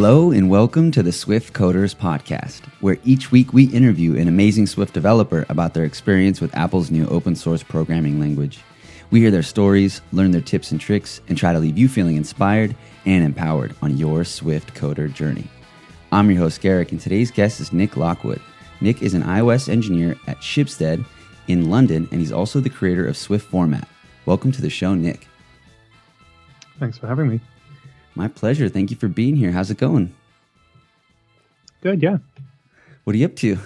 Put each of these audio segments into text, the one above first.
Hello and welcome to the Swift Coders Podcast, where each week we interview an amazing Swift developer about their experience with Apple's new open source programming language. We hear their stories, learn their tips and tricks, and try to leave you feeling inspired and empowered on your Swift coder journey. I'm your host, Garric, and today's guest is Nick Lockwood. Nick is an iOS engineer at Schibsted in London, and he's also the creator of Swift Format. Welcome to the show, Nick. Thanks for having me. My pleasure. Thank you for being here. How's it going? Good, yeah. What are you up to?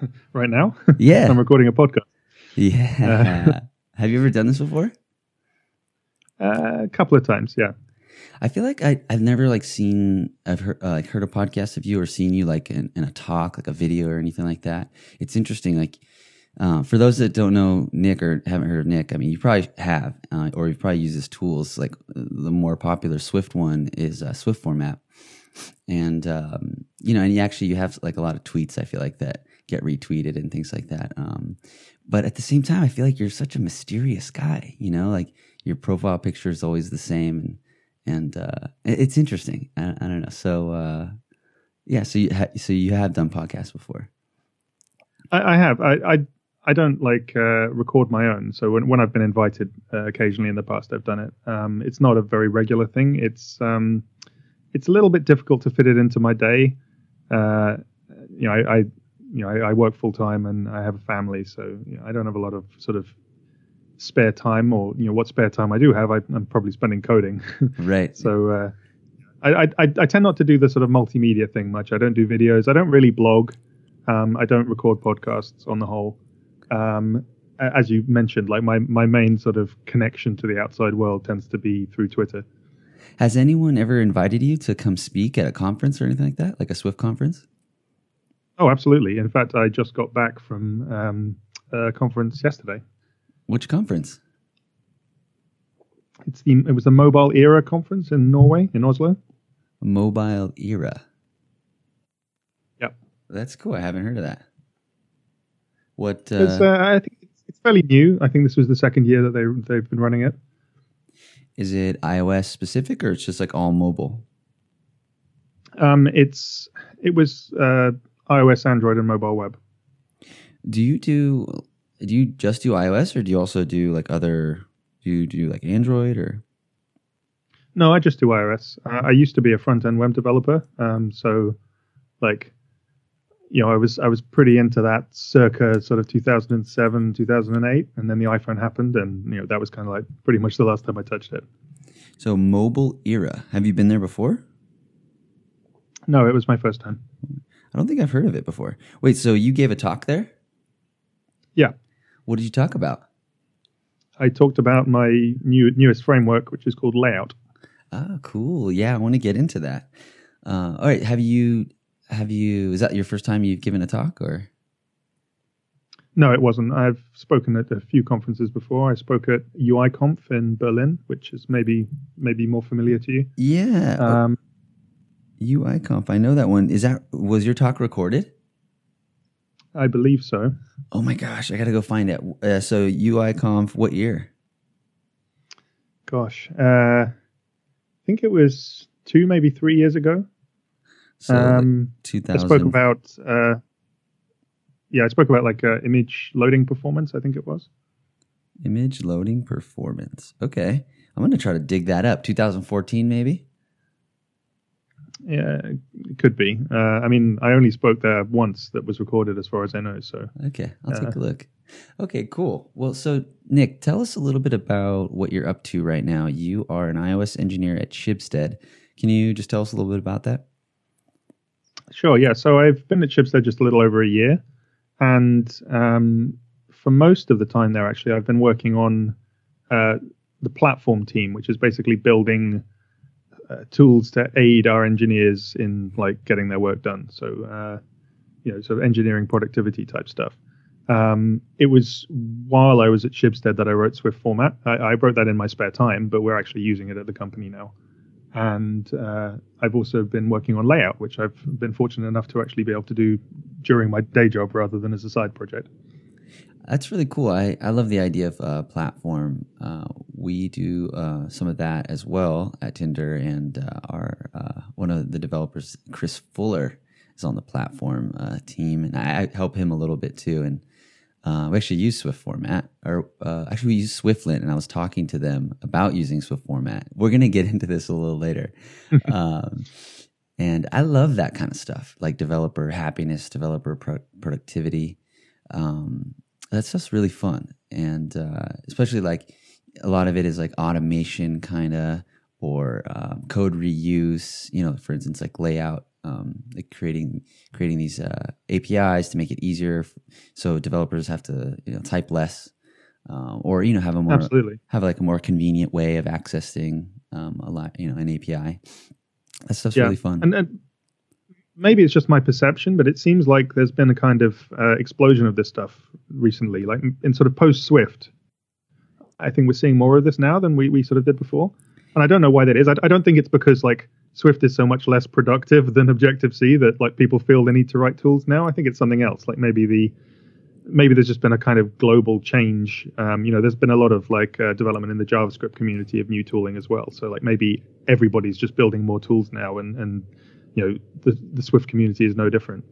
right now? Yeah. I'm recording a podcast. Yeah. Have you ever done this before? Uh, a couple of times, yeah. I feel like I, I've never like seen I've heard uh, like heard a podcast of you or seen you like in, in a talk like a video or anything like that. It's interesting. Like uh, for those that don't know Nick or haven't heard of Nick, I mean you probably have uh, or you've probably used his tools. Like the more popular Swift one is uh, Swift Format, and um, you know, and you actually you have like a lot of tweets. I feel like that get retweeted and things like that. Um, but at the same time, I feel like you're such a mysterious guy. You know, like your profile picture is always the same and and uh, it's interesting. I, I, don't know. So uh, yeah, so you ha- so you have done podcasts before. I, have. I, I don't like uh, record my own. So when when I've been invited uh, occasionally in the past, I've done it. Um, it's not a very regular thing. It's um, it's a little bit difficult to fit it into my day. Uh, you know, I, I you know I, I work full time and I have a family, so you know, I don't have a lot of sort of spare time or you know what spare time I do have, I, am probably spending coding. right. so uh, I, I, I tend not to do the sort of multimedia thing much. I don't do videos. I don't really blog. Um, I don't record podcasts on the whole. Um, as you mentioned, like my, my main sort of connection to the outside world tends to be through Twitter. Has anyone ever invited you to come speak at a conference or anything like that, like a Swift conference? Oh, absolutely. In fact, I just got back from um, a conference yesterday. Which conference? It's the it was the Mobile Era conference in Norway in Oslo. Mobile Era. Yep. That's cool. I haven't heard of that. What? Uh, uh, I think it's, it's fairly new. I think this was the second year that they they've been running it. Is it iOS specific or it's just like all mobile? Um, it's it was uh, iOS, Android, and mobile web. Do you do do you just do iOS or do you also do like other? Do you do like Android or? No, I just do iOS. Uh, I used to be a front end web developer, um, so like, you know, I was I was pretty into that circa sort of 2007, 2008, and then the iPhone happened, and you know that was kind of like pretty much the last time I touched it. So mobile era. Have you been there before? No, it was my first time. I don't think I've heard of it before. Wait, so you gave a talk there? Yeah. What did you talk about? I talked about my new newest framework, which is called Layout. Oh, cool. Yeah, I want to get into that. Uh, all right, have you have you is that your first time you've given a talk or? No, it wasn't. I've spoken at a few conferences before. I spoke at UIKonf in Berlin, which is maybe maybe more familiar to you. Yeah. Um, UIKonf, I know that one. Is that was your talk recorded? I believe so. Oh my gosh, I got to go find it. Uh, so UIKonf, what year? Gosh, uh, I think it was two, maybe three years ago. So um, 2000. I spoke about, uh, yeah, I spoke about like uh, image loading performance. I think it was. Image loading performance. Okay, I'm going to try to dig that up. 2014, maybe. Yeah, it could be. Uh, I mean, I only spoke there once that was recorded, as far as I know. So okay, I'll uh, take a look. Okay, cool. Well, so Nick, tell us a little bit about what you're up to right now. You are an iOS engineer at Schibsted. Can you just tell us a little bit about that? Sure. Yeah. So I've been at Schibsted just a little over a year, and um, for most of the time there, actually, I've been working on uh, the platform team, which is basically building uh, tools to aid our engineers in like getting their work done. So, uh, you know, sort of engineering productivity type stuff. Um, it was while I was at Schibsted that I wrote Swift format. I, I, wrote that in my spare time, but we're actually using it at the company now. And uh, I've also been working on layout, which I've been fortunate enough to actually be able to do during my day job rather than as a side project. that's really cool. I, I love the idea of uh, platform. Uh, we do uh, some of that as well at Tinder, and uh, our uh, one of the developers, Chris Fuller, is on the platform uh, team, and I, I help him a little bit too. And we actually use Swift format, or actually we use SwiftLint, and I was talking to them about using Swift format. We're gonna get into this a little later. um, and I love that kind of stuff, like developer happiness, developer pro- productivity. Um, that's just really fun, and uh, especially like a lot of it is like automation kind of or um, code reuse. You know, for instance, like layout, um, like creating creating these uh, APIs to make it easier, so developers have to you know type less, uh, or you know have a more Absolutely. have like a more convenient way of accessing um, a lot you know an API. That stuff's yeah. really fun. And, and, maybe it's just my perception, but it seems like there's been a kind of uh, explosion of this stuff recently, like in sort of post Swift. I think we're seeing more of this now than we, we sort of did before. And I don't know why that is. I, I don't think it's because like Swift is so much less productive than Objective C that like people feel they need to write tools now. I think it's something else. Like maybe the maybe there's just been a kind of global change. Um, you know, there's been a lot of like uh, development in the JavaScript community of new tooling as well. So like maybe everybody's just building more tools now, and and you know the the Swift community is no different.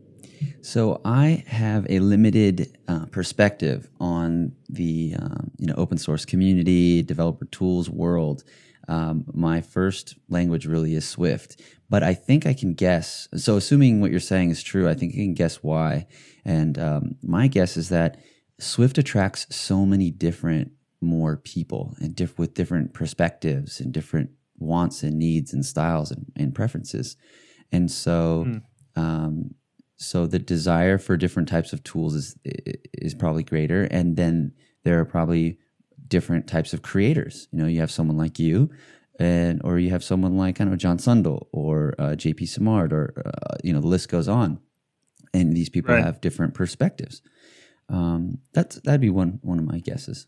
So I have a limited uh, perspective on the um, you know open source community, developer tools world. Um, my first language really is Swift, but I think I can guess. So, assuming what you're saying is true, I think I can guess why. And um, my guess is that Swift attracts so many different more people and diff- with different perspectives and different wants and needs and styles and, and preferences. And so, mm. um, so the desire for different types of tools is is probably greater, and then there are probably different types of creators. You know, you have someone like you, and or you have someone like I don't know John Sundell or uh, J.P. Simard, or uh, you know the list goes on, and these people right. have different perspectives. Um, that's that'd be one one of my guesses.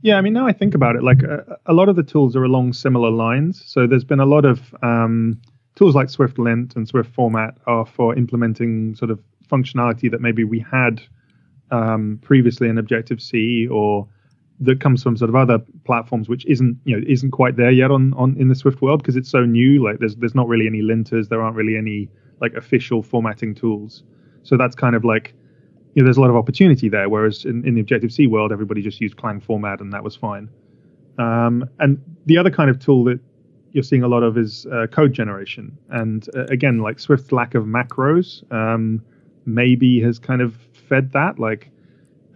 Yeah, I mean, now I think about it, like a, uh, a, lot of the tools are along similar lines. So there's been a lot of um, tools like Swift Lint and Swift Format are for implementing sort of functionality that maybe we had um, previously in Objective C or that comes from sort of other platforms which isn't you know isn't quite there yet on on in the Swift world because it's so new. Like there's there's not really any linters, there aren't really any like official formatting tools. So that's kind of like you know there's a lot of opportunity there. Whereas in, in the Objective C world, everybody just used Clang format and that was fine. Um, and the other kind of tool that you're seeing a lot of is uh, code generation. And uh, again, like Swift's lack of macros um, maybe has kind of fed that. Like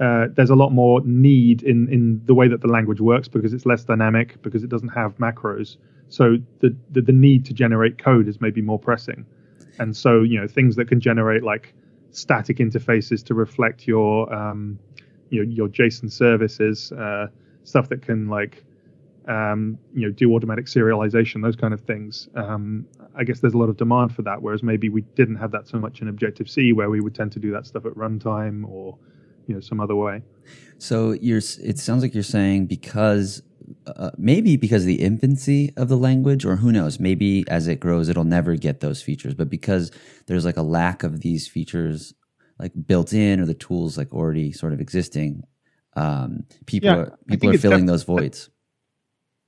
uh, there's a lot more need in in the way that the language works because it's less dynamic because it doesn't have macros. So the, the the, need to generate code is maybe more pressing. And so you know things that can generate like static interfaces to reflect your um, you know your JSON services, uh, stuff that can like um, you know, do automatic serialization, those kind of things. Um, I guess there's a lot of demand for that, whereas maybe we didn't have that so much in Objective C, where we would tend to do that stuff at runtime or, you know, some other way. So you're, it sounds like you're saying because uh, maybe because of the infancy of the language, or who knows, maybe as it grows, it'll never get those features. But because there's like a lack of these features, like built in, or the tools like already sort of existing, um, people yeah, are, people are filling def- those voids.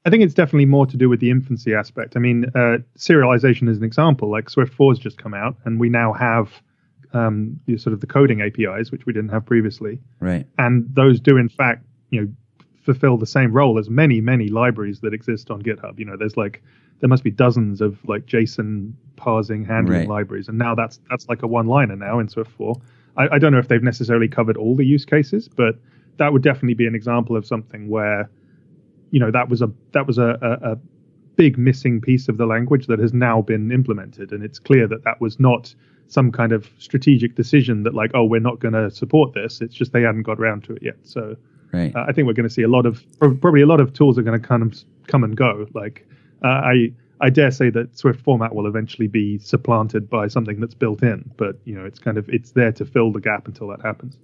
I think it's definitely more to do with the infancy aspect. I mean, uh, serialization is an example. Like Swift 4 has just come out, and we now have um, the, sort of the coding APIs, which we didn't have previously. Right. And those do, in fact, you know, fulfill the same role as many, many libraries that exist on GitHub. You know, there's like there must be dozens of like JSON parsing handling right. libraries, and now that's that's like a one-liner now in Swift 4. I, I don't know if they've necessarily covered all the use cases, but that would definitely be an example of something where you know that was a that was a, a big missing piece of the language that has now been implemented, and it's clear that that was not some kind of strategic decision that like oh we're not going to support this. It's just they hadn't got around to it yet. So right. uh, I think we're going to see a lot of probably a lot of tools are going to kind of come and go. Like uh, I I dare say that Swift format will eventually be supplanted by something that's built in, but you know it's kind of it's there to fill the gap until that happens.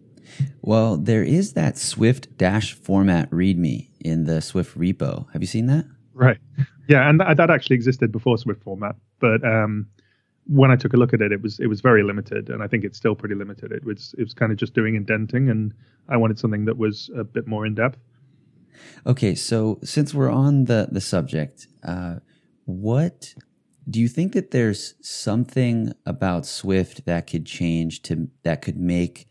Well, there is that Swift dash format README in the Swift repo. Have you seen that? Right. Yeah, and that, that actually existed before Swift format, but um, when I took a look at it, it was it was very limited, and I think it's still pretty limited. It was it was kind of just doing indenting, and I wanted something that was a bit more in depth. Okay, so since we're on the the subject, uh, what do you think that there's something about Swift that could change to that could make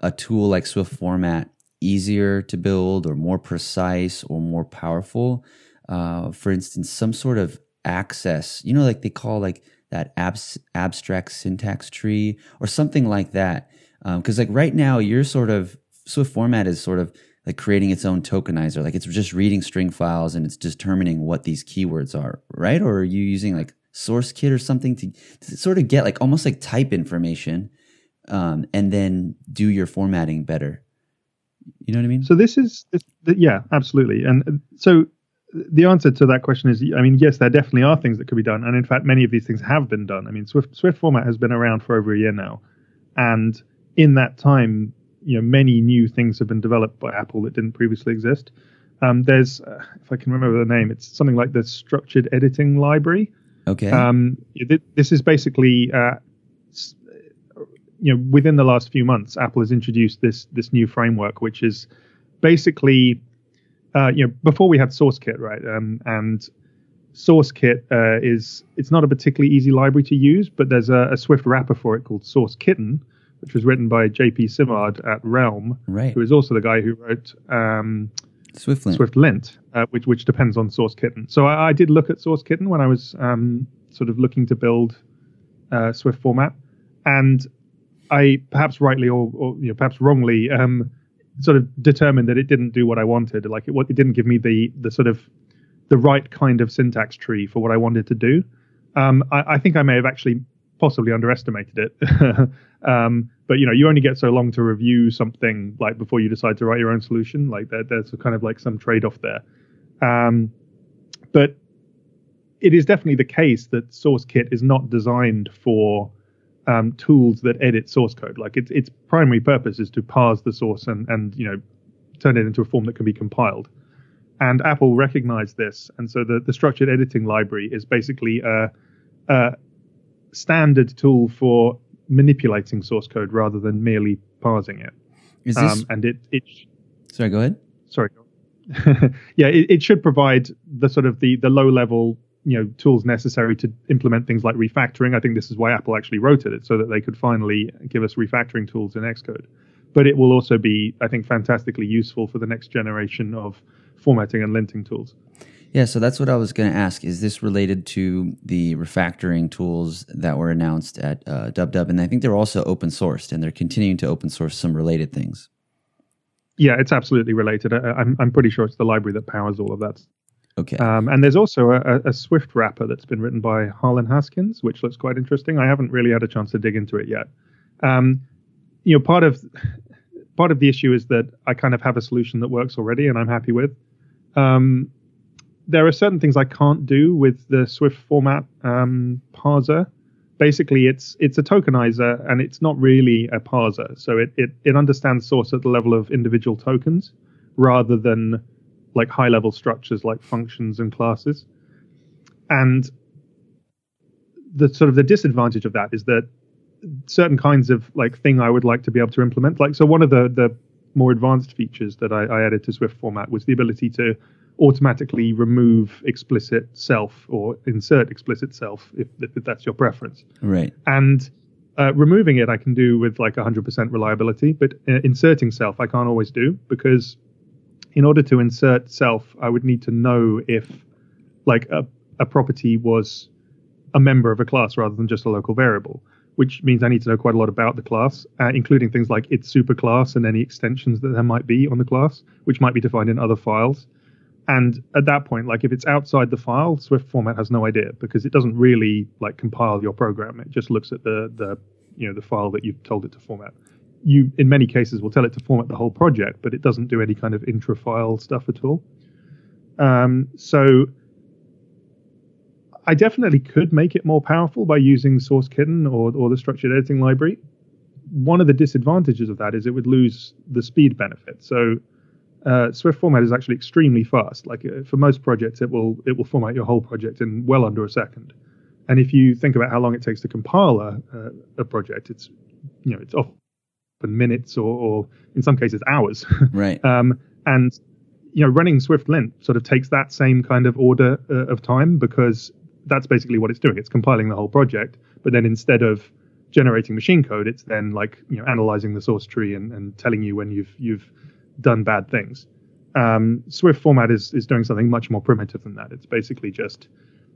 a tool like Swift format easier to build, or more precise, or more powerful? Uh, for instance, some sort of access, you know, like they call like that abs- abstract syntax tree or something like that. Because um, like right now, you're sort of Swift format is sort of like creating its own tokenizer. Like it's just reading string files and it's determining what these keywords are, right? Or are you using like SourceKit or something to, to sort of get like almost like type information um, and then do your formatting better? You know what I mean? So this is, this, yeah, absolutely. And uh, so the answer to that question is I mean, yes, there definitely are things that could be done. And in fact, many of these things have been done. I mean, Swift, Swift format has been around for over a year now. And in that time, you know, many new things have been developed by Apple that didn't previously exist. Um, there's, uh, if I can remember the name, it's something like the Structured Editing Library. Okay. Um, this is basically, uh, you know, within the last few months, Apple has introduced this this new framework, which is basically uh, you know, before we had SourceKit, right? Um, and SourceKit uh, is it's not a particularly easy library to use, but there's a, a Swift wrapper for it called SourceKitten, which was written by J.P. Simard at Realm, right. who is also the guy who wrote um, SwiftLint, SwiftLint uh, which which depends on SourceKitten. So I, I, did look at SourceKitten when I was um, sort of looking to build uh, Swift format, and I perhaps rightly or, or you know, perhaps wrongly um, sort of determined that it didn't do what I wanted. Like it, it didn't give me the the sort of the right kind of syntax tree for what I wanted to do. Um, I, I, think I may have actually possibly underestimated it. um, but you know, you only get so long to review something like before you decide to write your own solution. Like there, there's kind of like some trade off there. Um, but it is definitely the case that SourceKit is not designed for um, tools that edit source code. Like its its primary purpose is to parse the source and and you know turn it into a form that can be compiled. And Apple recognized this, and so the the structured editing library is basically a, a standard tool for manipulating source code rather than merely parsing it. Is this? Um, and it it. Sorry, go ahead. Sorry. yeah, it, it should provide the sort of the the low level you know tools necessary to implement things like refactoring. I think this is why Apple actually wrote it, so that they could finally give us refactoring tools in Xcode. But it will also be, I think, fantastically useful for the next generation of formatting and linting tools. Yeah, so that's what I was going to ask. Is this related to the refactoring tools that were announced at uh, DubDub? And I think they're also open sourced, and they're continuing to open source some related things. Yeah, it's absolutely related. I, I'm, I'm pretty sure it's the library that powers all of that Okay. Um, and there's also a, a, Swift wrapper that's been written by Harlan Haskins, which looks quite interesting. I haven't really had a chance to dig into it yet. Um, you know, part of part of the issue is that I kind of have a solution that works already, and I'm happy with. Um, there are certain things I can't do with the Swift format um, parser. Basically, it's it's a tokenizer, and it's not really a parser. So it, it it understands source at the level of individual tokens rather than like high level structures like functions and classes. And the sort of the disadvantage of that is that certain kinds of like thing I would like to be able to implement. Like so one of the the more advanced features that I, I added to Swift format was the ability to automatically remove explicit self or insert explicit self if, if that's your preference. Right. And uh, removing it I can do with like 100% reliability, but uh, inserting self I can't always do because in order to insert self, I would need to know if like a, a property was a member of a class rather than just a local variable, which means I need to know quite a lot about the class, uh, including things like its superclass and any extensions that there might be on the class, which might be defined in other files. And at that point, like if it's outside the file, Swift format has no idea because it doesn't really like compile your program. It just looks at the the you know the file that you've told it to format you in many cases will tell it to format the whole project, but it doesn't do any kind of intra-file stuff at all. Um, so I definitely could make it more powerful by using SourceKitten or, or the structured editing library. One of the disadvantages of that is it would lose the speed benefit. So uh, Swift format is actually extremely fast. Like uh, for most projects, it will it will format your whole project in well under a second. and if you think about how long it takes to compile a, a, project, it's you know it's often minutes or, or in some cases hours. Right. um, and you know, running Swift lint sort of takes that same kind of order uh, of time because that's basically what it's doing. It's compiling the whole project, but then instead of generating machine code, it's then like you know analyzing the source tree and, and telling you when you've you've done bad things. Um, Swift format is is doing something much more primitive than that. It's basically just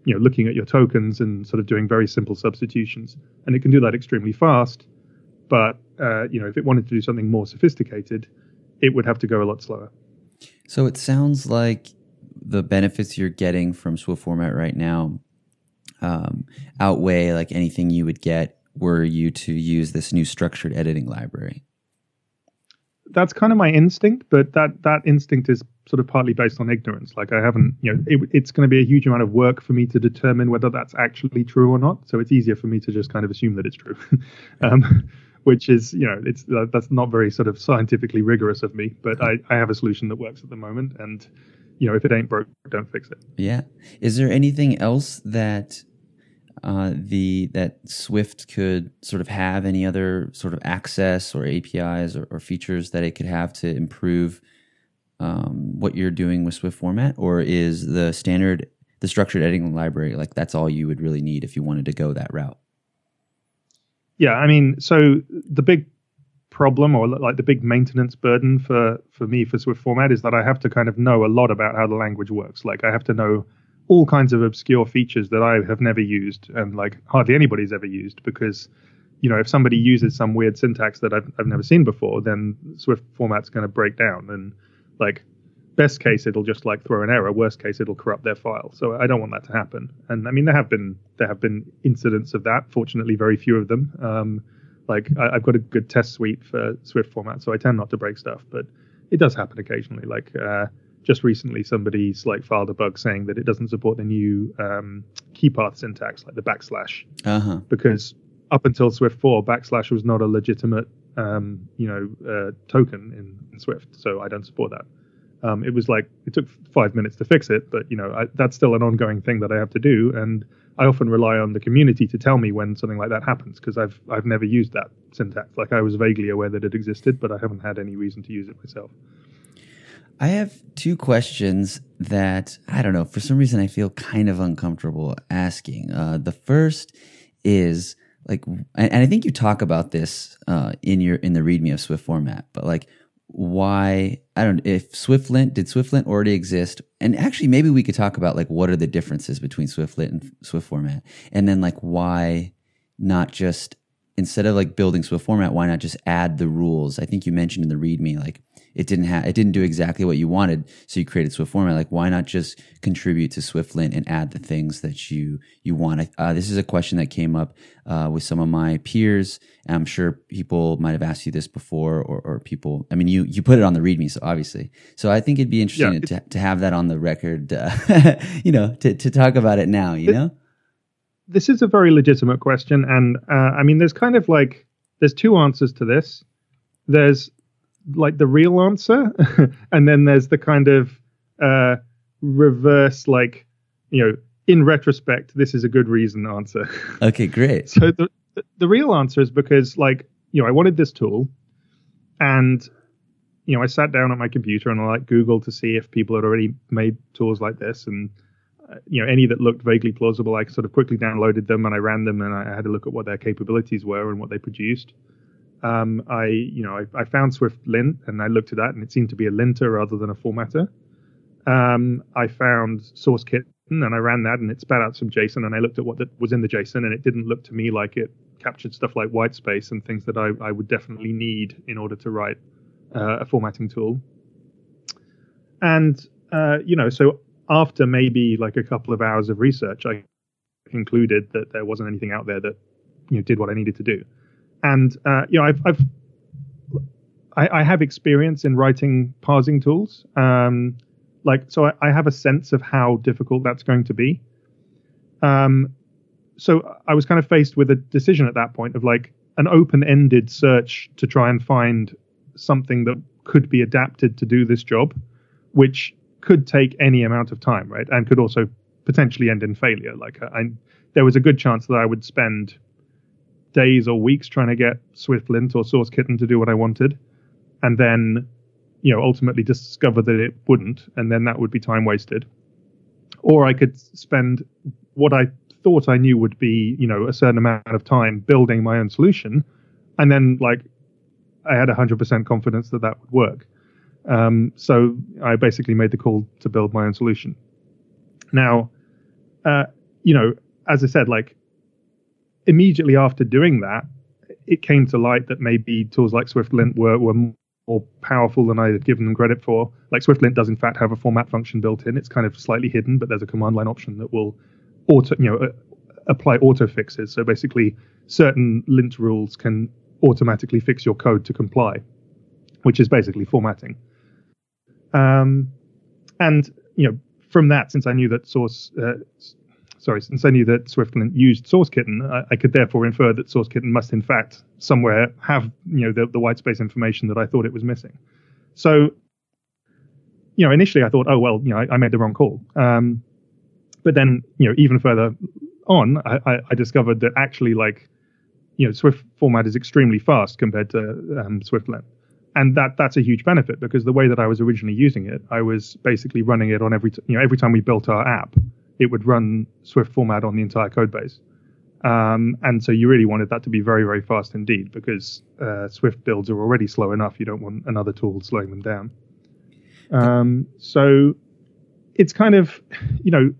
you know looking at your tokens and sort of doing very simple substitutions, and it can do that extremely fast. But uh, you know if it wanted to do something more sophisticated, it would have to go a lot slower. So it sounds like the benefits you're getting from Swift format right now um, outweigh like anything you would get were you to use this new structured editing library. That's kind of my instinct, but that that instinct is sort of partly based on ignorance. Like I haven't, you know, it, it's going to be a huge amount of work for me to determine whether that's actually true or not. So it's easier for me to just kind of assume that it's true. um, which is you know it's that's not very sort of scientifically rigorous of me but I, I have a solution that works at the moment. And you know if it ain't broke don't fix it. Yeah. Is there anything else that uh, the that swift could sort of have any other sort of access or apis or, or features that it could have to improve um, what you're doing with swift format? Or is the standard the structured editing library like that's all you would really need if you wanted to go that route yeah, I mean, so the big problem or like the big maintenance burden for for me for Swift format is that I have to kind of know a lot about how the language works. Like I have to know all kinds of obscure features that I have never used and like hardly anybody's ever used because you know if somebody uses some weird syntax that I've I've never seen before, then Swift format's going to break down and like best case it'll just like throw an error. Worst case it'll corrupt their file. So i don't want that to happen. And i mean there have been there have been incidents of that. Fortunately very few of them. Um, like I, have got a good test suite for swift format so i tend not to break stuff but it does happen occasionally. Like uh, just recently somebody's like filed a bug saying that it doesn't support the new um, key path syntax like the backslash. Uh-huh. because up until swift 4 backslash was not a legitimate um, you know uh, token in, in swift so i don't support that um, it was like it took five minutes to fix it, but you know I, that's still an ongoing thing that I have to do, and I often rely on the community to tell me when something like that happens because I've I've never used that syntax. Like I was vaguely aware that it existed, but I haven't had any reason to use it myself. I have two questions that I don't know. For some reason, I feel kind of uncomfortable asking. Uh, the first is like, and I think you talk about this uh, in your in the README of Swift format, but like why I don't if SwiftLint did SwiftLint already exist, and actually maybe we could talk about like what are the differences between SwiftLint and Swift format, and then like why not just instead of like building Swift format, why not just add the rules? I think you mentioned in the README like it didn't have it didn't do exactly what you wanted so you created swift format. Like why not just contribute to swiftlint and add the things that you you want? Uh, this is a question that came up uh, with some of my peers i'm sure people might have asked you this before or, or people i mean you you put it on the readme so obviously. So i think it'd be interesting yeah, to, to have that on the record uh, you know to, to talk about it now you know? this is a very legitimate question and uh, i mean there's kind of like there's two answers to this. There's like the real answer, and then there's the kind of uh, reverse, like you know, in retrospect, this is a good reason answer. Okay, great. so the the real answer is because like you know I wanted this tool, and you know I sat down at my computer and I like Googled to see if people had already made tools like this, and uh, you know any that looked vaguely plausible. I sort of quickly downloaded them and I ran them and I had a look at what their capabilities were and what they produced um, I, you know, I, I, found Swift lint and I looked at that and it seemed to be a linter rather than a formatter. Um, I found SourceKitten and I ran that and it spat out some JSON and I looked at what was in the JSON and it didn't look to me like it captured stuff like white space and things that I, I would definitely need in order to write uh, a formatting tool. And, uh, you know, so after maybe like a couple of hours of research, I concluded that there wasn't anything out there that, you know, did what I needed to do and uh, you know I've, I've I, I, have experience in writing parsing tools. Um, like so, I, I, have a sense of how difficult that's going to be. Um, so I was kind of faced with a decision at that point of like an open-ended search to try and find something that could be adapted to do this job, which could take any amount of time, right? And could also potentially end in failure. Like I, there was a good chance that I would spend days or weeks trying to get SwiftLint or SourceKitten to do what I wanted, and then you know ultimately discover that it wouldn't, and then that would be time wasted. Or I could spend what I thought I knew would be you know a certain amount of time building my own solution, and then like I had 100% confidence that that would work. Um, so I basically made the call to build my own solution. Now, uh, you know, as I said, like immediately after doing that, it came to light that maybe tools like SwiftLint were, were more powerful than I had given them credit for. Like SwiftLint does in fact have a format function built in. It's kind of slightly hidden, but there's a command line option that will auto, you know, uh, apply auto fixes. So basically, certain lint rules can automatically fix your code to comply, which is basically formatting. Um, and you know, from that, since I knew that source uh, sorry, since I knew that SwiftLint used SourceKitten, I, I, could therefore infer that SourceKitten must in fact somewhere have you know the, the white space information that I thought it was missing. So, you know, initially I thought, oh well, you know, I, I made the wrong call. Um, but then, you know, even further on, I, I, discovered that actually, like, you know, Swift format is extremely fast compared to um, SwiftLint and that that's a huge benefit because the way that I was originally using it, I was basically running it on every t- you know every time we built our app, it would run Swift format on the entire code base. Um, and so you really wanted that to be very, very fast indeed because uh, Swift builds are already slow enough. You don't want another tool slowing them down. Um, so it's kind of, you know,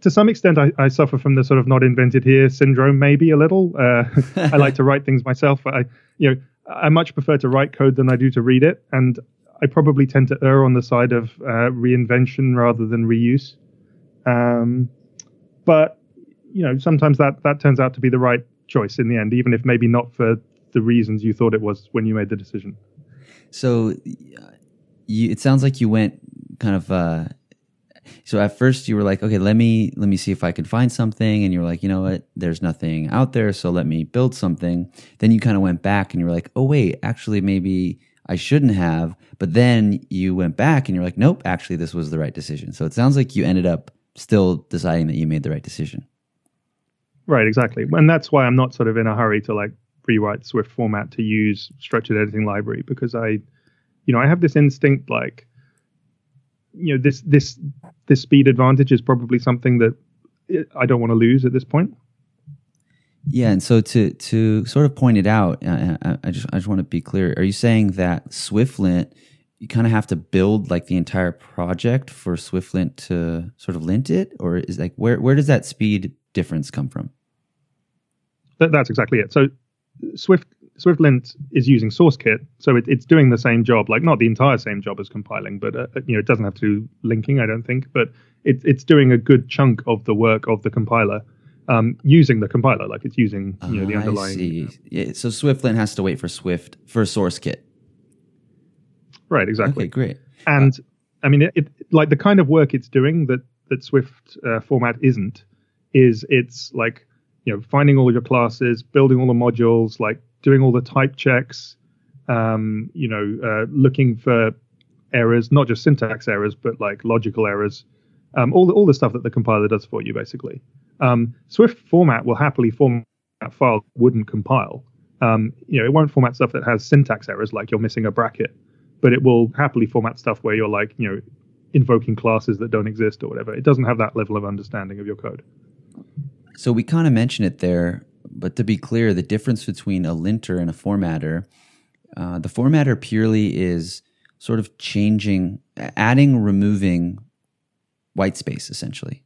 to some extent, I, I, suffer from the sort of not invented here syndrome, maybe a little. Uh, I like to write things myself. I, you know, I much prefer to write code than I do to read it, and I probably tend to err on the side of uh, reinvention rather than reuse. Um, but you know, sometimes that that turns out to be the right choice in the end, even if maybe not for the reasons you thought it was when you made the decision. So, you, it sounds like you went kind of. Uh, so at first you were like, okay, let me let me see if I can find something, and you were like, you know what, there's nothing out there, so let me build something. Then you kind of went back and you were like, oh wait, actually maybe I shouldn't have. But then you went back and you're like, nope, actually this was the right decision. So it sounds like you ended up still deciding that you made the right decision. Right, exactly. And that's why I'm not sort of in a hurry to like rewrite Swift format to use structured editing library because I, you know, I have this instinct like, you know, this this this speed advantage is probably something that I don't want to lose at this point. Yeah, and so to to sort of point it out, I, I just I just want to be clear. Are you saying that SwiftLint you kind of have to build like the entire project for SwiftLint to sort of lint it, or is like where where does that speed difference come from? That, that's exactly it. So Swift SwiftLint is using SourceKit, so it, it's doing the same job, like not the entire same job as compiling, but uh, you know it doesn't have to do linking, I don't think, but it, it's doing a good chunk of the work of the compiler. Um, using the compiler, like it's using you know the underlying. I see. Yeah, so SwiftLint has to wait for Swift for SourceKit. Right, exactly. Okay, great. And I mean, it, it, like the kind of work it's doing that that Swift uh, format isn't is it's like you know finding all your classes, building all the modules, like doing all the type checks, um, you know, uh, looking for errors, not just syntax errors, but like logical errors, um, all the, all the stuff that the compiler does for you, basically. Um, Swift format will happily format a file wouldn't compile. Um, you know, it won't format stuff that has syntax errors, like you're missing a bracket but it will happily format stuff where you're like, you know, invoking classes that don't exist or whatever. It doesn't have that level of understanding of your code. So we kind of mentioned it there, but to be clear, the difference between a linter and a formatter, uh, the formatter purely is sort of changing, adding, removing white space essentially,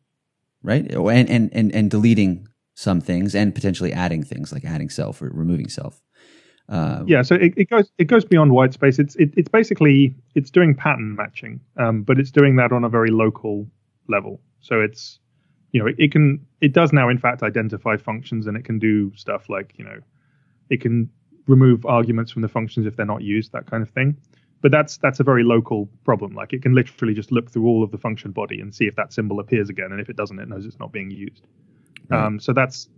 right? And and and and deleting some things and potentially adding things like adding self or removing self. Uh, yeah, so it, it, goes it goes beyond white space. It's it, it's basically it's doing pattern matching, um, but it's doing that on a very local level. So it's you know it, it, can it does now in fact identify functions and it can do stuff like you know it can remove arguments from the functions if they're not used, that kind of thing. But that's that's a very local problem. Like it can literally just look through all of the function body and see if that symbol appears again, and if it doesn't, it knows it's not being used. Right. Um, so that's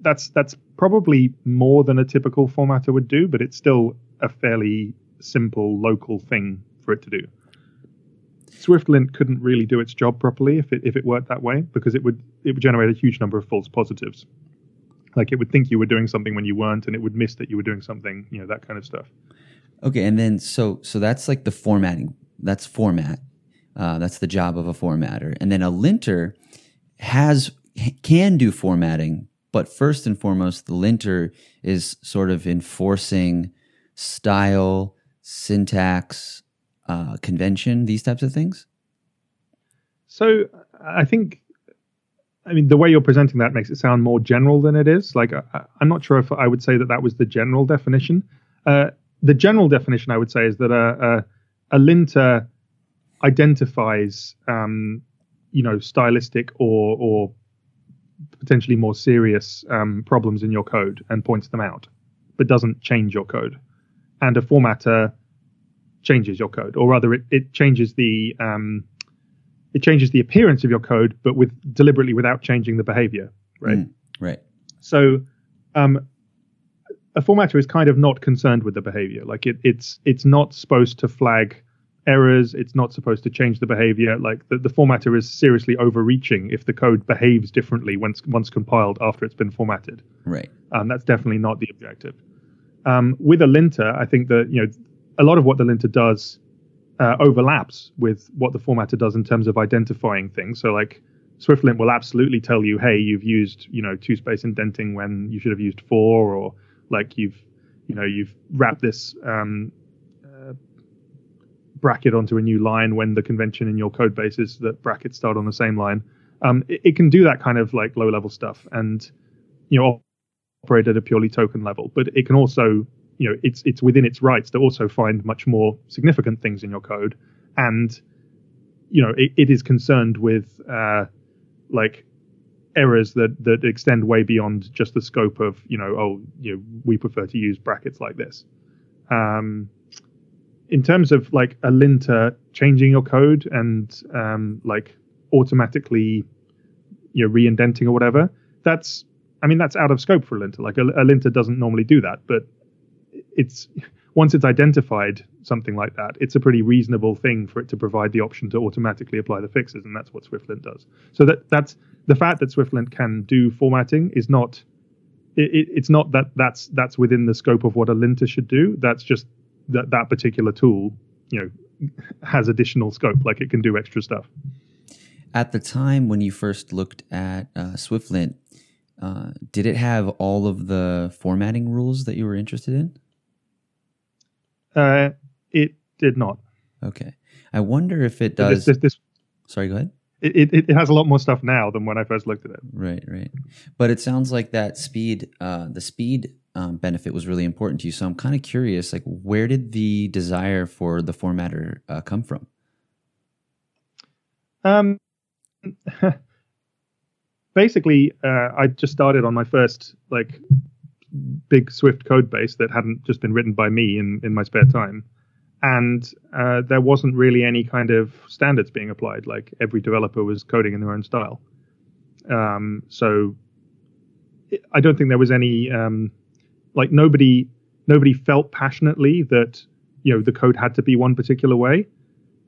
that's that's probably more than a typical formatter would do, but it's still a fairly simple local thing for it to do. SwiftLint couldn't really do its job properly if it if it worked that way because it would it would generate a huge number of false positives. Like it would think you were doing something when you weren't, and it would miss that you were doing something. You know that kind of stuff. Okay, and then so so that's like the formatting. That's format. Uh, that's the job of a formatter, and then a linter has can do formatting, but first and foremost, the linter is sort of enforcing style, syntax, uh, convention, these types of things? So I think, I mean, the way you're presenting that makes it sound more general than it is. Like, I, am not sure if I would say that that was the general definition. Uh, the general definition, I would say, is that a, a, a linter identifies, um, you know, stylistic or or potentially more serious um, problems in your code and points them out, but doesn't change your code. And a formatter changes your code, or rather, it, it changes the um, it changes the appearance of your code, but with deliberately without changing the behavior. Right. Mm, right. So, um, a formatter is kind of not concerned with the behavior. Like it, it's it's not supposed to flag errors. It's not supposed to change the behavior. Like the, the formatter is seriously overreaching if the code behaves differently once once compiled after it's been formatted. Right. Um, that's definitely not the objective. Um, with a linter, I think that you know a lot of what the linter does uh, overlaps with what the formatter does in terms of identifying things. So like SwiftLint will absolutely tell you, hey, you've used you know two space indenting when you should have used four, or like you've you know you've wrapped this um, bracket onto a new line when the convention in your code base is that brackets start on the same line. Um, it, it, can do that kind of like low level stuff and you know operate at a purely token level, but it can also you know it's it's within its rights to also find much more significant things in your code and you know it, it is concerned with uh, like errors that that extend way beyond just the scope of you know oh you know we prefer to use brackets like this um, in terms of like a linter changing your code and um, like automatically you know re-indenting or whatever that's i mean that's out of scope for a linter like a, a linter doesn't normally do that but it's once it's identified something like that, it's a pretty reasonable thing for it to provide the option to automatically apply the fixes, and that's what SwiftLint does. So that that's the fact that SwiftLint can do formatting is not it, it's not that that's that's within the scope of what a linter should do. That's just that that particular tool, you know, has additional scope, like it can do extra stuff. At the time when you first looked at uh, SwiftLint, uh, did it have all of the formatting rules that you were interested in? Uh, it did not. Okay. I wonder if it does. This, this, this, Sorry, go ahead. It, it, it has a lot more stuff now than when I first looked at it. Right, right. But it sounds like that speed, uh, the speed um, benefit was really important to you. So I'm kind of curious, like, where did the desire for the formatter uh, come from? Um, basically, uh, I just started on my first like big Swift code base that hadn't just been written by me in, in my spare time. And uh, there wasn't really any kind of standards being applied. Like every developer was coding in their own style. Um, so I don't think there was any um, like nobody nobody felt passionately that you know the code had to be one particular way.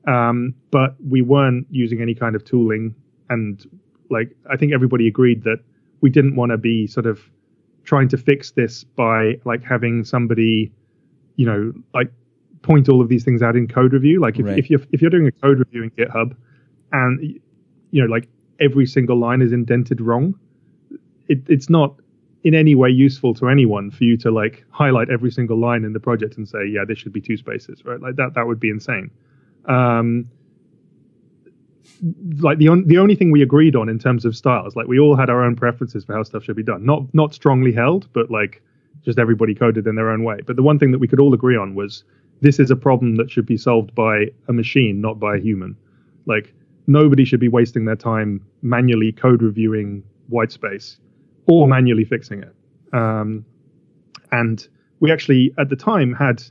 Um, but we weren't using any kind of tooling, and like I think everybody agreed that we didn't want to be sort of trying to fix this by like having somebody, you know, like point all of these things out in code review. Like if, right. if you're if you're doing a code review in GitHub, and you know, like every single line is indented wrong, it, it's not in any way useful to anyone for you to like highlight every single line in the project and say, yeah, this should be two spaces, right? Like that that would be insane. Um, like the on, the only thing we agreed on in terms of styles, like we all had our own preferences for how stuff should be done. Not not strongly held, but like just everybody coded in their own way. But the one thing that we could all agree on was this is a problem that should be solved by a machine, not by a human. Like nobody should be wasting their time manually code reviewing white space or manually fixing it. Um, and we actually at the time had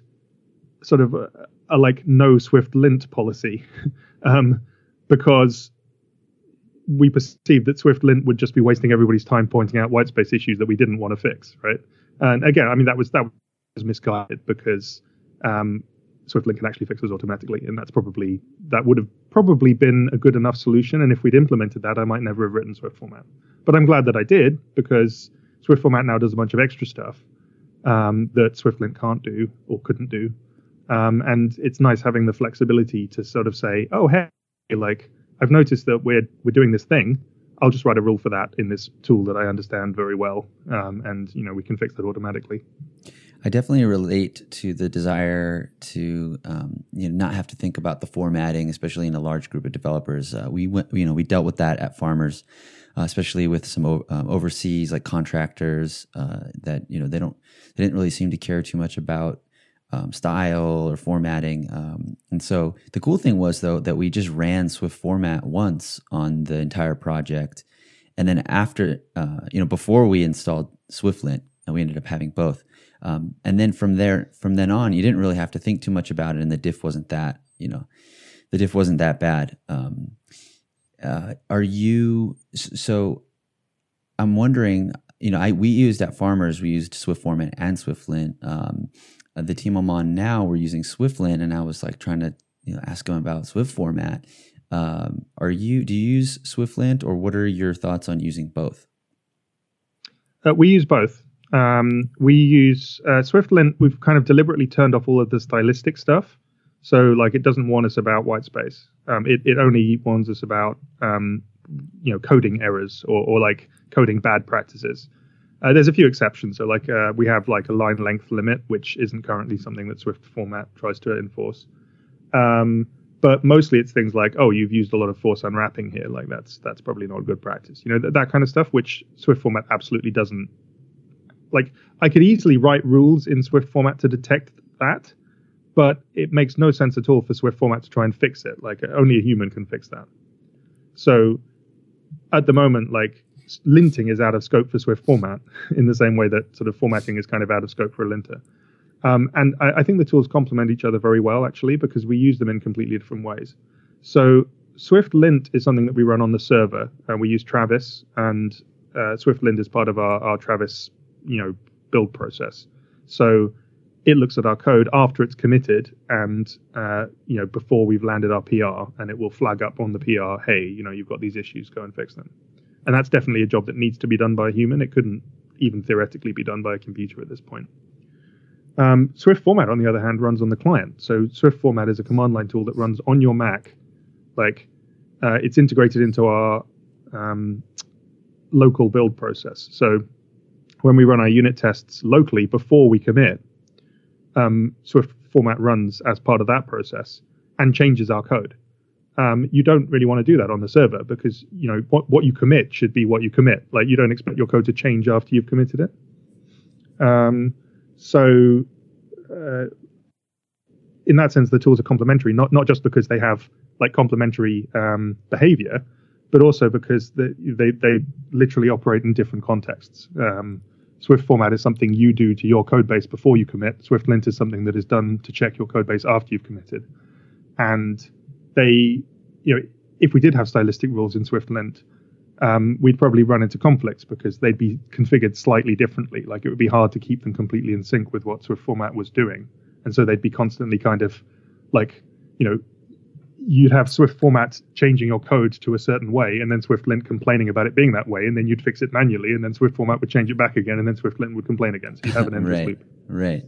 sort of a, a like no Swift lint policy. um, because we perceived that Swift lint would just be wasting everybody's time pointing out whitespace issues that we didn't want to fix, right? And again, I mean that was that was misguided because um, SwiftLint can actually fix those automatically, and that's probably that would have probably been a good enough solution. And if we'd implemented that, I might never have written Swift format. But I'm glad that I did because Swift format now does a bunch of extra stuff um, that SwiftLint can't do or couldn't do. Um, and it's nice having the flexibility to sort of say, oh, hey, like I've noticed that we're we're doing this thing. I'll just write a rule for that in this tool that I understand very well, um, and you know we can fix that automatically. I definitely relate to the desire to um, you know not have to think about the formatting, especially in a large group of developers. Uh, we went, you know, we dealt with that at Farmers, uh, especially with some o- um, overseas like contractors uh, that you know they don't they didn't really seem to care too much about um, style or formatting. Um, and so the cool thing was though that we just ran Swift format once on the entire project, and then after uh, you know before we installed SwiftLint, and we ended up having both. Um, and then from there, from then on, you didn't really have to think too much about it, and the diff wasn't that you know, the diff wasn't that bad. Um, uh, are you so? I'm wondering. You know, I we used at Farmers, we used Swift Format and SwiftLint. Um, uh, the team I'm on now, we're using SwiftLint, and I was like trying to you know ask them about Swift Format. Um, are you do you use SwiftLint, or what are your thoughts on using both? Uh, we use both. Um, we use uh, SwiftLint. We've kind of deliberately turned off all of the stylistic stuff. So like it doesn't warn us about white space. Um, it, it only warns us about um, you know coding errors or, or like coding bad practices. Uh, there's a few exceptions. So like uh, we have like a line length limit, which isn't currently something that Swift format tries to enforce. Um, but mostly it's things like, oh, you've used a lot of force unwrapping here. Like that's that's probably not a good practice. You know th- that kind of stuff, which Swift format absolutely doesn't. Like I could easily write rules in Swift format to detect that, but it makes no sense at all for Swift format to try and fix it. Like only a human can fix that. So at the moment, like linting is out of scope for Swift format in the same way that sort of formatting is kind of out of scope for a linter. Um, and I, I, think the tools complement each other very well, actually, because we use them in completely different ways. So SwiftLint is something that we run on the server, and we use Travis, and uh, SwiftLint is part of our, our Travis, you know, build process. So it looks at our code after it's committed, and uh, you know, before we've landed our PR, and it will flag up on the PR, hey, you know, you've got these issues, go and fix them and that's definitely a job that needs to be done by a human. It couldn't even theoretically be done by a computer at this point. Um, Swift Format, on the other hand, runs on the client. So Swift Format is a command line tool that runs on your Mac. Like uh, it's integrated into our um, local build process. So when we run our unit tests locally before we commit, um, Swift Format runs as part of that process and changes our code um, you don't really want to do that on the server because you know what what you commit should be what you commit. Like you don't expect your code to change after you've committed it. Um, so uh, in that sense, the tools are complementary, not not just because they have like complementary um, behavior, but also because they, they they literally operate in different contexts. Um, Swift format is something you do to your code base before you commit. SwiftLint is something that is done to check your code base after you've committed. And they, you know, if we did have stylistic rules in SwiftLint, um, we'd probably run into conflicts because they'd be configured slightly differently. Like it would be hard to keep them completely in sync with what Swift format was doing, and so they'd be constantly kind of like, you know, you'd have Swift format changing your code to a certain way, and then SwiftLint complaining about it being that way, and then you'd fix it manually, and then Swift format would change it back again, and then SwiftLint would complain again. So you'd have an endless right, loop. Right.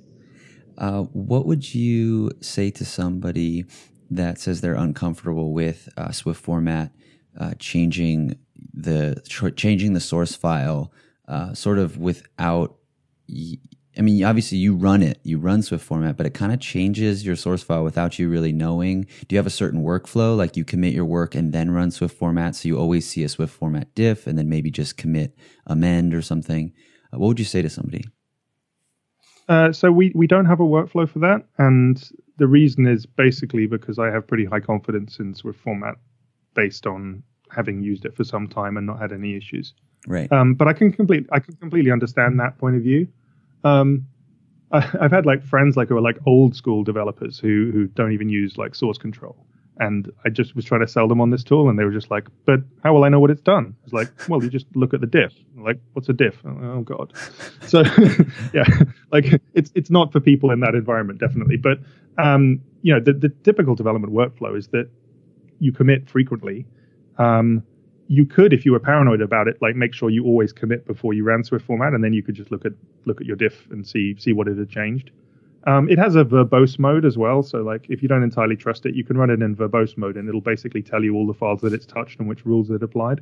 Uh, what would you say to somebody that says they're uncomfortable with uh, Swift format uh, changing the changing the source file uh, sort of without. I mean, obviously you run it, you run Swift format, but it kind of changes your source file without you really knowing. Do you have a certain workflow, like you commit your work and then run Swift format, so you always see a Swift format diff, and then maybe just commit amend or something? Uh, what would you say to somebody? Uh, so we we don't have a workflow for that, and the reason is basically because I have pretty high confidence in Swift format based on having used it for some time and not had any issues. Right. Um, but I can complete I can completely understand that point of view. Um, I, have had like friends like who are like old school developers who who don't even use like source control, and I just was trying to sell them on this tool, and they were just like, "But how will I know what it's done?" It's like, "Well, you just look at the diff. Like, what's a diff? Oh God." So, yeah, like it's it's not for people in that environment, definitely. But um, you know, the, the typical development workflow is that you commit frequently. Um, you could, if you were paranoid about it, like make sure you always commit before you ran Swift format, and then you could just look at look at your diff and see see what it had changed. Um, it has a verbose mode as well, so like if you don't entirely trust it, you can run it in verbose mode, and it'll basically tell you all the files that it's touched and which rules it applied.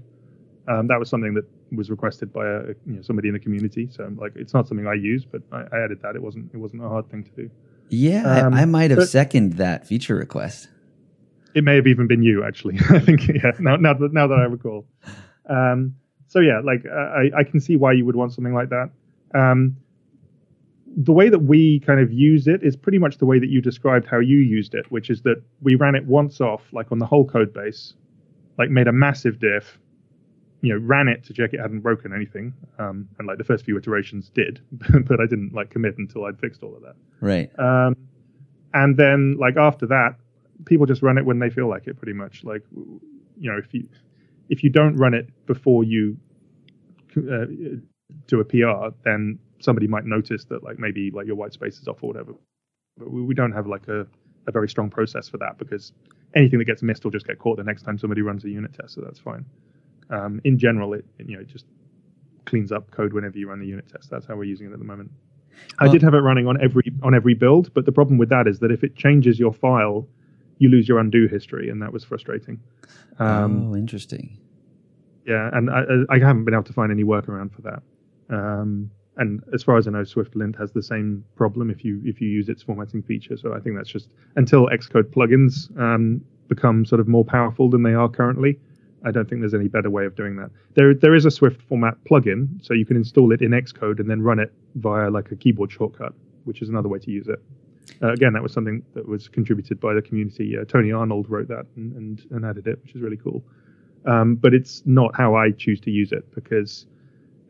Um, that was something that was requested by a, you know, somebody in the community. So like it's not something I use, but I, I added that. It wasn't it wasn't a hard thing to do. Yeah, um, I, I, might have seconded that feature request. It may have even been you, actually. I think yeah. Now now that now that I recall. Um, so yeah, like I, I can see why you would want something like that. Um, the way that we kind of use it is pretty much the way that you described how you used it, which is that we ran it once off, like on the whole code base, like made a massive diff, you know, ran it to check it hadn't broken anything, um, and like the first few iterations did, but I didn't like commit until I'd fixed all of that. Right. Um, and then like after that, people just run it when they feel like it, pretty much. Like, you know, if you if you don't run it before you uh, do a PR, then somebody might notice that like maybe like your white space is off or whatever. But we, we don't have like a, a very strong process for that because anything that gets missed will just get caught the next time somebody runs a unit test, so that's fine. Um, in general, it you know it just cleans up code whenever you run the unit test. That's how we're using it at the moment. I did have it running on every on every build, but the problem with that is that if it changes your file, you lose your undo history, and that was frustrating. Um, oh, interesting. Yeah, and I, I, haven't been able to find any workaround for that. Um, and as far as I know, SwiftLint has the same problem if you if you use its formatting feature. So I think that's just until Xcode plugins um, become sort of more powerful than they are currently. I don't think there's any better way of doing that. There, there is a Swift format plugin, so you can install it in Xcode and then run it via like a keyboard shortcut, which is another way to use it. Uh, again, that was something that was contributed by the community. Uh, Tony Arnold wrote that and, and, and, added it, which is really cool. Um, but it's not how I choose to use it because,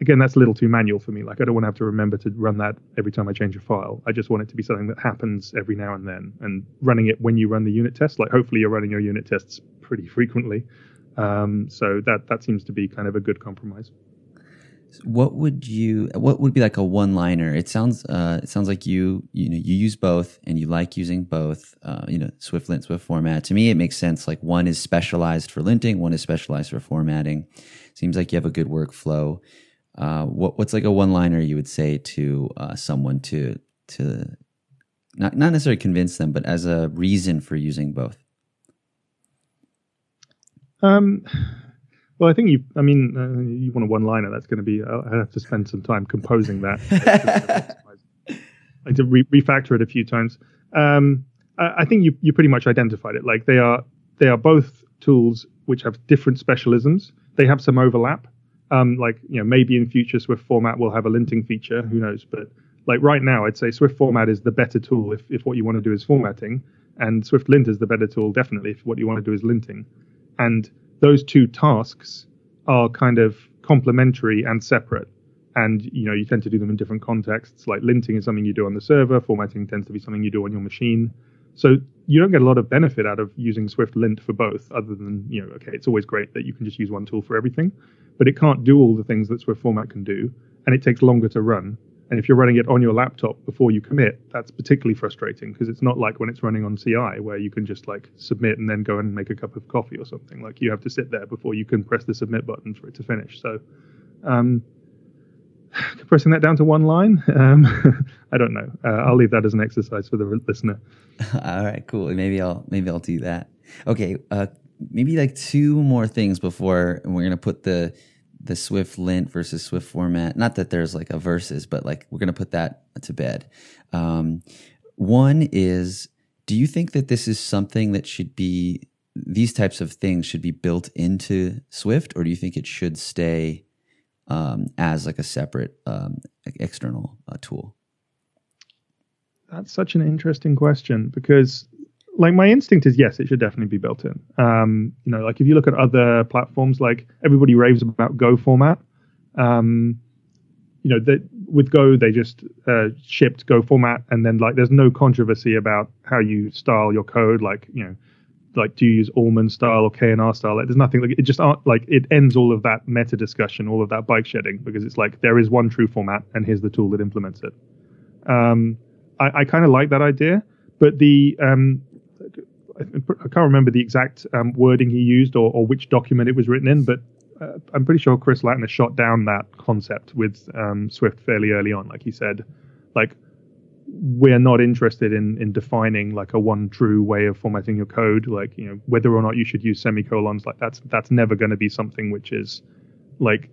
again, that's a little too manual for me. Like, I don't want to have to remember to run that every time I change a file. I just want it to be something that happens every now and then. And running it when you run the unit test, like, hopefully you're running your unit tests pretty frequently. Um, so that that seems to be kind of a good compromise. What would you? What would be like a one-liner? It sounds. Uh, it sounds like you. You know, you use both, and you like using both. Uh, you know, SwiftLint, Swift format. To me, it makes sense. Like one is specialized for linting, one is specialized for formatting. Seems like you have a good workflow. Uh, what, what's like a one-liner you would say to uh, someone to to not not necessarily convince them, but as a reason for using both? Um, well, I think you. I mean, uh, you want a one-liner. That's going to be. I have to spend some time composing that. I did re- refactor it a few times. Um, I, I, think you you pretty much identified it. Like they are they are both tools which have different specialisms. They have some overlap. Um, like you know, maybe in future Swift format will have a linting feature. Who knows? But like right now, I'd say Swift format is the better tool if if what you want to do is formatting, and SwiftLint is the better tool definitely if what you want to do is linting and those two tasks are kind of complementary and separate. And you know you tend to do them in different contexts. Like linting is something you do on the server. Formatting tends to be something you do on your machine. So you don't get a lot of benefit out of using SwiftLint for both other than you know okay it's always great that you can just use one tool for everything. But it can't do all the things that swift format can do and it takes longer to run and if you're running it on your laptop before you commit, that's particularly frustrating because it's not like when it's running on CI where you can just like submit and then go and make a cup of coffee or something. Like you have to sit there before you can press the submit button for it to finish. So, um, compressing that down to one line, um, I don't know. Uh, I'll leave that as an exercise for the listener. All right, cool. Maybe I'll maybe I'll do that. Okay, uh, maybe like two more things before we're gonna put the the SwiftLint versus Swift format. Not that there's like a versus, but like we're going to put that to bed. Um, one is, do you think that this is something that should be these types of things should be built into Swift, or do you think it should stay um, as like a separate um, external uh, tool? That's such an interesting question because like my instinct is yes, it should definitely be built in. Um, you know, like if you look at other platforms, like everybody raves about Go format. Um, you know, that with Go they just uh, shipped Go format, and then like there's no controversy about how you style your code. Like you know, like do you use Allman style or K&R style? Like there's nothing like it just aren't like it ends all of that meta discussion, all of that bike shedding because it's like there is one true format, and here's the tool that implements it. Um, I, I kind of like that idea, but the um, I can't remember the exact um, wording he used or, or which document it was written in, but uh, I'm pretty sure Chris Lattner shot down that concept with um, Swift fairly early on. Like he said, like we're not interested in in defining like a one true way of formatting your code. Like you know whether or not you should use semicolons. Like that's that's never going to be something which is like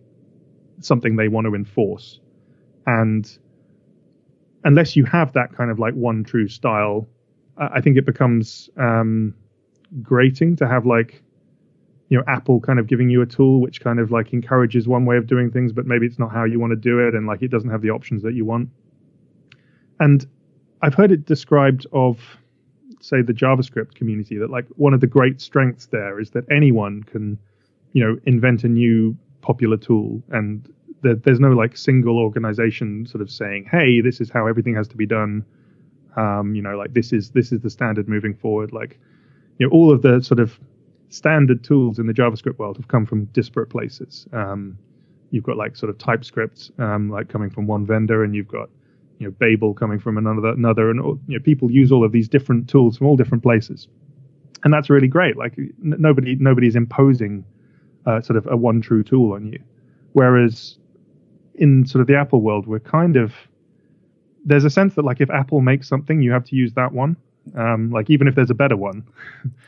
something they want to enforce. And unless you have that kind of like one true style, I think it becomes um, grating to have like you know Apple kind of giving you a tool which kind of like encourages one way of doing things, but maybe it's not how you want to do it, and like it doesn't have the options that you want. And I've heard it described of say the JavaScript community that like one of the great strengths there is that anyone can you know invent a new popular tool and there's no like single organization sort of saying hey this is how everything has to be done um, you know like this is this is the standard moving forward. Like you know all of the sort of standard tools in the javascript world have come from disparate places. Um, you've got like sort of typescript um, like coming from one vendor and you've got you know babel coming from another another and you know people use all of these different tools from all different places. And that's really great. Like n- nobody nobody's imposing uh, sort of a one true tool on you. Whereas in sort of the apple world we're kind of there's a sense that like if Apple makes something, you have to use that one. Um, like even if there's a better one.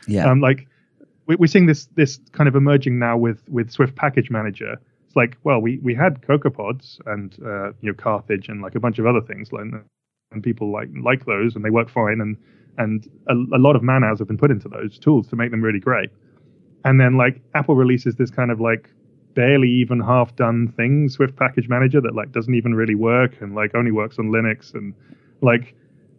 Yeah. um, like we, we're seeing this this kind of emerging now with with Swift Package Manager. It's like, well, we we had CocoaPods and uh, you know Carthage and like a bunch of other things, like, and people like like those and they work fine, and and a, a lot of man hours have been put into those tools to make them really great. And then like Apple releases this kind of like barely even half done thing, Swift Package Manager, that like doesn't even really work and like only works on Linux and like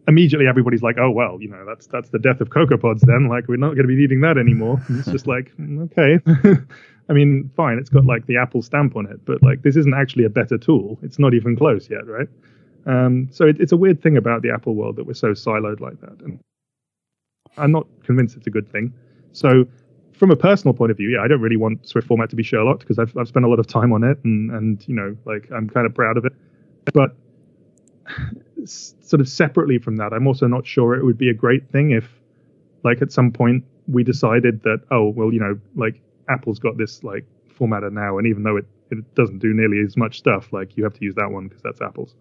immediately everybody's like, oh well, you know, that's that's the death of CocoaPods then. Like we're not going to be needing that anymore. And it's just like mm, okay. I mean, fine, it's got like the Apple stamp on it, but like this isn't actually a better tool. It's not even close yet, right? Um, so it, it's a weird thing about the Apple world that we're so siloed like that, and I'm not convinced it's a good thing. So from a personal point of view, yeah, I don't really want Swift format to be Sherlocked because I've I've spent a lot of time on it and and you know like I'm kind of proud of it. But sort of separately from that, I'm also not sure it would be a great thing if like at some point we decided that oh well you know like Apple's got this like formatter now and even though it it doesn't do nearly as much stuff like you have to use that one because that's Apple's.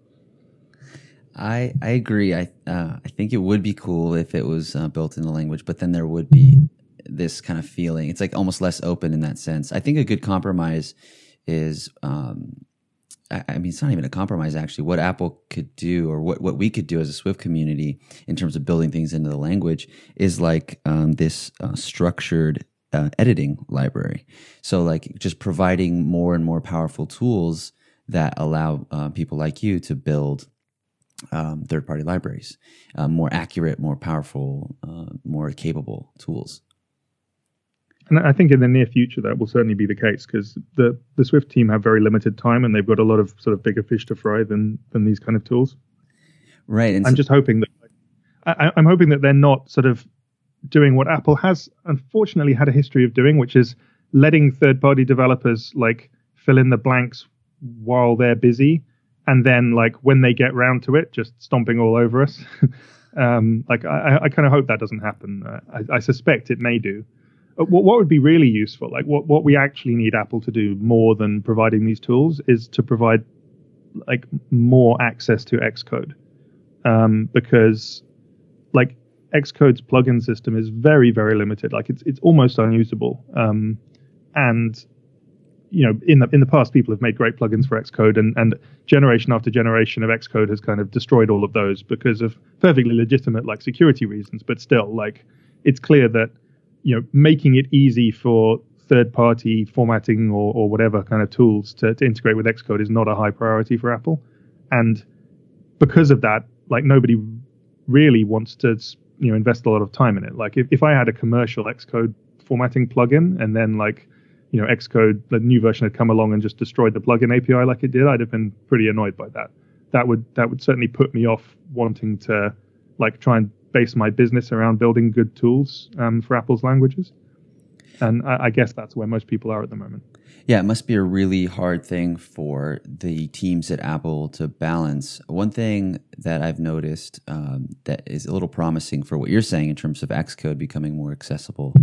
I I agree. I uh, I think it would be cool if it was uh, built in the language, but then there would be this kind of feeling. It's like almost less open in that sense. I think a good compromise is, um, I, I, mean, it's not even a compromise actually. What Apple could do, or what what we could do as a Swift community in terms of building things into the language, is like um, this uh, structured uh, editing library. So, like, just providing more and more powerful tools that allow uh, people like you to build um, third party libraries, uh, more accurate, more powerful, uh, more capable tools. And I think in the near future that will certainly be the case because the the Swift team have very limited time and they've got a lot of sort of bigger fish to fry than than these kind of tools. Right. And I'm so- just hoping that I, I'm hoping that they're not sort of doing what Apple has unfortunately had a history of doing, which is letting third party developers like fill in the blanks while they're busy and then like when they get round to it just stomping all over us um, like i, I kind of hope that doesn't happen uh, I, I, suspect it may do what, what would be really useful, like what, what we actually need Apple to do more than providing these tools is to provide like more access to Xcode. Um, because like Xcode's plugin system is very, very limited. Like it's, it's almost unusable. Um, and you know, in the in the past, people have made great plugins for Xcode, and, and generation after generation of Xcode has kind of destroyed all of those because of perfectly legitimate like security reasons. But still, like it's clear that you know, making it easy for third party formatting or, or whatever kind of tools to, to integrate with Xcode is not a high priority for Apple. And because of that, like nobody really wants to, you know, invest a lot of time in it. Like if, if I had a commercial Xcode formatting plugin and then like, you know, Xcode, the new version had come along and just destroyed the plugin API like it did, I'd have been pretty annoyed by that. That would that would certainly put me off wanting to like try and base my business around building good tools um, for Apple's languages. And I, I guess that's where most people are at the moment. Yeah, it must be a really hard thing for the teams at Apple to balance. One thing that I've noticed um, that is a little promising for what you're saying in terms of Xcode becoming more accessible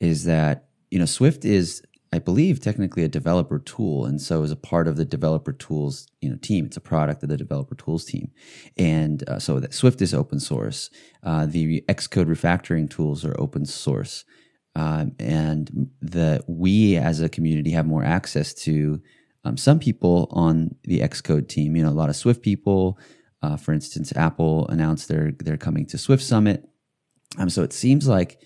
is that you know Swift is, I believe, technically a developer tool, and so is a part of the developer tools you know team. It's a product of the developer tools team, and uh, so that Swift is open source. Uh, the Xcode refactoring tools are open source um, and that we as a community have more access to um, some people on the Xcode team. You know, a lot of Swift people. Uh, for instance, Apple announced they're they're coming to Swift Summit. Um, so it seems like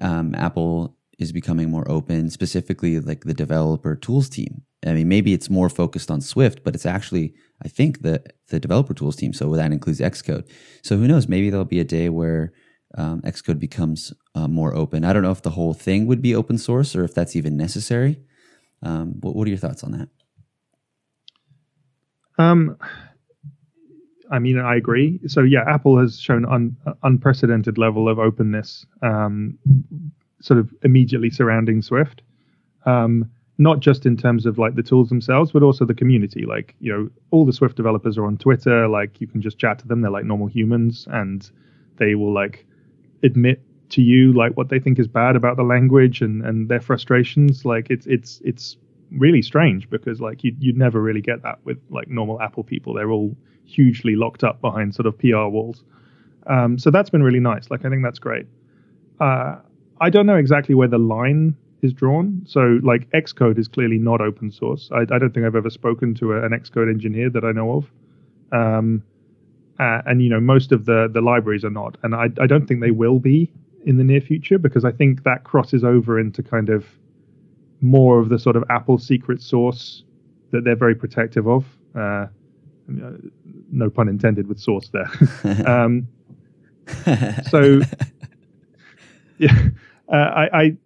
um, Apple is becoming more open, specifically like the developer tools team. I mean, maybe it's more focused on Swift, but it's actually, I think, the the developer tools team. So that includes Xcode. So who knows? Maybe there'll be a day where um, Xcode becomes uh, more open. I don't know if the whole thing would be open source or if that's even necessary. Um, what, what, are your thoughts on that? Um, I mean, I agree. So yeah, Apple has shown un, unprecedented level of openness, um, sort of immediately surrounding Swift. Um, not just in terms of like the tools themselves, but also the community. Like, you know, all the Swift developers are on Twitter. Like, you can just chat to them. They're like normal humans, and they will like admit to you like what they think is bad about the language and and their frustrations like it's it's it's really strange because like you you'd never really get that with like normal apple people they're all hugely locked up behind sort of pr walls um, so that's been really nice like i think that's great uh, i don't know exactly where the line is drawn. So like xcode is clearly not open source. I, I don't think i've ever spoken to a, an xcode engineer that i know of. Um, uh, and you know most of the the libraries are not, and I, I don't think they will be in the near future because I think that crosses over into kind of more of the sort of Apple secret source that they're very protective of. Uh, no pun intended with source there. um, so yeah, uh, I, I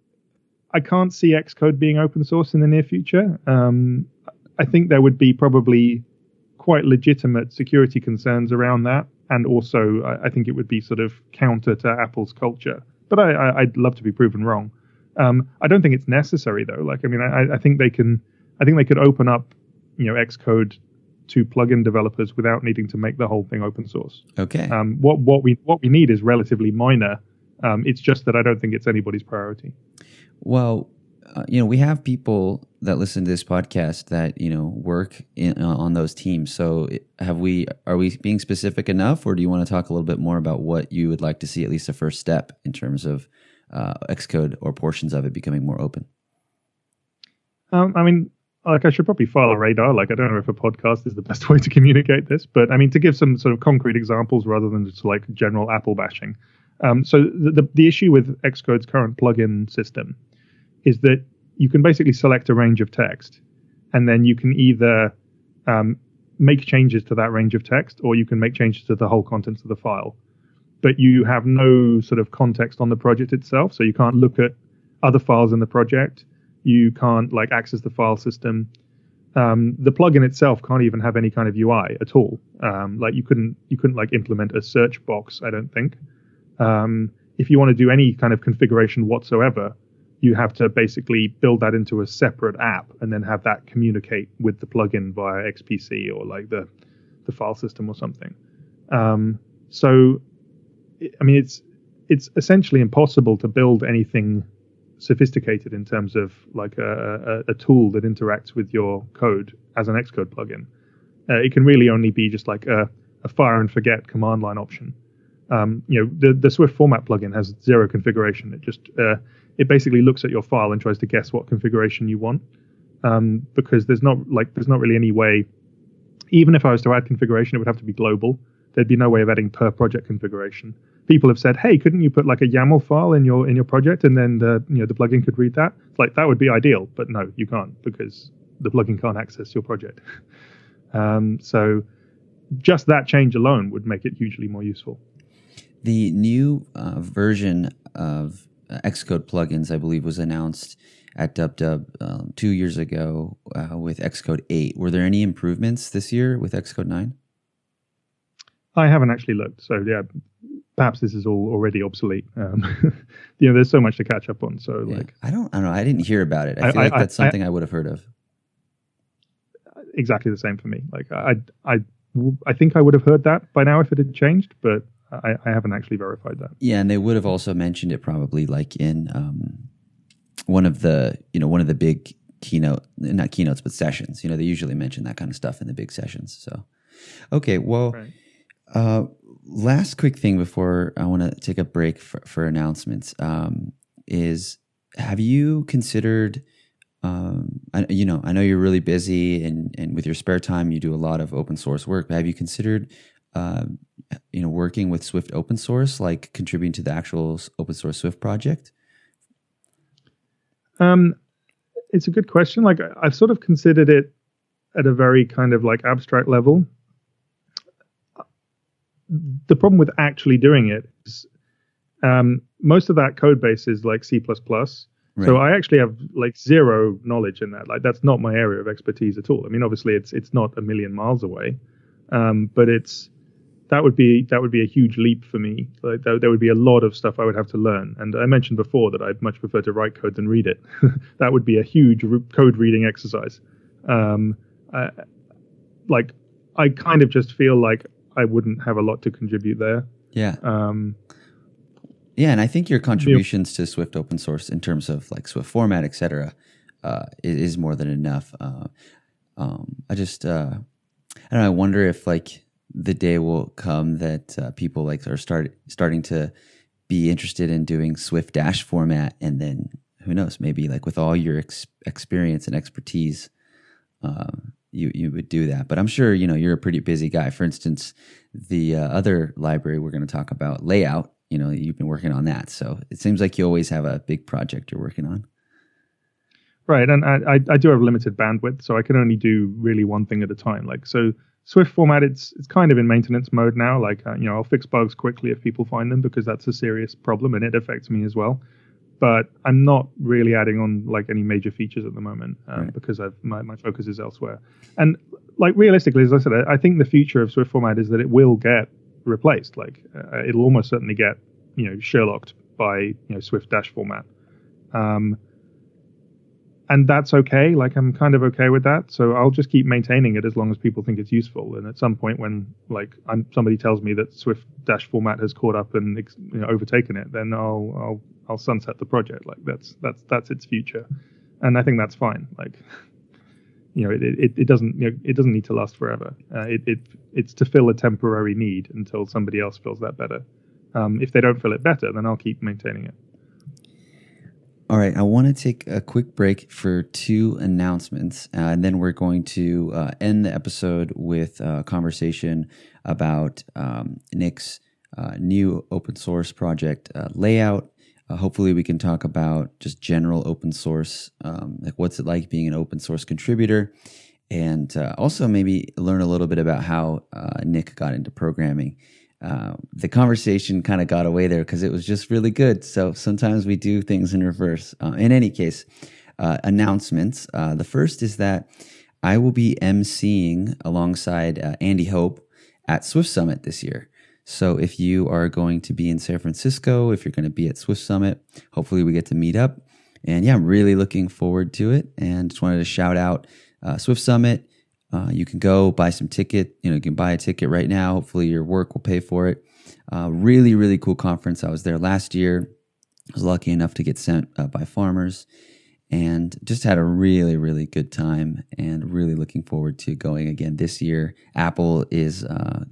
I can't see Xcode being open source in the near future. Um, I think there would be probably quite legitimate security concerns around that. And also, I, I think it would be sort of counter to Apple's culture. But I, would love to be proven wrong. Um, I don't think it's necessary though. Like, I mean, I, I, think they can. I think they could open up, you know, Xcode to plugin developers without needing to make the whole thing open source. Okay. Um, what what we what we need is relatively minor. Um, it's just that I don't think it's anybody's priority. Well, uh, you know, we have people that listen to this podcast that you know work in, uh, on those teams. So, have we? Are we being specific enough, or do you want to talk a little bit more about what you would like to see, at least a first step, in terms of uh, Xcode or portions of it becoming more open? Um, I mean, like I should probably file a radar. Like I don't know if a podcast is the best way to communicate this, but I mean to give some sort of concrete examples rather than just like general Apple bashing. Um, so the, the, the issue with Xcode's current plugin system is that you can basically select a range of text, and then you can either um, make changes to that range of text, or you can make changes to the whole contents of the file. But you have no sort of context on the project itself, so you can't look at other files in the project. You can't like access the file system. Um, the plugin itself can't even have any kind of UI at all. Um, like you couldn't you couldn't like implement a search box. I don't think. Um, if you want to do any kind of configuration whatsoever, you have to basically build that into a separate app and then have that communicate with the plugin via XPC or like the the file system or something. Um, so, I mean, it's it's essentially impossible to build anything sophisticated in terms of like a, a, a tool that interacts with your code as an Xcode plugin. Uh, it can really only be just like a, a fire and forget command line option. Um, you know, the the Swift format plugin has zero configuration. It just uh, it basically looks at your file and tries to guess what configuration you want. Um, because there's not like there's not really any way. Even if I was to add configuration, it would have to be global. There'd be no way of adding per project configuration. People have said, "Hey, couldn't you put like a YAML file in your in your project and then the you know the plugin could read that?" It's like that would be ideal, but no, you can't because the plugin can't access your project. um, so just that change alone would make it hugely more useful. The new uh, version of Xcode plugins, I believe, was announced at DubDub um, two years ago uh, with Xcode 8. Were there any improvements this year with Xcode 9? I haven't actually looked. So, yeah, perhaps this is all already obsolete. Um, you know, there's so much to catch up on. So Yeah. like I don't, I don't know. I didn't hear about it. I I- feel like I- that's I- something I, would have heard of. exactly the same for me. Like I I I think I would have heard that by now if it had changed, but I, I haven't actually verified that. Yeah, and they would have also mentioned it probably like in um, one of the you know one of the big keynote not keynotes but sessions. You know they usually mention that kind of stuff in the big sessions. So okay, well, Right. uh, last quick thing before I want to take a break for, for announcements um, is have you considered um, I, you know I know you're really busy and and with your spare time you do a lot of open source work. But have you considered uh, you know working with Swift open source, like contributing to the actual open source Swift project? Um, it's a good question. Like I've sort of considered it at a very kind of like abstract level. The problem with actually doing it is um, most of that code base is like C++. So I actually have like zero knowledge in that. Like that's not my area of expertise at all. I mean, obviously it's it's not a million miles away, um, but it's that would be that would be a huge leap for me. Like there, there would be a lot of stuff I would have to learn. And I mentioned before that I'd much prefer to write code than read it. that would be a huge re- code reading exercise. Um, I, like I kind of just feel like I wouldn't have a lot to contribute there. yeah, Um, yeah, and I think your contributions to Swift open source in terms of like Swift format, et cetera, uh, is, is more than enough. Uh, um, I just uh, I don't know. I wonder if like the day will come that uh, people like are start starting to be interested in doing Swift Dash format, and then who knows, maybe like with all your ex- experience and expertise, um, you you would do that. But I'm sure you know you're a pretty busy guy. For instance, the uh, other library we're going to talk about, layout. You know, you've been working on that, so it seems like you always have a big project you're working on. Right, and I, I, I do have limited bandwidth, so I can only do really one thing at a time. Like so, Swift format, it's it's kind of in maintenance mode now. Like uh, you know, I'll fix bugs quickly if people find them because that's a serious problem and it affects me as well. But I'm not really adding on like any major features at the moment um, Right. because I've my, my focus is elsewhere. And like realistically, as I said, I, I think the future of Swift format is that it will get replaced. Like uh, it'll almost certainly get you know Sherlocked by you know Swift Dash format. Um, and that's okay. Like I'm kind of okay with that. So I'll just keep maintaining it as long as people think it's useful. And at some point, when like I'm, somebody tells me that Swift Dash format has caught up and you know, overtaken it, then I'll I'll I'll sunset the project. Like that's that's that's its future, and I think that's fine. Like you know, it it, it doesn't you know, it doesn't need to last forever. Uh, it it it's to fill a temporary need until somebody else fills that better. Um, if they don't fill it better, then I'll keep maintaining it. All right, I want to take a quick break for two announcements, uh, and then we're going to uh, end the episode with a conversation about um, Nick's uh, new open source project uh, layout. Uh, hopefully, we can talk about just general open source, um, like what's it like being an open source contributor, and uh, also maybe learn a little bit about how uh, Nick got into programming uh, the conversation kind of got away there because it was just really good. So sometimes we do things in reverse. Uh, in any case, uh, announcements. Uh, the first is that I will be emceeing alongside uh, Andy Hope at Swift Summit this year. So if you are going to be in San Francisco, if you're going to be at Swift Summit, hopefully we get to meet up. And yeah, I'm really looking forward to it. And just wanted to shout out uh, Swift Summit. Uh, you can go buy some ticket. You know, you can buy a ticket right now. Hopefully, your work will pay for it. Uh, really, really cool conference. I was there last year. I was lucky enough to get sent uh, by farmers, and just had a really, really good time. And really looking forward to going again this year. Apple is uh,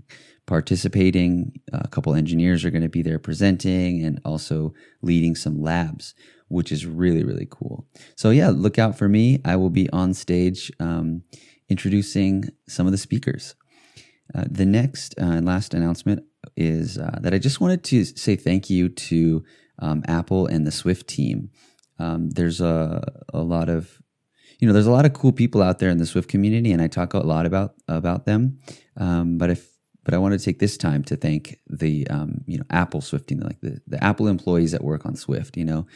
participating. A couple engineers are going to be there presenting, and also leading some labs which is really really cool. So yeah, look out for me. I will be on stage um, introducing some of the speakers. Uh, the next uh, and last announcement is uh, that I just wanted to say thank you to um, Apple and the Swift team. Um, there's a a lot of you know there's a lot of cool people out there in the Swift community, and I talk a lot about about them. Um, but if but I want to take this time to thank the um, you know Apple Swift team, like the, the Apple employees that work on Swift. You know,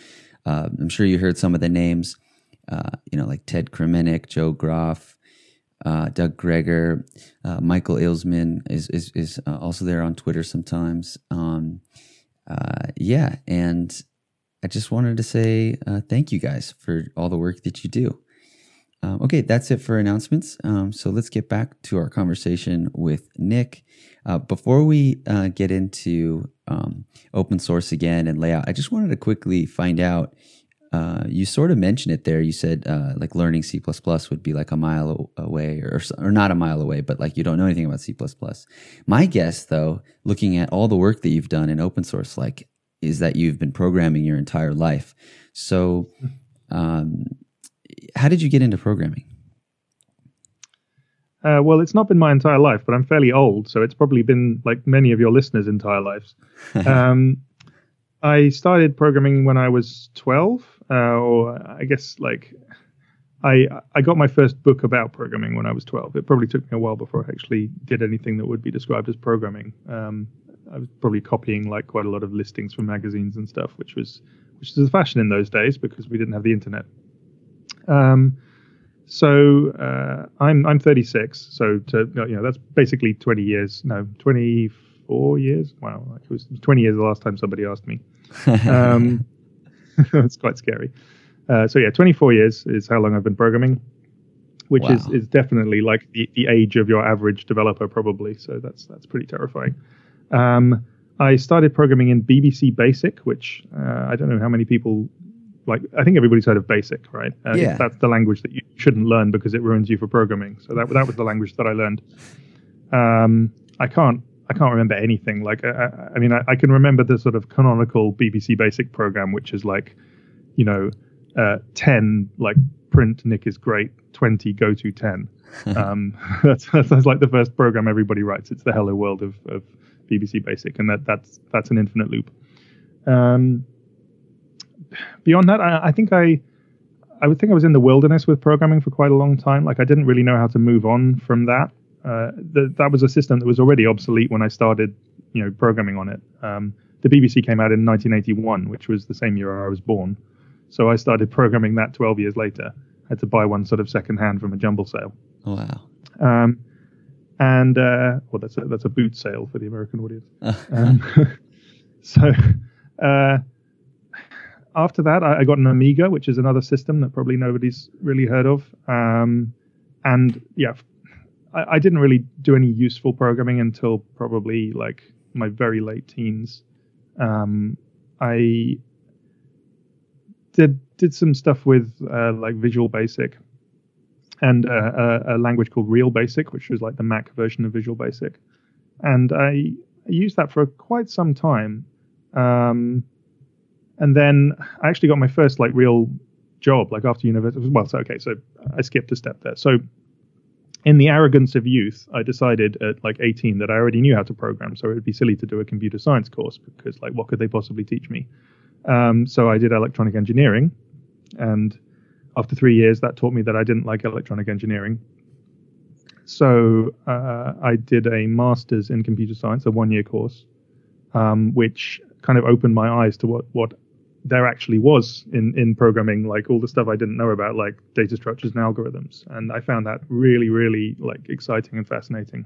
uh, I'm sure you heard some of the names. Uh, you know, like Ted Kremenek, Joe Groff, uh, Doug Gregor, uh, Michael Ilseman is is, is uh, also there on Twitter sometimes. Um, uh, yeah, and I just wanted to say uh, thank you guys for all the work that you do. Um, okay, that's it for announcements. Um, so let's get back to our conversation with Nick. Uh, before we get into um, open source again and layout, I just wanted to quickly find out. Uh, you sort of mentioned it there. You said uh, like learning C would be like a mile away, or or not a mile away, but like you don't know anything about C My guess, though, looking at all the work that you've done in open source, like is that you've been programming your entire life. So, um, how did you get into programming? Uh, well, it's not been my entire life, but I'm fairly old, so it's probably been like many of your listeners' entire lives. um, I started programming when I was 12, uh, or I guess like I I got my first book about programming when I was 12. It probably took me a while before I actually did anything that would be described as programming. Um, I was probably copying like quite a lot of listings from magazines and stuff, which was which was the fashion in those days because we didn't have the internet. Um, so uh, I'm I'm 36, so to you know that's basically 20 years. No, 24 years. Wow, it was 20 years the last time somebody asked me. Um, it's quite scary. Uh, so yeah, 24 years is how long I've been programming, which wow. is is definitely like the, the age of your average developer probably. So that's that's pretty terrifying. Um, I started programming in BBC Basic, which uh, I don't know how many people like. I think everybody's heard of Basic, right? Uh, yeah. That's the language that you shouldn't learn because it ruins you for programming. So that that was the language that I learned. Um, I can't I can't remember anything. Like I, I mean, I, I, can remember the sort of canonical BBC Basic program, which is like, you know, uh, ten like print Nick is great, twenty go to ten. um, that's, that's like the first program everybody writes. It's the hello world of, of BBC Basic, and that that's that's an infinite loop. Um, beyond that, I, I, think I I would think I was in the wilderness with programming for quite a long time. Like I didn't really know how to move on from that. Uh, the, that was a system that was already obsolete when I started, you know, programming on it. Um, the BBC came out in 1981, which was the same year I was born. So I started programming that 12 years later. I had to buy one sort of secondhand from a jumble sale. Wow. Um, and uh, well, that's a, that's a boot sale for the American audience. um, so uh, after that, I, I, got an Amiga, which is another system that probably nobody's really heard of. Um, and yeah, I, I, didn't really do any useful programming until probably like my very late teens. Um, I did did some stuff with uh, like Visual Basic and a, a, language called Real Basic, which was like the Mac version of Visual Basic. And I, I used that for quite some time. Um, and then I actually got my first like real job, like after university. Well, so okay, so I skipped a step there. So in the arrogance of youth, I decided at like 18 that I already knew how to program, so it would be silly to do a computer science course because like what could they possibly teach me? Um, so I did electronic engineering, and after three years, that taught me that I didn't like electronic engineering. So uh, I did a master's in computer science, a one-year course, um, which kind of opened my eyes to what what there actually was in in programming, like all the stuff I didn't know about, like data structures and algorithms. And I found that really, really like exciting and fascinating.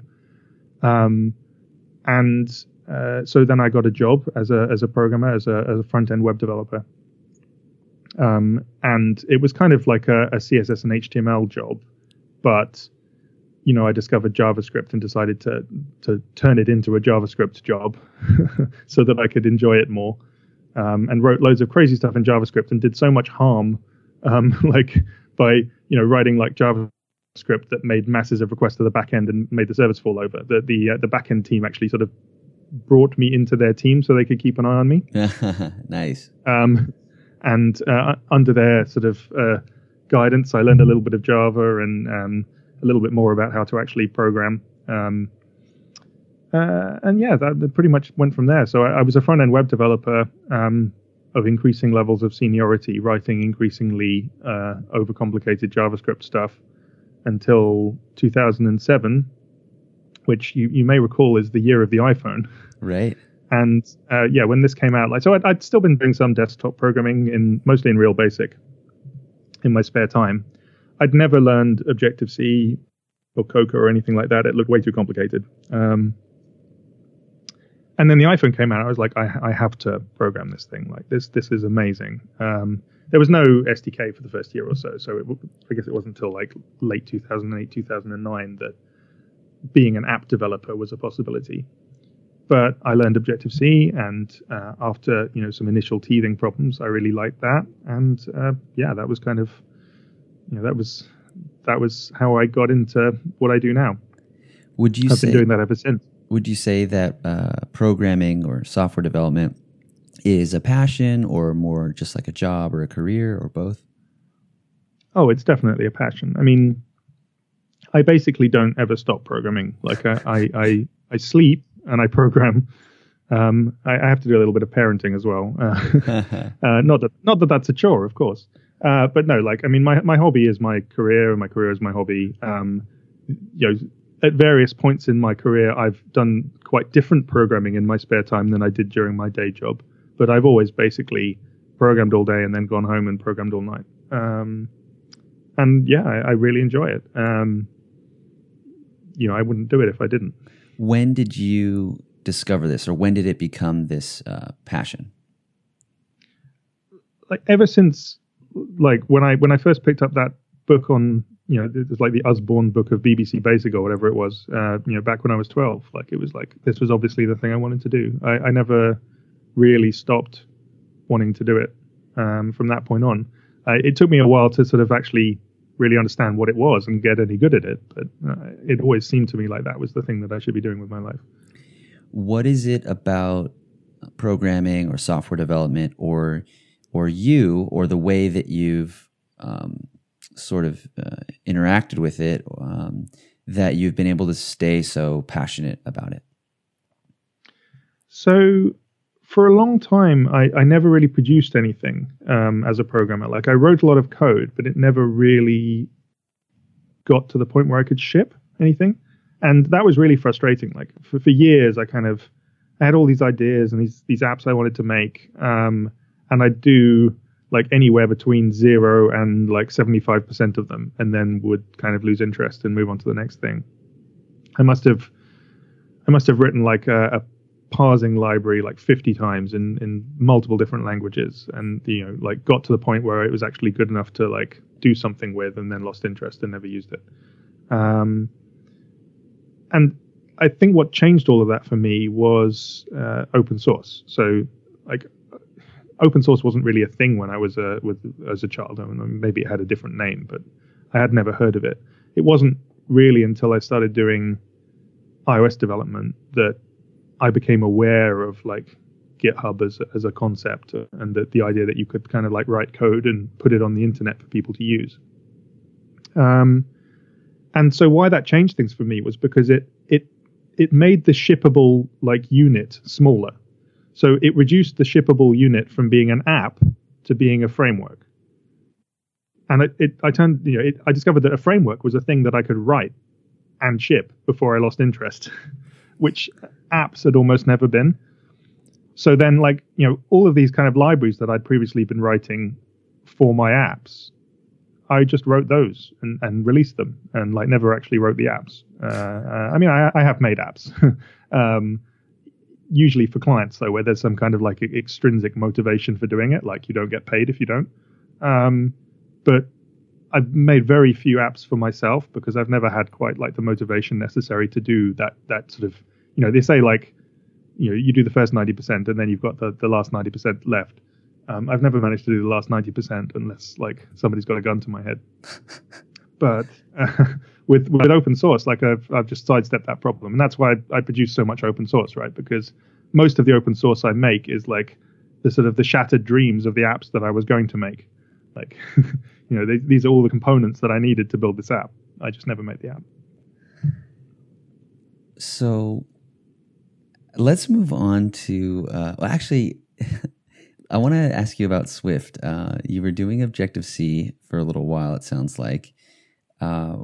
Um, and uh, so then I got a job as a as a programmer, as a as a front end web developer. Um, and it was kind of like a, a, CSS and HTML job, but you know I discovered JavaScript and decided to to turn it into a JavaScript job so that I could enjoy it more. Um, and wrote loads of crazy stuff in JavaScript and did so much harm, um, like by you know writing like JavaScript that made masses of requests to the backend and made the service fall over. The the uh, the backend team actually sort of brought me into their team so they could keep an eye on me. nice. Um, and uh, under their sort of uh, guidance, I learned a little bit of Java and um, a little bit more about how to actually program. Um, uh, and yeah, that, that, pretty much went from there. So I, I was a front end web developer um, of increasing levels of seniority, writing increasingly uh, overcomplicated JavaScript stuff until 2007, which you, you may recall is the year of the iPhone. Right. And uh, yeah, when this came out, like so, I'd, I'd, still been doing some desktop programming in mostly in Real Basic in my spare time. I'd never learned Objective C or Cocoa or anything like that. It looked way too complicated. Um, and then the iPhone came out. I was like, I, I have to program this thing. Like this, this is amazing. Um, there was no SDK for the first year or so, so it, I guess it wasn't until like late 2008, 2009 that being an app developer was a possibility. But I learned Objective C, and uh, after you know some initial teething problems, I really liked that, and uh, yeah, that was kind of you know that was that was how I got into what I do now. Would you I've say been doing that ever since. Would you say that uh, programming or software development is a passion or more just like a job or a career or both? Oh, it's definitely a passion. I mean, I basically don't ever stop programming. Like I, I, I, I sleep and I program. Um, I, I have to do a little bit of parenting as well. Uh, uh, not that, not that that's a chore, of course. Uh, but no, like I mean, my my hobby is my career, and my career is my hobby. Um, you know, at various points in my career, I've done quite different programming in my spare time than I did during my day job. But I've always basically programmed all day and then gone home and programmed all night. Um, and yeah, I, I really enjoy it. Um, you know, I wouldn't do it if I didn't. when did you discover this or when did it become this uh, passion? Like ever since, like when I when I first picked up that book on, you know, it was like the Usborne book of BBC Basic or whatever it was. Uh, you know, back when I was twelve, like it was like this was obviously the thing I wanted to do. I, I never really stopped wanting to do it um, from that point on. Uh, it took me a while to sort of actually really understand what it was and get any good at it, but uh, it always seemed to me like that was the thing that I should be doing with my life. What is it about programming or software development or or you or the way that you've um, sort of uh, interacted with it um, that you've been able to stay so passionate about it? So for a long time, I, I never really produced anything um, as a programmer. Like I wrote a lot of code, but it never really got to the point where I could ship anything, and that was really frustrating. Like for, for years, I kind of I had all these ideas and these these apps I wanted to make, um, and I'd do like anywhere between zero and like seventy five percent of them, and then would kind of lose interest and move on to the next thing. I must have I must have written like a, a parsing library like 50 times in in multiple different languages and you know like got to the point where it was actually good enough to like do something with and then lost interest and never used it um, and i think what changed all of that for me was uh, open source so like open source wasn't really a thing when i was a with as a child I mean, maybe it had a different name but i had never heard of it it wasn't really until i started doing ios development that I became aware of like GitHub as as a concept and that the idea that you could kind of like write code and put it on the internet for people to use. Um, and so why that changed things for me was because it it it made the shippable like unit smaller. So it reduced the shippable unit from being an app to being a framework. And it, it I turned you know it, I discovered that a framework was a thing that I could write and ship before I lost interest. which apps had almost never been. So then, like, you know, all of these kind of libraries that I'd previously been writing for my apps, I just wrote those and, and released them and, like, never actually wrote the apps. Uh, uh, I mean, I, I have made apps, um, usually for clients, though, where there's some kind of like extrinsic motivation for doing it, like you don't get paid if you don't. Um, but I've made very few apps for myself because I've never had quite like the motivation necessary to do that that sort of you know they say like you know you do the first 90% and then you've got the, the last 90% left um, I've never managed to do the last 90% unless like somebody's got a gun to my head but uh, with with open source like I've, I've just sidestepped that problem and that's why I, I produce so much open source right because most of the open source I make is like the sort of the shattered dreams of the apps that I was going to make like you know, they, these are all the components that I needed to build this app. I just never made the app. So let's move on to, uh, well, actually, I want to ask you about Swift. Uh, you were doing Objective C for a little while, it sounds like. Uh,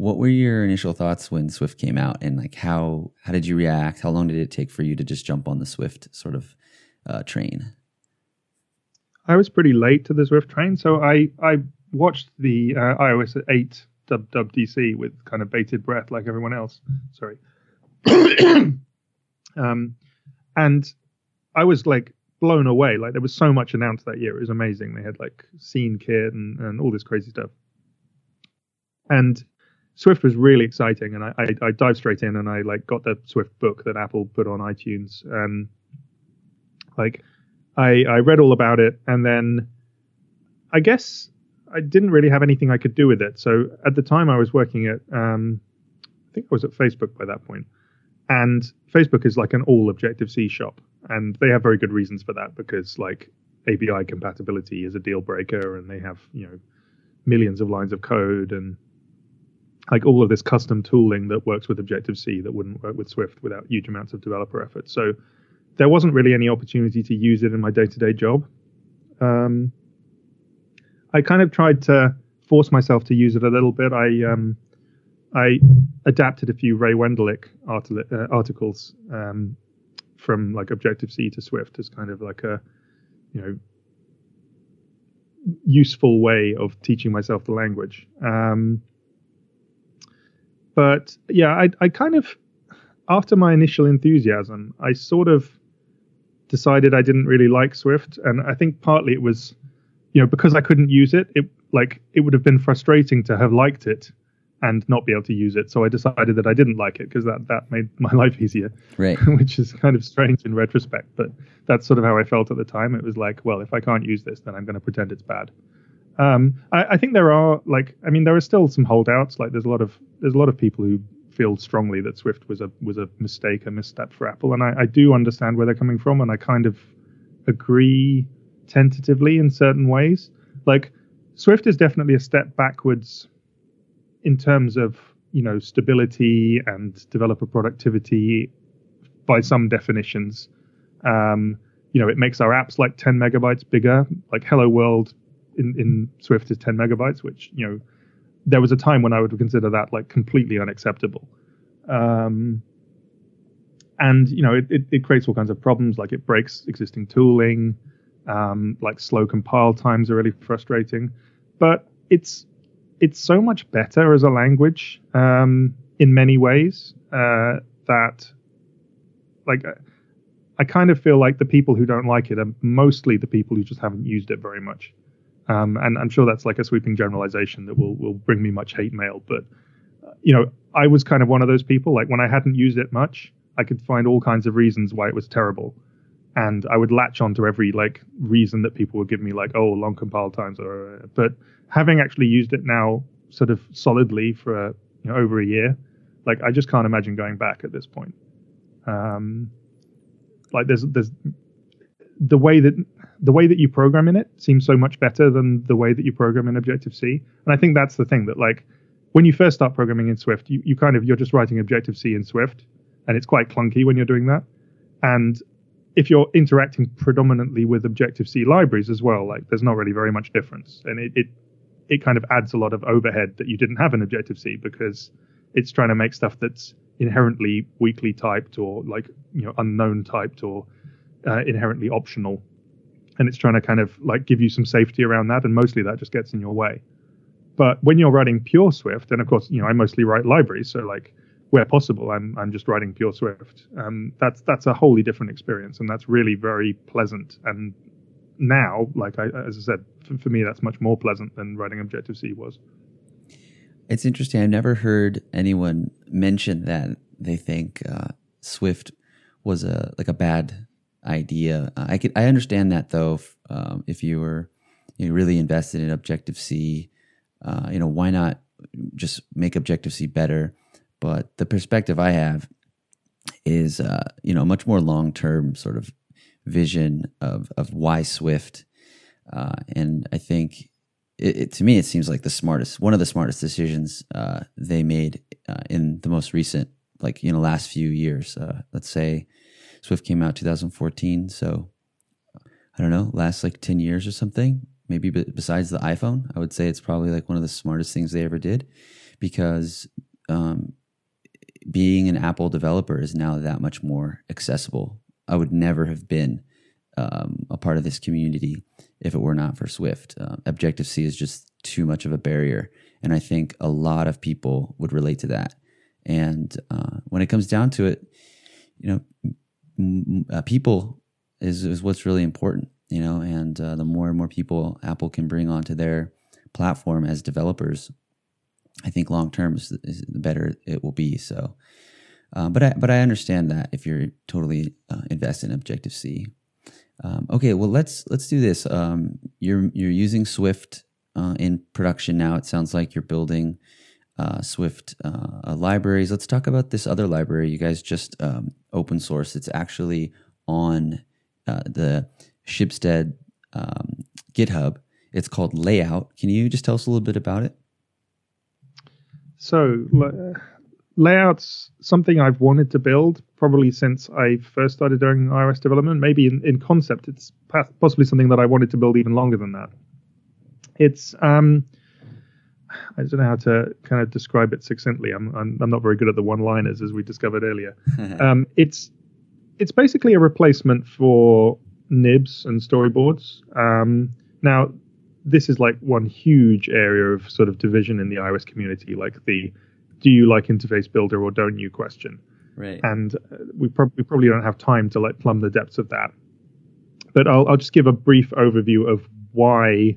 what were your initial thoughts when Swift came out, and like how how did you react? How long did it take for you to just jump on the Swift sort of uh, train? I was pretty late to the Swift train, so I I watched the uh, iOS 8 dub dub with kind of bated breath like everyone else. Sorry. um, and I was like blown away. Like there was so much announced that year. It was amazing. They had like scene kit and, and all this crazy stuff. And Swift was really exciting, and I, I, I dived straight in and I like got the Swift book that Apple put on iTunes, and like I I read all about it, and then I guess I didn't really have anything I could do with it. So at the time, I was working at um, I think I was at Facebook by that point, and Facebook is like an all Objective C shop, and they have very good reasons for that because like API compatibility is a deal breaker, and they have you know millions of lines of code and like all of this custom tooling that works with Objective C that wouldn't work with Swift without huge amounts of developer effort. So there wasn't really any opportunity to use it in my day to day job. Um, I kind of tried to force myself to use it a little bit. I um, I adapted a few Ray Wenderlich arti- uh, articles um, from like Objective C to Swift as kind of like a you know useful way of teaching myself the language. Um, but yeah, I, I kind of, after my initial enthusiasm, I sort of decided I didn't really like Swift, and I think partly it was, you know, because I couldn't use it. It like it would have been frustrating to have liked it and not be able to use it. So I decided that I didn't like it because that that made my life easier. Right. Which is kind of strange in retrospect, but that's sort of how I felt at the time. It was like, well, if I can't use this, then I'm going to pretend it's bad. Um, I, I, think there are like, I mean, there are still some holdouts. Like, there's a lot of there's a lot of people who feel strongly that Swift was a was a mistake, a misstep for Apple, and I, I do understand where they're coming from, and I kind of agree tentatively in certain ways. Like, Swift is definitely a step backwards in terms of you know stability and developer productivity by some definitions. Um, you know, it makes our apps like 10 megabytes bigger. Like Hello World in, in Swift is 10 megabytes, which you know there was a time when I would consider that like completely unacceptable. Um, and you know it, it, it, creates all kinds of problems, like it breaks existing tooling, um, like slow compile times are really frustrating. But it's it's so much better as a language um, in many ways uh, that like I kind of feel like the people who don't like it are mostly the people who just haven't used it very much. Um, and I'm sure that's like a sweeping generalization that will will bring me much hate mail. But uh, you know, I was kind of one of those people. Like when I hadn't used it much, I could find all kinds of reasons why it was terrible, and I would latch onto every like reason that people would give me, like oh, long compile times. Or but having actually used it now, sort of solidly for a, you know, over a year, like I just can't imagine going back at this point. Um, like there's there's the way that the way that you program in it seems so much better than the way that you program in Objective C. And I think that's the thing that like when you first start programming in Swift, you, you kind of you're just writing Objective C in Swift, and it's quite clunky when you're doing that. And if you're interacting predominantly with Objective C libraries as well, like there's not really very much difference, and it, it it kind of adds a lot of overhead that you didn't have in Objective C because it's trying to make stuff that's inherently weakly typed or like you know unknown typed or uh, inherently optional and it's trying to kind of like give you some safety around that, and mostly that just gets in your way. But when you're writing pure Swift, and of course, you know, I mostly write libraries, so like where possible, I'm I'm just writing pure Swift. Um, that's that's a wholly different experience, and that's really very pleasant. And now, like I as I said, for, for me, that's much more pleasant than writing Objective C was. It's interesting. I've never heard anyone mention that they think uh, Swift was a like a bad idea. I could I understand that though. If, um, if you were you know, really invested in Objective C, uh, you know why not just make Objective C better? But the perspective I have is uh, you know much more long term sort of vision of of why Swift, uh, and I think it, it, to me it seems like the smartest one of the smartest decisions uh, they made uh, in the most recent like you know last few years. Uh, let's say Swift came out 2014, so I don't know, last like 10 years or something. Maybe besides the iPhone, I would say it's probably like one of the smartest things they ever did because um, being an Apple developer is now that much more accessible. I would never have been um, a part of this community if it were not for Swift. Uh, Objective C is just too much of a barrier, and I think a lot of people would relate to that. And uh, when it comes down to it, you know, uh, people is is what's really important. You know, and uh, the more and more people Apple can bring onto their platform as developers, I think long term is, is, the better it will be. So, uh, but I but I understand that if you're totally uh, invested in Objective C. Um, okay, well let's let's do this. Um, you're you're using Swift uh, in production now. It sounds like you're building uh, Swift uh, libraries. Let's talk about this other library you guys just um, open source. It's actually on uh, the Schibsted um, GitHub. It's called Layout. Can you just tell us a little bit about it? So, layouts something I've wanted to build probably since I first started doing iOS development. Maybe in, in concept, it's possibly something that I wanted to build even longer than that. It's um, I don't know how to kind of describe it succinctly. I'm I'm, I'm not very good at the one-liners, as we discovered earlier. um, it's it's basically a replacement for nibs and storyboards. Um, now, this is like one huge area of sort of division in the iOS community, like the do you like interface builder or don't you question. Right. And uh, we, prob- we probably don't have time to like plumb the depths of that. But I'll, I'll just give a brief overview of why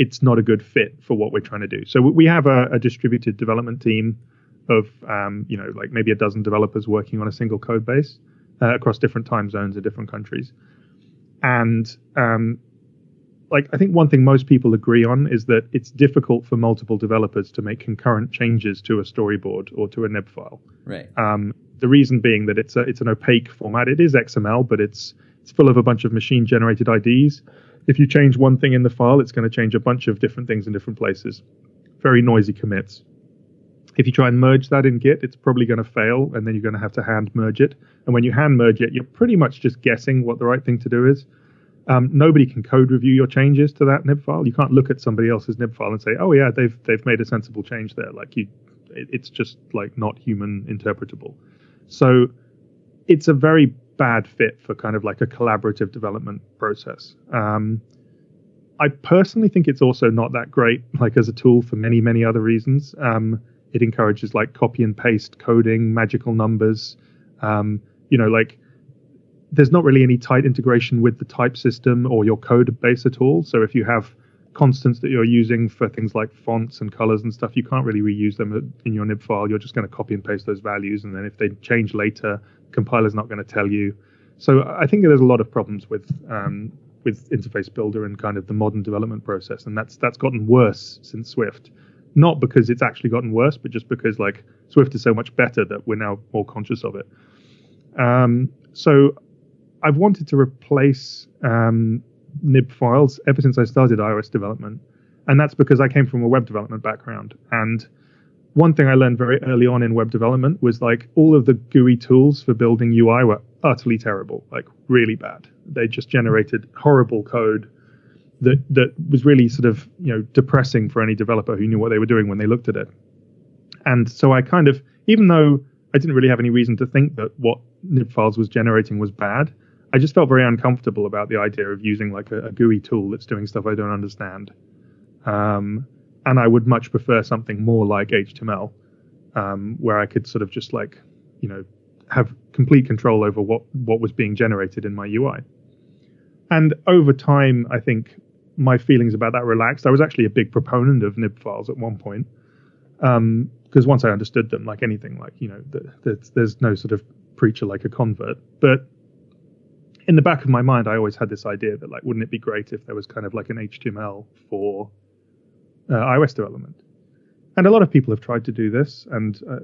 it's not a good fit for what we're trying to do. So we have a, a distributed development team of um, you know like maybe a dozen developers working on a single code base uh, across different time zones in different countries, and um, like I think one thing most people agree on is that it's difficult for multiple developers to make concurrent changes to a storyboard or to a nib file. Right. Um, the reason being that it's a, it's an opaque format. It is XML, but it's it's full of a bunch of machine generated IDs. If you change one thing in the file, it's going to change a bunch of different things in different places. Very noisy commits. If you try and merge that in Git, it's probably going to fail, and then you're going to have to hand merge it. And when you hand merge it, you're pretty much just guessing what the right thing to do is. Um, nobody can code review your changes to that nib file. You can't look at somebody else's nib file and say, "Oh yeah, they've they've made a sensible change there." Like you, it, it's just like not human interpretable. So it's a very bad fit for kind of like a collaborative development process. Um, I personally think it's also not that great, like as a tool for many many other reasons. Um, it encourages like copy and paste coding, magical numbers. Um, you know, like there's not really any tight integration with the type system or your code base at all. So if you have constants that you're using for things like fonts and colors and stuff, you can't really reuse them in your nib file. You're just going to copy and paste those values, and then if they change later, compiler's not going to tell you. So I think there's a lot of problems with um, with interface builder and kind of the modern development process, and that's that's gotten worse since Swift. Not because it's actually gotten worse, but just because like Swift is so much better that we're now more conscious of it. Um, so I've wanted to replace um, nib files ever since I started iOS development, and that's because I came from a web development background. And one thing I learned very early on in web development was like all of the GUI tools for building UI were utterly terrible, like really bad. They just generated horrible code that that was really sort of you know depressing for any developer who knew what they were doing when they looked at it. And so I kind of, even though I didn't really have any reason to think that what nib files was generating was bad, I just felt very uncomfortable about the idea of using like a, a GUI tool that's doing stuff I don't understand. Um, and I would much prefer something more like HTML, um, where I could sort of just like, you know, have complete control over what what was being generated in my UI. And over time, I think my feelings about that relaxed. I was actually a big proponent of nib files at one point, because um, once I understood them, like anything, like you know, the, the, there's no sort of preacher like a convert. But in the back of my mind, I always had this idea that like, wouldn't it be great if there was kind of like an HTML for uh, iOS development? And a lot of people have tried to do this, and uh,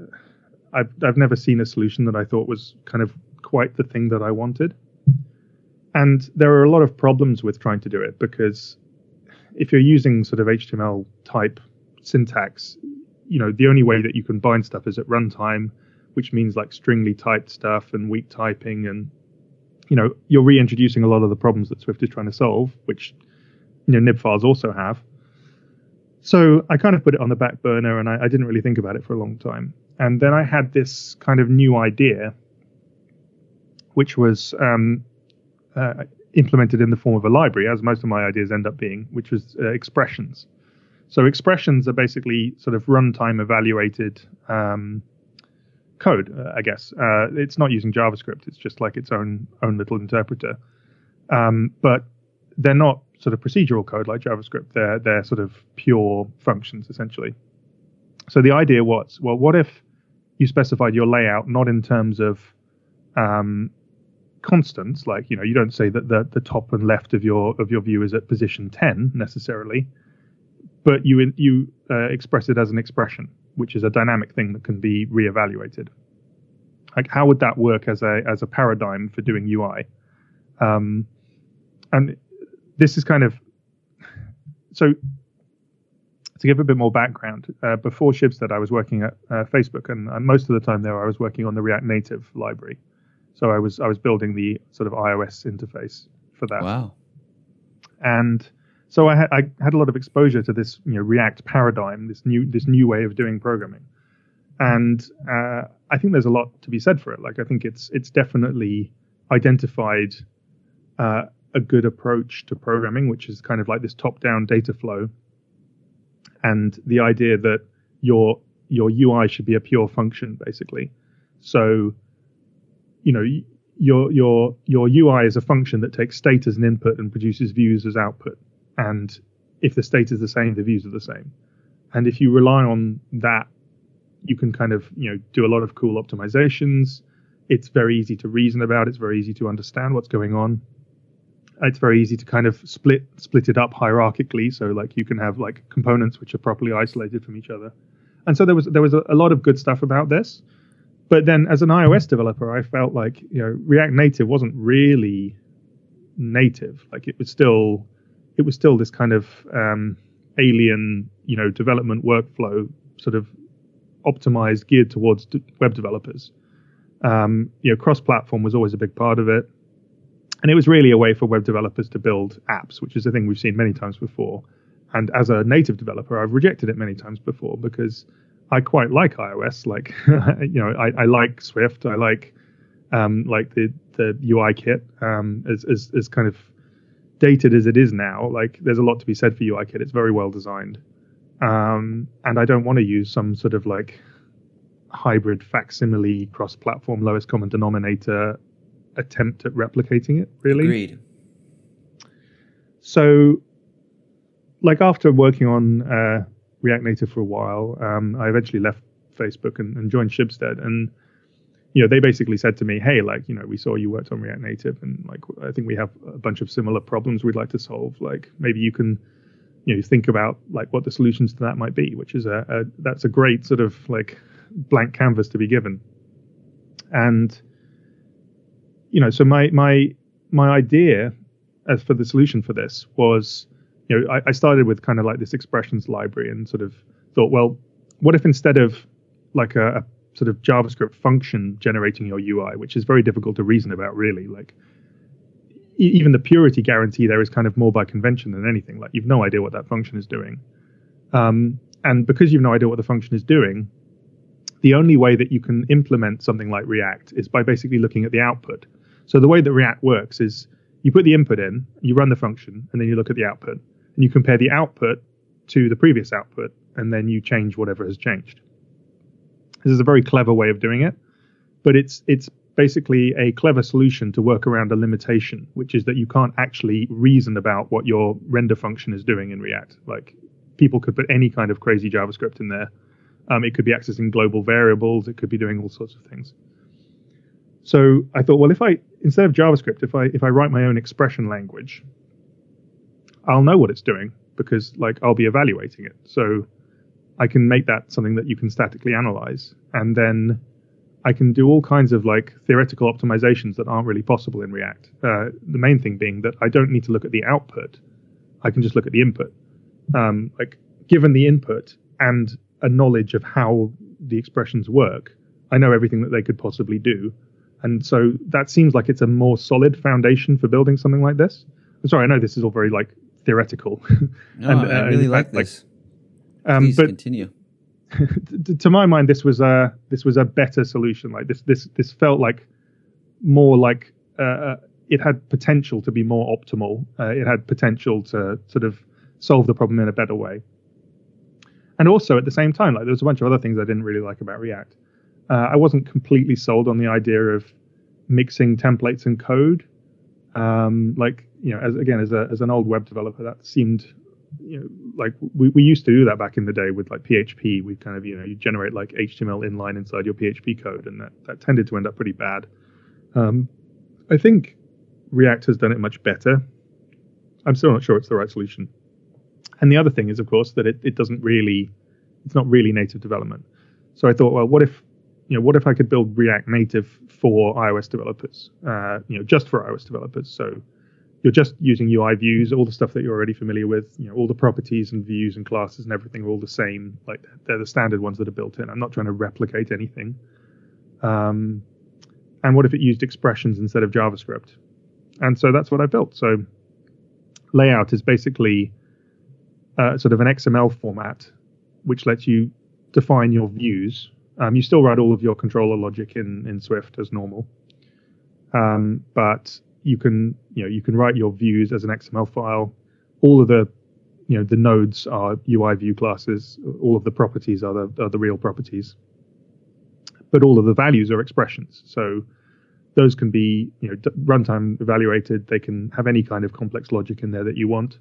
I've I've never seen a solution that I thought was kind of quite the thing that I wanted. And there are a lot of problems with trying to do it because if you're using sort of HTML type syntax, you know the only way that you can bind stuff is at runtime, which means like stringly typed stuff and weak typing and you know, you're reintroducing a lot of the problems that Swift is trying to solve, which you know nib files also have. So I kind of put it on the back burner, and I, I didn't really think about it for a long time. And then I had this kind of new idea, which was um, uh, implemented in the form of a library, as most of my ideas end up being, which was uh, expressions. So expressions are basically sort of runtime evaluated um, code, uh, I guess. Uh, it's not using JavaScript; it's just like its own own little interpreter. Um, but they're not sort of procedural code like JavaScript. They're they're sort of pure functions essentially. So the idea was, well, what if you specified your layout not in terms of um, constants, like you know, you don't say that the the top and left of your of your view is at position ten necessarily, but you you uh, express it as an expression, which is a dynamic thing that can be reevaluated. Like, how would that work as a as a paradigm for doing UI? Um, and this is kind of so to give a bit more background, uh, before Schibsted, I was working at uh, Facebook, and, and, most of the time there, I was working on the React Native library. So I was I was building the sort of iOS interface for that. Wow. And so I had I had a lot of exposure to this you know React paradigm, this new this new way of doing programming, and uh, I think there's a lot to be said for it. Like I think it's it's definitely identified uh, a good approach to programming, which is kind of like this top-down data flow, and the idea that your your UI should be a pure function, basically. So you know your your your UI is a function that takes state as an input and produces views as output. And if the state is the same, the views are the same. And if you rely on that, you can kind of you know do a lot of cool optimizations. It's very easy to reason about. It's very easy to understand what's going on. It's very easy to kind of split split it up hierarchically. So like you can have like components which are properly isolated from each other. And so there was there was a, a lot of good stuff about this but then as an iOS developer, I felt like you know React Native wasn't really native. Like it was still it was still this kind of um, alien you know development workflow sort of optimized geared towards web developers. Um, you know, cross-platform was always a big part of it, and it was really a way for web developers to build apps, which is a thing we've seen many times before. And as a native developer, I've rejected it many times before because I quite like iOS. Like, you know, I, I like Swift. I like um, like the the UI kit. Um, as, as as kind of dated as it is now, like there's a lot to be said for UI kit. It's very well designed, um, and I don't want to use some sort of like hybrid facsimile cross-platform lowest common denominator attempt at replicating it. Really. Agreed. So, like after working on uh, React Native for a while. Um, I eventually left Facebook and, and joined Schibsted, and you know they basically said to me, "Hey, like you know, we saw you worked on React Native, and like I think we have a bunch of similar problems we'd like to solve. Like maybe you can." You know, think about like what the solutions to that might be, which is a, a that's a great sort of like blank canvas to be given. And you know, so my my my idea as for the solution for this was you know, I, I started with kind of like this expressions library and sort of thought, well, what if instead of like a, a sort of JavaScript function generating your UI, which is very difficult to reason about, really. Like even the purity guarantee there is kind of more by convention than anything. Like you've no idea what that function is doing, um, and because you've no idea what the function is doing, the only way that you can implement something like React is by basically looking at the output. So the way that React works is you put the input in, you run the function, and then you look at the output and you compare the output to the previous output, and then you change whatever has changed. This is a very clever way of doing it, but it's it's basically a clever solution to work around a limitation, which is that you can't actually reason about what your render function is doing in React. Like people could put any kind of crazy JavaScript in there. Um, it could be accessing global variables. It could be doing all sorts of things. So I thought, well, if I instead of JavaScript, if I if I write my own expression language, I'll know what it's doing because like I'll be evaluating it. So I can make that something that you can statically analyze, and then I can do all kinds of like theoretical optimizations that aren't really possible in React. Uh, the main thing being that I don't need to look at the output; I can just look at the input. Um, like given the input and a knowledge of how the expressions work, I know everything that they could possibly do, and so that seems like it's a more solid foundation for building something like this. I'm sorry, I know this is all very like theoretical. No, and, I uh, really like this. Like, um, Please but continue. to my mind, this was a this was a better solution. Like this this this felt like more like uh, it had potential to be more optimal. Uh, it had potential to sort of solve the problem in a better way. And also at the same time, like there was a bunch of other things I didn't really like about React. Uh, I wasn't completely sold on the idea of mixing templates and code. Um, like you know, as again as a as an old web developer, that seemed you know like we, we used to do that back in the day with like PHP. We kind of you know you generate like HTML inline inside your PHP code, and that that tended to end up pretty bad. Um, I think React has done it much better. I'm still not sure it's the right solution. And the other thing is, of course, that it, it doesn't really, it's not really native development. So I thought, well, what if, you know, what if I could build React Native for iOS developers, uh, you know, just for iOS developers? So you're just using UI views, all the stuff that you're already familiar with, you know, all the properties and views and classes and everything are all the same. Like they're the standard ones that are built in. I'm not trying to replicate anything. Um, and what if it used expressions instead of JavaScript? And so that's what I built. So layout is basically uh, sort of an XML format, which lets you define your views. Um, you still write all of your controller logic in, in Swift as normal, um, but you can you know you can write your views as an XML file. All of the you know the nodes are UI view classes. All of the properties are the are the real properties, but all of the values are expressions. So those can be you know runtime evaluated. They can have any kind of complex logic in there that you want.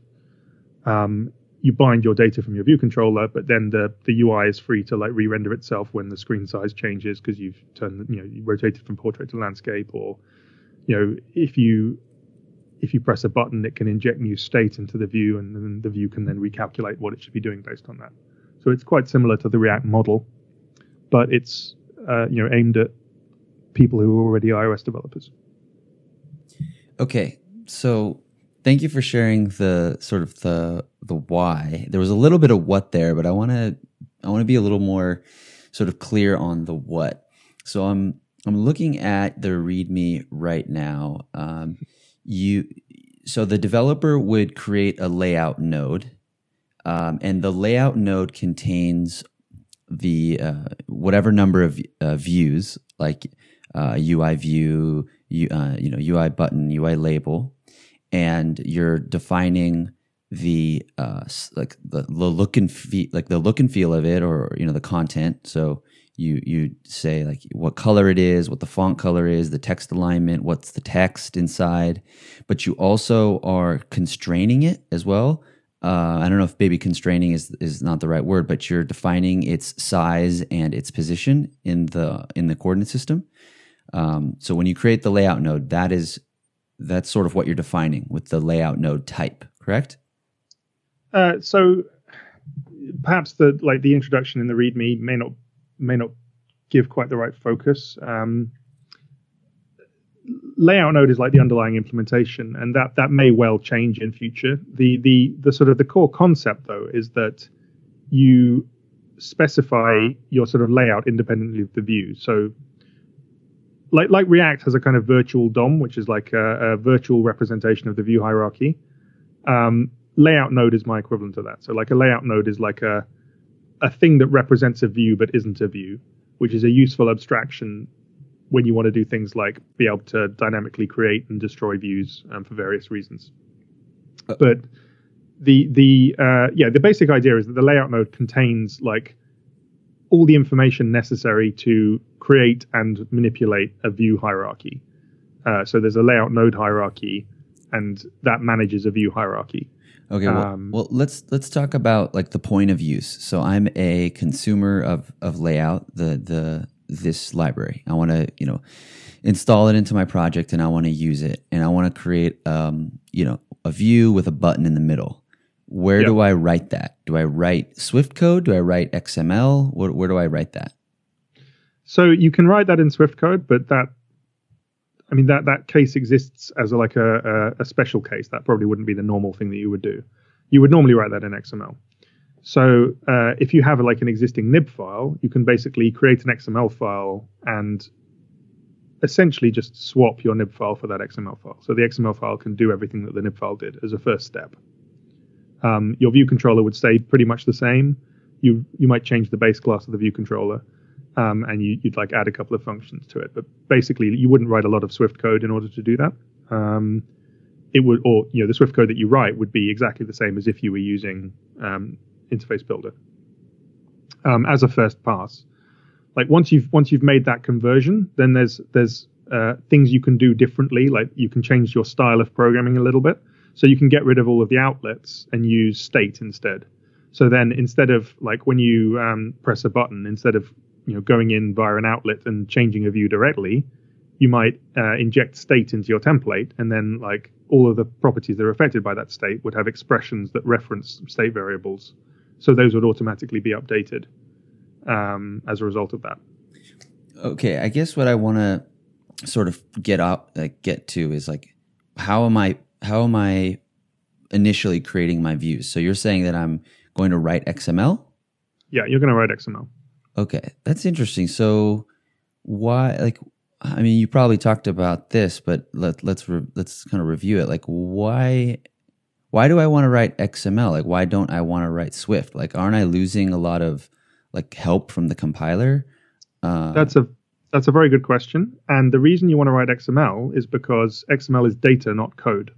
Um, you bind your data from your view controller, but then the the UI is free to like re-render itself when the screen size changes because you've turned you know you rotated from portrait to landscape, or you know if you if you press a button, it can inject new state into the view, and then the view can then recalculate what it should be doing based on that. So it's quite similar to the React model, but it's uh, you know aimed at people who are already iOS developers. Okay, so thank you for sharing the sort of the the why. There was a little bit of what there, but I want to I want to be a little more sort of clear on the what. So I'm I'm looking at the README right now. Um, you so the developer would create a layout node, um, and the layout node contains the uh, whatever number of uh, views, like uh, UI view, you, uh, you know, UI button, UI label, and you're defining the uh, like the, the look and feel, like the look and feel of it, or you know, the content. So you you say like what color it is, what the font color is, the text alignment, what's the text inside, but you also are constraining it as well. Uh, I don't know if maybe constraining is is not the right word, but you're defining its size and its position in the in the coordinate system. Um, so when you create the layout node, that is that's sort of what you're defining with the layout node type, correct? Uh, so perhaps the like the introduction in the README may not may not give quite the right focus. Um, layout node is like the underlying implementation, and that that may well change in future. The the the sort of the core concept though is that you specify your sort of layout independently of the view. So like like React has a kind of virtual DOM, which is like a, a virtual representation of the view hierarchy. Um, layout node is my equivalent to that. So like a layout node is like a a thing that represents a view but isn't a view, which is a useful abstraction when you want to do things like be able to dynamically create and destroy views um, for various reasons. Uh, but the the uh, yeah the basic idea is that the layout node contains like all the information necessary to create and manipulate a view hierarchy. Uh, so there's a layout node hierarchy, and that manages a view hierarchy. Okay, well, um, well, let's let's talk about like the point of use. So I'm a consumer of of layout, the the this library. I want to you know install it into my project, and I want to use it, and I want to create um you know a view with a button in the middle. Where yep. do I write that? Do I write Swift code? Do I write XML? Where, where do I write that? So you can write that in Swift code, but that I mean that that case exists as a, like a, a, a special case. That probably wouldn't be the normal thing that you would do. You would normally write that in XML. So uh, if you have like an existing nib file, you can basically create an XML file and essentially just swap your nib file for that XML file. So the XML file can do everything that the nib file did as a first step. Um, your view controller would stay pretty much the same. You you might change the base class of the view controller, um, and you, would like add a couple of functions to it. But basically, you wouldn't write a lot of Swift code in order to do that. um, it would, or you know, the Swift code that you write would be exactly the same as if you were using um, Interface Builder um, as a first pass. Like once you've once you've made that conversion, then there's there's uh, things you can do differently. Like you can change your style of programming a little bit, so you can get rid of all of the outlets and use state instead. So then instead of like when you um, press a button, instead of you know going in via an outlet and changing a view directly, you might uh, inject state into your template, and then like all of the properties that are affected by that state would have expressions that reference state variables. So those would automatically be updated um, as a result of that. Okay, I guess what I want to sort of get up, like get to, is like how am I how am I initially creating my views? So you're saying that I'm going to write XML? Yeah, you're going to write XML. Okay, that's interesting. So why like I mean, you probably talked about this, but let, let's re, let's kind of review it. Like, why why do I want to write XML? Like, why don't I want to write Swift? Like, aren't I losing a lot of like help from the compiler? Uh, that's a that's a very good question. And the reason you want to write XML is because XML is data, not code.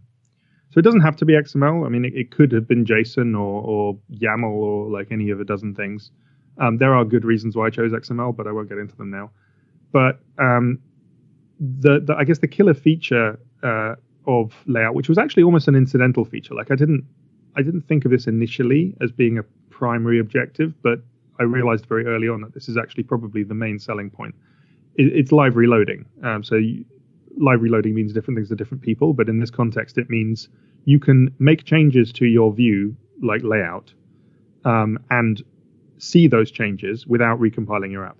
So it doesn't have to be XML. I mean, it, it could have been JSON or, or YAML or like any of a dozen things. Um, there are good reasons why I chose XML, but I won't get into them now. But um, the, the I guess the killer feature uh, of layout, which was actually almost an incidental feature. Like I didn't I didn't think of this initially as being a primary objective, but I realized very early on that this is actually probably the main selling point. It, it's live reloading. Um, so you, live reloading means different things to different people, but in this context, it means you can make changes to your view, like layout, um, and see those changes without recompiling your app.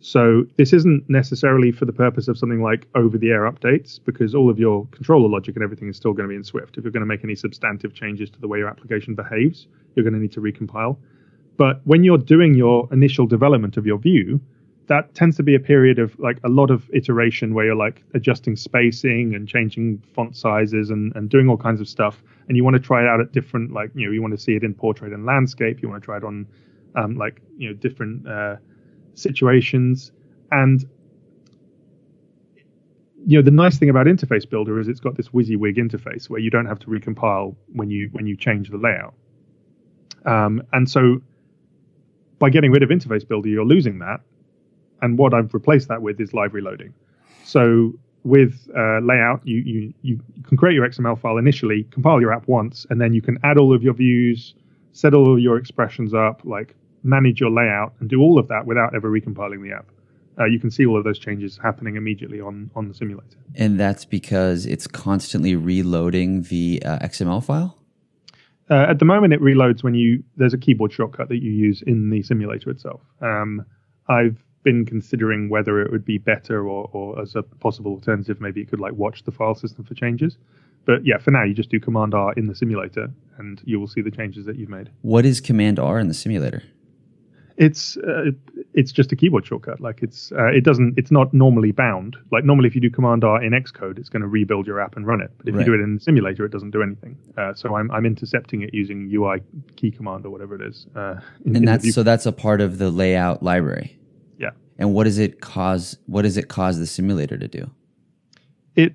So this isn't necessarily for the purpose of something like over-the-air updates, because all of your controller logic and everything is still going to be in Swift. If you're going to make any substantive changes to the way your application behaves, you're going to need to recompile. But when you're doing your initial development of your view, that tends to be a period of like a lot of iteration where you're like adjusting spacing and changing font sizes and, and doing all kinds of stuff. And you want to try it out at different, like, you know, you want to see it in portrait and landscape. You want to try it on, um, like, you know, different, uh, situations. And you know the nice thing about Interface Builder is it's got this WYSIWYG interface where you don't have to recompile when you when you change the layout. Um, and so by getting rid of Interface Builder, you're losing that. And what I've replaced that with is live reloading. So with uh, layout, you, you you can create your XML file initially, compile your app once, and then you can add all of your views, set all of your expressions up, like manage your layout and do all of that without ever recompiling the app. Uh, you can see all of those changes happening immediately on, on the simulator. And that's because it's constantly reloading the uh, XML file? Uh, at the moment, it reloads when you there's a keyboard shortcut that you use in the simulator itself. Um, I've been considering whether it would be better or, or as a possible alternative, maybe it could like watch the file system for changes. But yeah, for now, you just do Command R in the simulator, and you will see the changes that you've made. What is Command R in the simulator? It's uh, it's just a keyboard shortcut. Like it's uh, it doesn't it's not normally bound. Like normally, if you do Command R in Xcode, it's going to rebuild your app and run it. But if right. you do it in the simulator, it doesn't do anything. Uh, so I'm I'm intercepting it using UI key command or whatever it is. Uh, in, and that's so that's a part of the layout library. Yeah. And what does it cause? What does it cause the simulator to do? It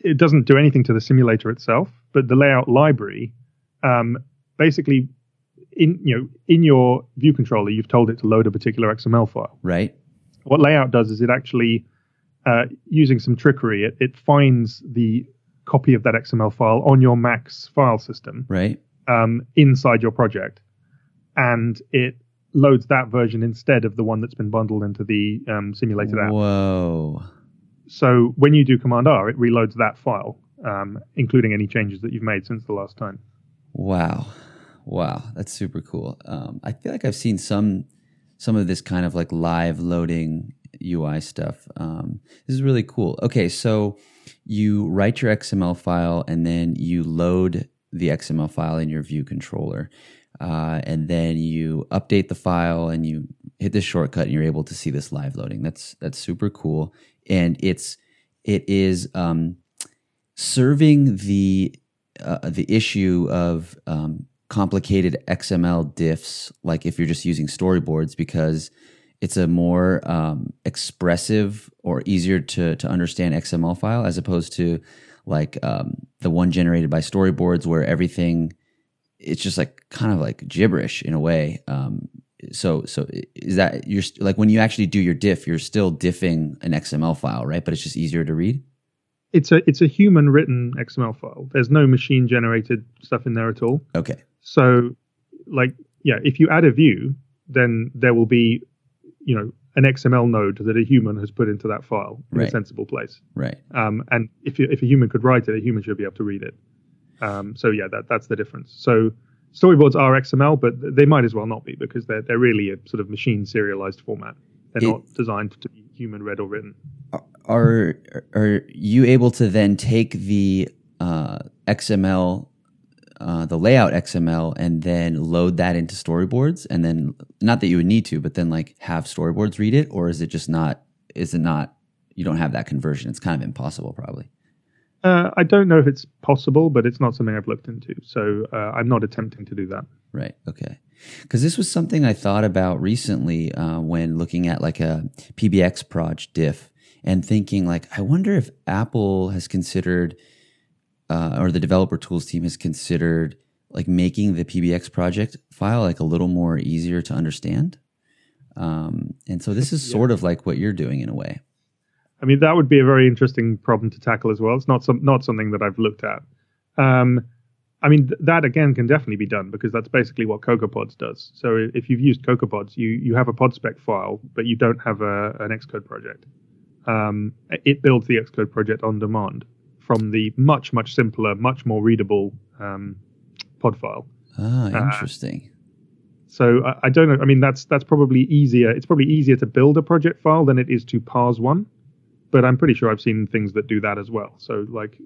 it doesn't do anything to the simulator itself, but the layout library um, basically in you know in your view controller, you've told it to load a particular XML file. Right. What layout does is it actually, uh, using some trickery, it, it finds the copy of that XML file on your Mac's file system. Right. Um, inside your project, and it loads that version instead of the one that's been bundled into the um, simulated app. Whoa. So when you do Command R, it reloads that file, um, including any changes that you've made since the last time. Wow. Wow, that's super cool. Um, I feel like I've seen some some of this kind of like live loading UI stuff. Um, this is really cool. Okay, so you write your XML file and then you load the XML file in your view controller. Uh, and then you update the file and you hit this shortcut and you're able to see this live loading. That's that's super cool. And it's it is um, serving the uh, the issue of um, complicated XML diffs, like if you're just using storyboards, because it's a more um, expressive or easier to to understand XML file as opposed to like um, the one generated by storyboards where everything it's just like kind of like gibberish in a way. Um, so so is that you're like when you actually do your diff, you're still diffing an XML file, right? But it's just easier to read. It's a it's a human written XML file. There's no machine generated stuff in there at all. Okay. So like yeah, if you add a view, then there will be you know an XML node that a human has put into that file in Right. a sensible place. Right. Um, and if you, if a human could write it, a human should be able to read it. Um, so yeah, that that's the difference. So storyboards are XML, but they might as well not be because they're they're really a sort of machine serialized format. They're It- not designed to be human read or written. Are are you able to then take the uh, XML, uh, the layout XML, and then load that into storyboards, and then not that you would need to, but then like have storyboards read it, or is it just not? Is it not? You don't have that conversion. It's kind of impossible, probably. Uh, I don't know if it's possible, but it's not something I've looked into. So uh, I'm not attempting to do that. Right. Okay. Because this was something I thought about recently uh, when looking at like a PBX proj diff and thinking like, I wonder if Apple has considered, uh, or the developer tools team has considered like making the PBX project file like a little more easier to understand. Um, and so this is Yeah. sort of like what you're doing in a way. I mean, that would be a very interesting problem to tackle as well. It's not some not something that I've looked at. Um, I mean, th- that again can definitely be done because that's basically what CocoaPods does. So if you've used CocoaPods, you you have a pod spec file, but you don't have a, an Xcode project. Um, it builds the Xcode project on demand from the much much simpler, much more readable um, pod file. Ah, Uh, interesting. So I, I don't know. I mean, that's that's probably easier. It's probably easier to build a project file than it is to parse one. But I'm pretty sure I've seen things that do that as well. So like,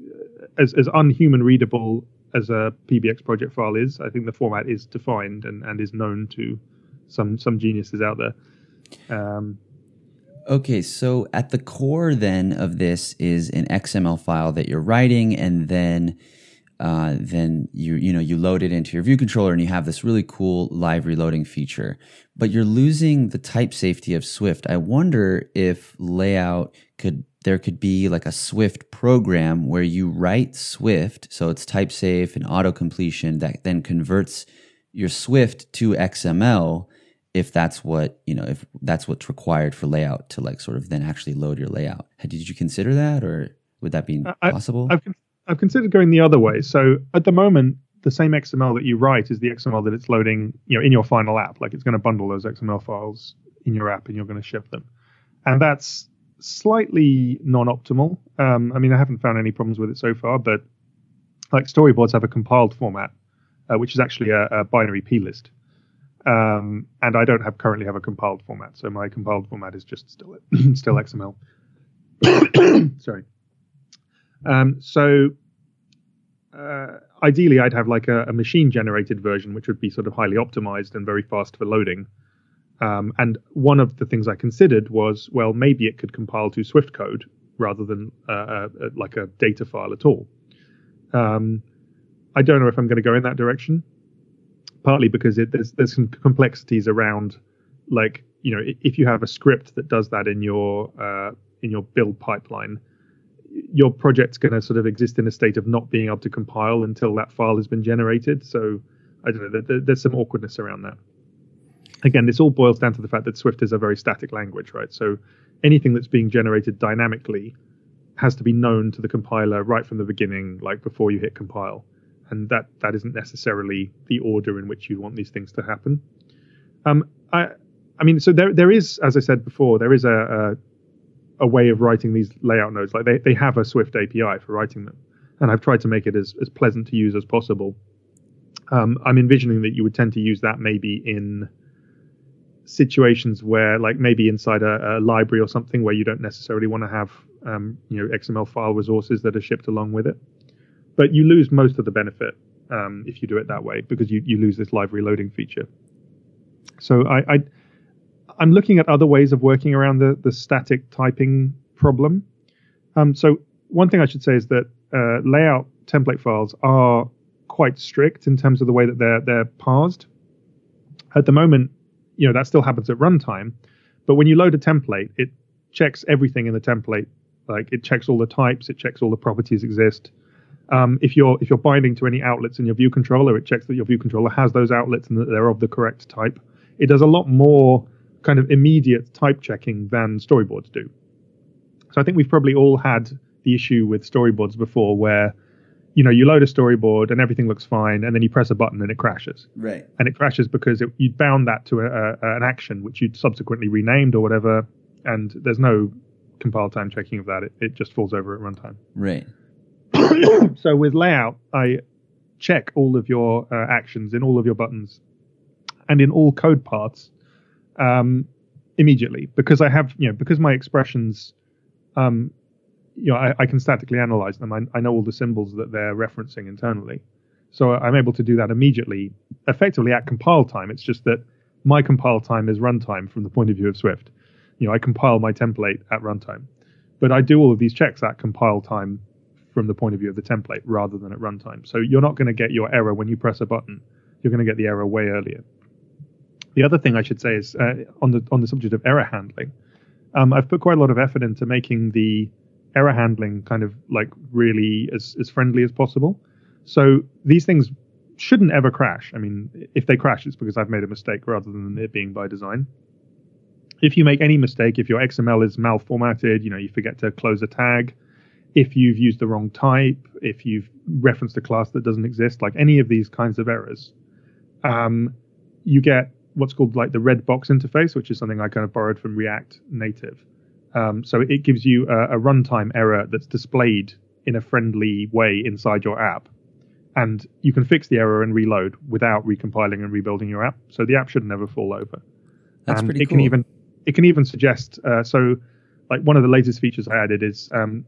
uh, as as unhuman readable as a PBX project file is, I think the format is defined and, and is known to some some geniuses out there. Um, Okay, so at the core then of this is an XML file that you're writing, and then uh, then you you know you load it into your view controller, and you have this really cool live reloading feature. But you're losing the type safety of Swift. I wonder if layout could there could be like a Swift program where you write Swift, so it's type safe and auto completion that then converts your Swift to XML if that's what you know if that's what's required for layout to like sort of then actually load your layout did you consider that or would that be I- possible I've I've considered going the other way. So at the moment, the same XML that you write is the XML that it's loading, you know, in your final app. Like it's going to bundle those XML files in your app, and you're going to ship them. And that's slightly non-optimal. Um, I mean, I haven't found any problems with it so far, but like storyboards have a compiled format, uh, which is actually a, a binary plist. Um, and I don't have currently have a compiled format, so my compiled format is just still still XML. Sorry. Um, so uh, ideally, I'd have like a, a machine generated version, which would be sort of highly optimized and very fast for loading. Um, and one of the things I considered was, well, maybe it could compile to Swift code rather than uh, uh, like a data file at all. Um, I don't know if I'm going to go in that direction. Partly because it, there's there's some complexities around, like you know, if you have a script that does that in your uh, in your build pipeline, your project's going to sort of exist in a state of not being able to compile until that file has been generated. So I don't know. There, there- there's some awkwardness around that. Again, this all boils down to the fact that Swift is a very static language, right? So anything that's being generated dynamically has to be known to the compiler right from the beginning, like before you hit compile, and that that isn't necessarily the order in which you want these things to happen. Um, I, I mean, so there there is, as I said before, there is a, a a way of writing these layout nodes. Like they, they have a Swift API for writing them, and I've tried to make it as, as pleasant to use as possible. Um, I'm envisioning that you would tend to use that maybe in situations where, like maybe inside a, a library or something, where you don't necessarily want to have um, you know XML file resources that are shipped along with it. But you lose most of the benefit um, if you do it that way because you, you lose this live reloading feature. So I, I I'm looking at other ways of working around the, the static typing problem. Um, so one thing I should say is that uh, layout template files are quite strict in terms of the way that they're they're parsed. At the moment, you know that still happens at runtime, But when you load a template, it checks everything in the template. Like it checks all the types, it checks all the properties exist. Um, if you're if you're binding to any outlets in your view controller, it checks that your view controller has those outlets and that they're of the correct type. It does a lot more kind of immediate type checking than storyboards do. So I think we've probably all had the issue with storyboards before where you know you load a storyboard and everything looks fine and then you press a button and it crashes Right. and it crashes because it, you'd bound that to a, a, an action which you'd subsequently renamed or whatever and there's no compile time checking of that it, it just falls over at runtime Right. so with layout i check all of your uh, actions in all of your buttons and in all code paths um, immediately because i have you know because my expressions um, you know I, I can statically analyze them. I, I know all the symbols that they're referencing internally. So i'm able to do that immediately effectively at compile time. It's just that my compile time is runtime from the point of view of swift. You know i compile my template at runtime. But i do all of these checks at compile time from the point of view of the template rather than at runtime. So you're not going to get your error when you press a button. You're going to get the error way earlier. The other thing I should say is uh, on the on the subject of error handling. Um, I've put quite a lot of effort into making the error handling kind of like really as as friendly as possible. So these things shouldn't ever crash. I mean, if they crash, it's because I've made a mistake rather than it being by design. If you make any mistake, if your XML is malformatted, you know, you forget to close a tag, if you've used the wrong type, if you've referenced a class that doesn't exist, like any of these kinds of errors, um, you get what's called like the red box interface, which is something I kind of borrowed from React Native. Um, so it gives you a, a runtime error that's displayed in a friendly way inside your app, and you can fix the error and reload without recompiling and rebuilding your app. So the app should never fall over. That's and pretty it cool. can even it can even suggest uh, so like one of the latest features I added is um,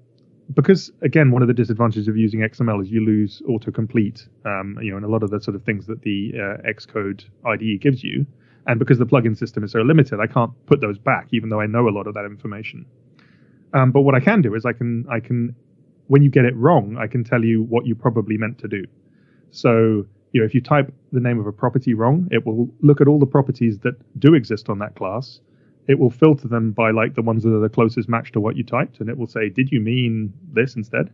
because again one of the disadvantages of using XML is you lose autocomplete um, you know and a lot of the sort of things that the uh, Xcode IDE gives you. And because the plugin system is so limited I can't put those back even though I know a lot of that information. Um, but what I can do is I can I can when you get it wrong I can tell you what you probably meant to do. So you know if you type the name of a property wrong it will look at all the properties that do exist on that class it will filter them by like the ones that are the closest match to what you typed, and it will say, "Did you mean this instead?"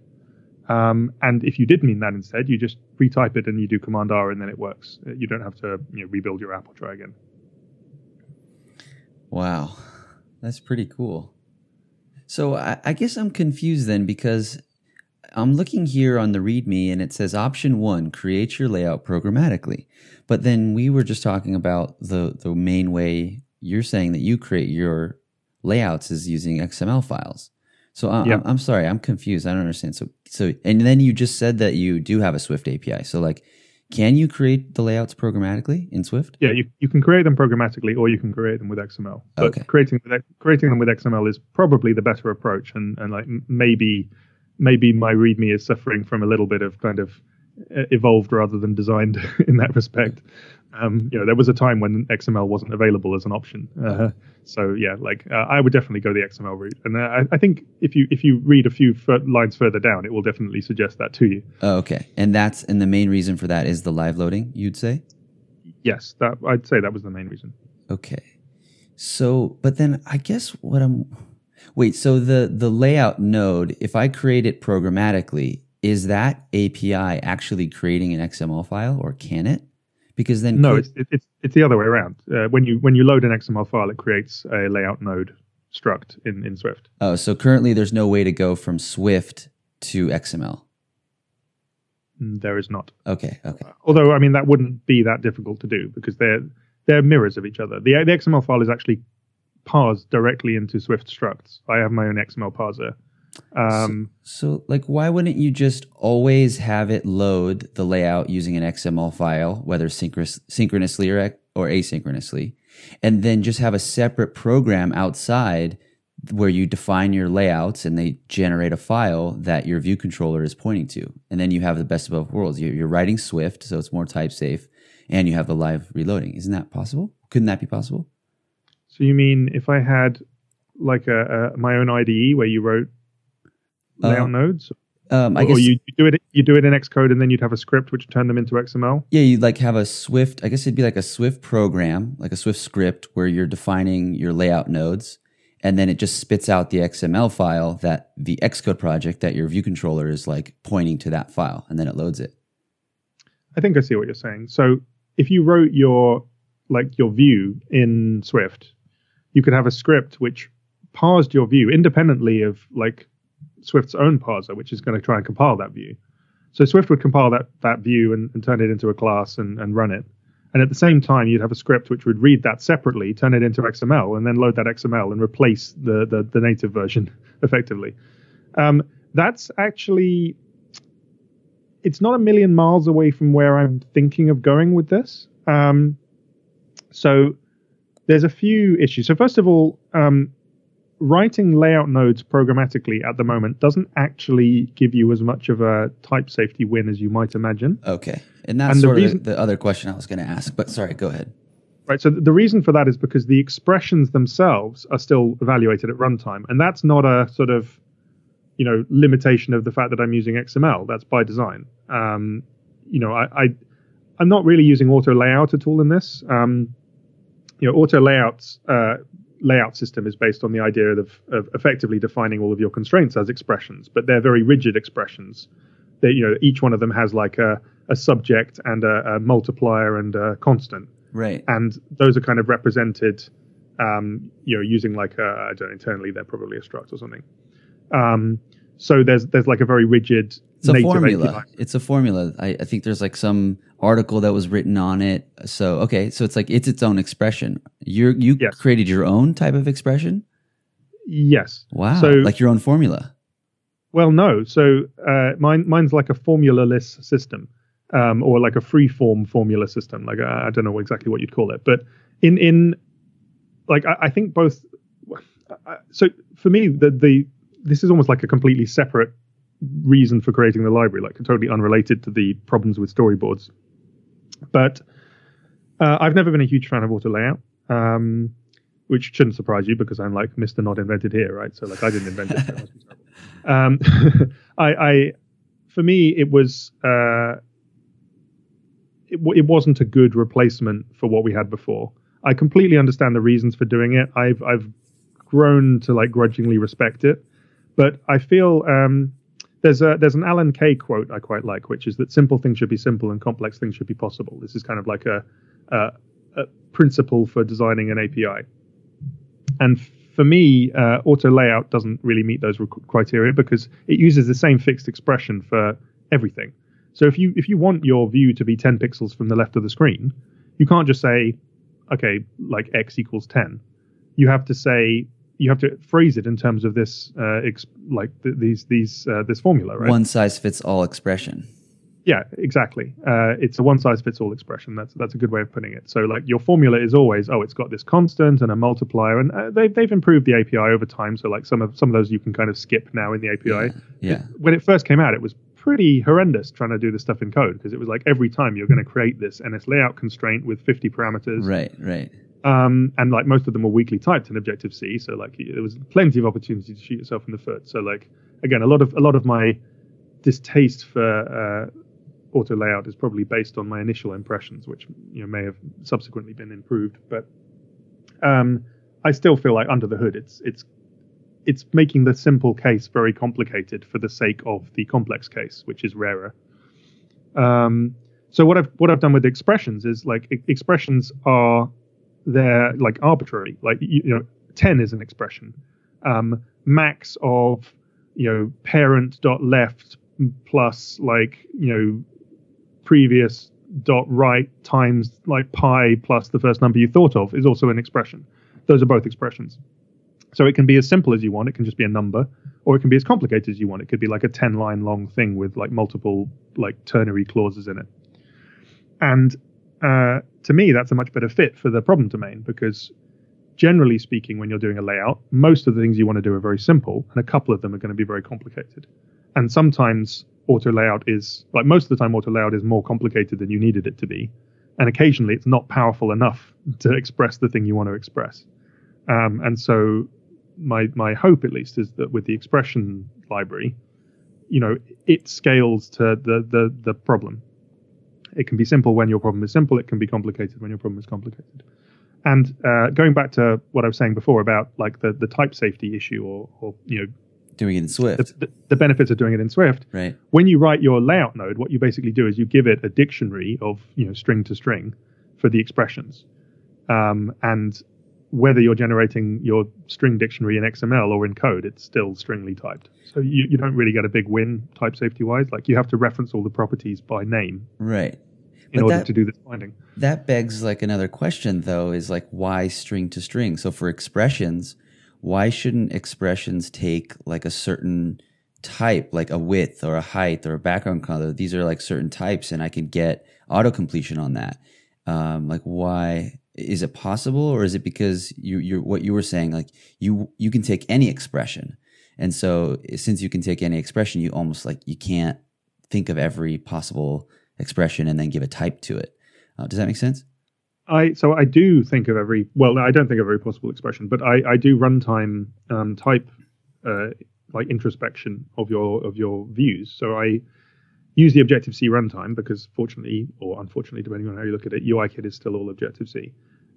Um, and if you did mean that instead, you just retype it and you do Command R, and then it works. You don't have to you know, rebuild your app or try again. Wow, that's pretty cool. So I, I guess I'm confused then because I'm looking here on the README and it says option one, create your layout programmatically. But then we were just talking about the the main way you're saying that you create your layouts is using XML files. So I. I'm, I'm sorry, I'm confused. I don't understand. So so and then you just said that you do have a Swift API. So like, can you create the layouts programmatically in Swift? Yeah, you, you can create them programmatically, or you can create them with XML. But Okay. creating creating them with XML is probably the better approach, and and like maybe maybe my README is suffering from a little bit of kind of uh, evolved rather than designed in that respect. Um, you know, there was a time when XML wasn't available as an option. Uh, so yeah, like uh, I would definitely go the XML route, and uh, I, I think if you if you read a few fur- lines further down, it will definitely suggest that to you. Oh, okay. And that's and the main reason for that is the live loading, you'd say? Yes, that I'd say that was the main reason. Okay. So, but then I guess what I'm Wait, so the the layout node, if I create it programmatically, is that API actually creating an XML file or can it? Because then No, it's it's it's the other way around. Uh, when you when you load an XML file, it creates a layout node struct in in Swift. Oh, so currently there's no way to go from Swift to XML. Mm, There is not. Okay, okay. Although I mean that wouldn't be that difficult to do because they're they're mirrors of each other. The the XML file is actually parsed directly into Swift structs. I have my own XML parser. Um, So, like, why wouldn't you just always have it load the layout using an XML file, whether synchronous, synchronously or, or asynchronously, and then just have a separate program outside where you define your layouts and they generate a file that your view controller is pointing to, and then you have the best of both worlds. You're, you're writing Swift, so it's more type safe, and you have the live reloading. Isn't that possible? Couldn't that be possible? so you mean if I had like a, a my own IDE where you wrote layout Uh, nodes? Um, I or guess you, you do it you do it in Xcode and then you'd have a script which turn them into XML. Yeah, you'd like have a Swift. I guess it'd be like a Swift program, like a Swift script, where you're defining your layout nodes, and then it just spits out the XML file that the Xcode project that your view controller is like pointing to that file, and then it loads it. I think I see what you're saying. So if you wrote your like your view in Swift, you could have a script which parsed your view independently of like Swift's own parser, which is going to try and compile that view. So Swift would compile that that view and, and turn it into a class and, and run it. And at the same time, you'd have a script which would read that separately, turn it into XML, and then load that XML and replace the the, the native version effectively. Um, that's actually it's not a million miles away from where I'm thinking of going with this. Um, so there's a few issues. So first of all, um, writing layout nodes programmatically at the moment doesn't actually give you as much of a type safety win as you might imagine. Okay, and that's And the reason- of the, the other question I was going to ask. But sorry, go ahead. Right. So the reason for that is because the expressions themselves are still evaluated at runtime, and that's not a sort of, you know, limitation of the fact that I'm using XML. That's by design. Um, you know, I, I I'm not really using auto layout at all in this. Um, you know, auto layouts uh, layout system is based on the idea of, of effectively defining all of your constraints as expressions, but they're very rigid expressions. They, you know, each one of them has like a, a subject and a, a multiplier and a constant Right. and those are kind of represented, um, you know, using like a, I don't know, internally they're probably a struct or something. Um, so there's there's like a very rigid It's a formula. It's a formula. I, I think there's like some article that was written on it. So okay, so it's like it's its own expression. You you Yes. created your own type of expression. Yes. Wow, So- like your own formula. Well, no. So uh, mine mine's like a formula-less system, um, or like a free-form formula system. Like I, I don't know exactly what you'd call it, but in in like I, I think both. I- So for me, the the this is almost like a completely separate reason for creating the library, like totally unrelated to the problems with storyboards. But uh, I've never been a huge fan of auto layout. Um, which shouldn't surprise you because I'm like Mr. Not Invented here, right? So like I didn't invent it. so it must be terrible. Um, I, I, for me, it was, uh, it, w- it wasn't a good replacement for what we had before. I completely understand the reasons for doing it. I've, I've grown to like grudgingly respect it, but I feel, um, there's a, there's an Alan Kay quote I quite like, which is that simple things should be simple and complex things should be possible. This is kind of like a, a, a principle for designing an API. And for me, uh, auto layout doesn't really meet those criteria because it uses the same fixed expression for everything. So if you if you want your view to be 10 pixels from the left of the screen, you can't just say, okay, like x equals 10. You have to say you have to phrase it in terms of this uh, ex- like th- these these uh, this formula, right? One size fits all expression. Yeah, exactly. Uh, it's a one size fits all expression. That's that's a good way of putting it. So like your formula is always oh it's got this constant and a multiplier, and uh, they've they've improved the API over time. So like some of some of those you can kind of skip now in the API. Yeah. When it first came out, it was pretty horrendous trying to do this stuff in code because it was like every time you're going to create this NS layout constraint with 50 parameters, Right. Right. Um, and like most of them were weakly typed in Objective C, so like there was plenty of opportunity to shoot yourself in the foot. So like again, a lot of a lot of my distaste for uh, auto layout is probably based on my initial impressions, which you know may have subsequently been improved. But um, I still feel like under the hood, it's it's it's making the simple case very complicated for the sake of the complex case, which is rarer. Um, so what I've what I've done with expressions is like expressions are they're like arbitrary. Like you, you know, ten is an expression. Um, max of you know parent dot left plus like you know previous dot right times like pi plus the first number you thought of is also an expression. Those are both expressions. So it can be as simple as you want. It can just be a number, or it can be as complicated as you want. It could be like a ten line long thing with like multiple like ternary clauses in it. And uh, to me, that's a much better fit for the problem domain because generally speaking, when you're doing a layout, most of the things you want to do are very simple, and a couple of them are going to be very complicated. And sometimes auto layout is like most of the time, auto layout is more complicated than you needed it to be, and occasionally it's not powerful enough to express the thing you want to express. Um, and so, my my hope at least is that with the expression library, you know, it scales to the, the, the problem. It can be simple when your problem is simple. It can be complicated when your problem is complicated. And uh, going back to what I was saying before about like the, the type safety issue or, or you know doing it in Swift. The, the, benefits of doing it in Swift. Right. When you write your layout node, what you basically do is you give it a dictionary of you know string to string for the expressions, um, and whether you're generating your string dictionary in XML or in code, it's still stringly typed. So you, you don't really get a big win type safety wise. Like you have to reference all the properties by name. Right. In but order that, to do this binding. That begs like another question though, is like why string to string? So for expressions, why shouldn't expressions take like a certain type, like a width or a height or a background color? These are like certain types, and I can get auto completion on that. Um, like, why is it possible, or is it because you, you're what you were saying? Like, you you can take any expression, and so since you can take any expression, you almost like you can't think of every possible expression and then give a type to it. Uh, does that make sense? I so I do think of every well, I don't think of every possible expression, but I, I do runtime um, type uh, like introspection of your of your views. So I use the Objective C runtime because fortunately or unfortunately, depending on how you look at it, UIKit is still all Objective C.